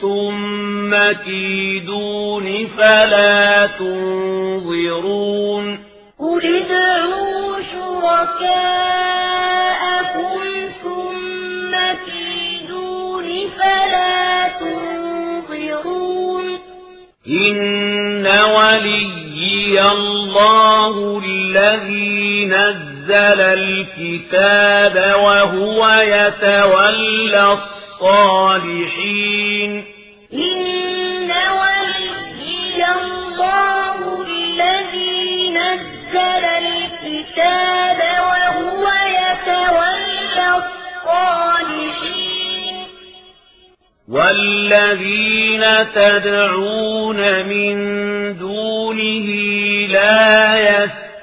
S1: ثم كيدون فلا تنظرون
S2: قل ادعوا شركاءكم ثم كيدون فلا تنظرون
S1: إن وليي الله الذي نزل الكتاب وهو يتولى الصالحين.
S2: إن وليي الله الذي نزل الكتاب وهو يتولى الصالحين.
S1: والذين تدعون من دونه لا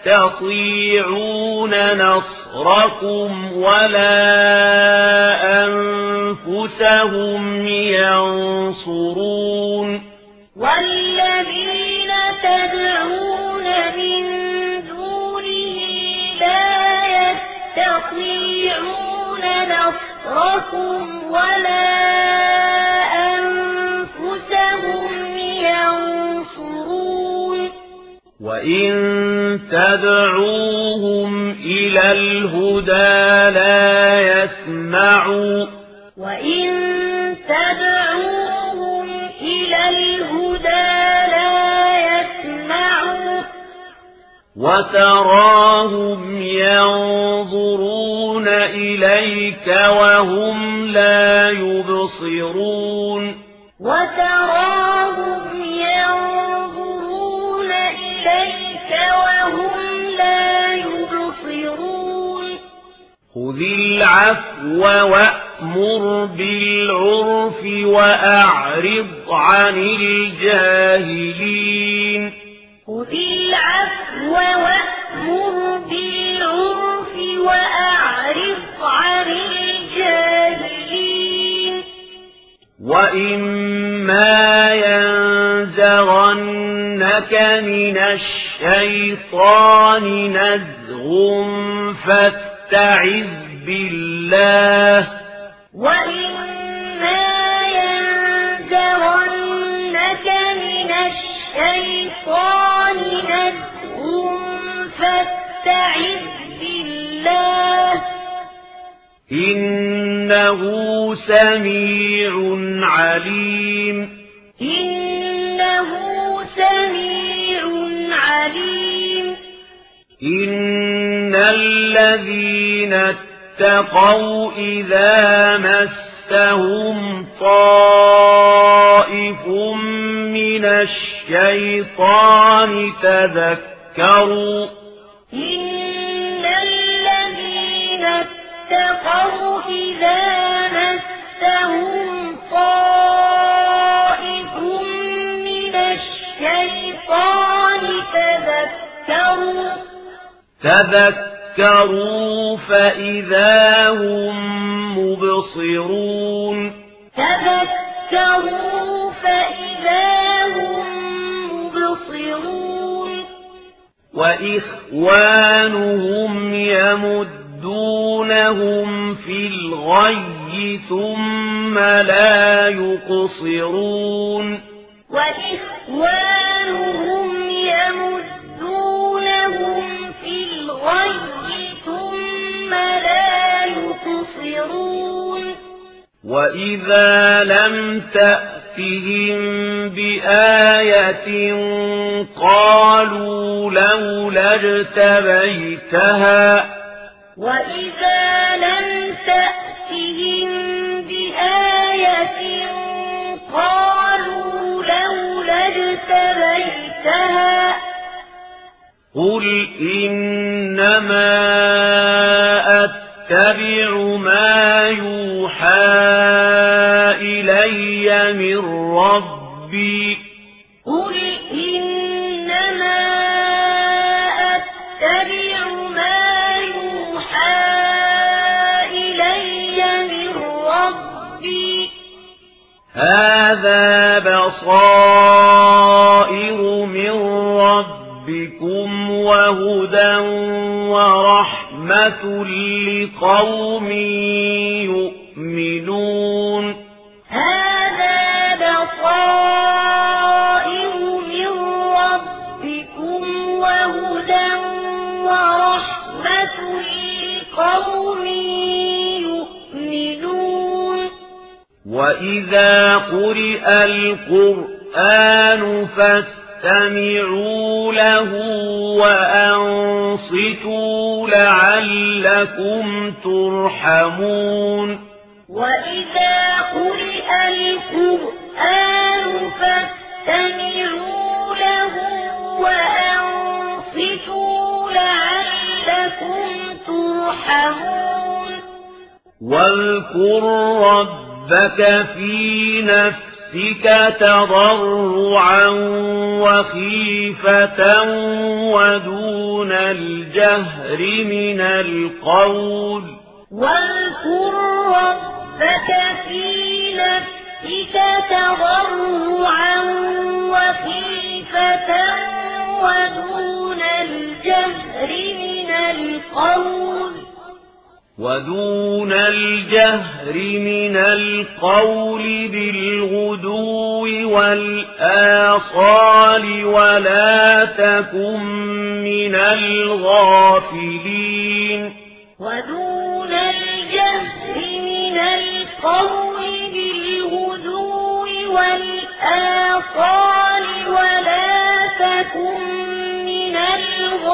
S1: يستطيعون نصركم ولا أنفسهم ينصرون
S2: والذين تدعون من دونه لا يستطيعون نصركم ولا أنفسهم ينصرون
S1: وإن تدعوهم إلى الهدى لا يسمعوا
S2: وإن
S1: وتراهم ينظرون إليك وهم لا يبصرون
S2: وتراهم ينظرون إليك وهم لا يبصرون
S1: خذ العفو وأمر بالعرف وأعرض عن الجاهلين
S2: خذ العفو وأمر بالعرف وأعرض عن الجاهلين.
S1: وإما ينزغنك من الشيطان نزغ فاستعذ بالله.
S2: وإما ينزغنك من الشيطان خَنِئَتْهُمْ فَاسْتَعِذْ بِاللَّهِ
S1: إِنَّهُ سَمِيعٌ عَلِيمٌ إِنَّهُ سَمِيعٌ عَلِيمٌ إِنَّ الَّذِينَ اتَّقَوْا إِذَا مَسَّهُمْ طَائِفٌ مِنَ الشَّيْطَانِ تذكروا.
S2: إن الذين اتقوا إذا مسهم طائف من الشيطان تذكروا.
S1: تذكروا فإذا هم مبصرون.
S2: تذكروا فإذا هم مبصرون
S1: وإخوانهم يمدونهم في الغي ثم لا يقصرون
S2: وإخوانهم يمدونهم في الغي ثم لا يقصرون
S1: وإذا لم تأتهم بآية قالوا لولا اجتبيتها
S2: وإذا لم تأتهم بآية قالوا لولا اجتبيتها
S1: قل إنما أتبع ما يوحى إلي من ربي.
S2: قل إنما أتبع ما يوحى إلي من ربي.
S1: هذا بصائر ورحمة لقوم يؤمنون
S2: هذا بصائر من ربكم وهدى ورحمة لقوم يؤمنون
S1: وإذا قرئ القرآن فاستمعوا له وأنصتوا لعلكم ترحمون
S2: وإذا قرئ القرآن فاستمعوا له وأنصتوا لعلكم ترحمون
S1: واذكر ربك في نفسك تضرعا وخيفة ودون الجهر من القول.
S2: واذكر ربك في نفسك تضرعا وخيفة ودون الجهر من القول.
S1: ودون الجهر من القول بالغدو والآصال ولا تكن من الغافلين
S2: ودون الجهر من القول بالغدو والآصال ولا تكن من الغافلين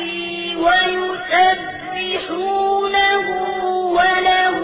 S2: ويسبحونه وله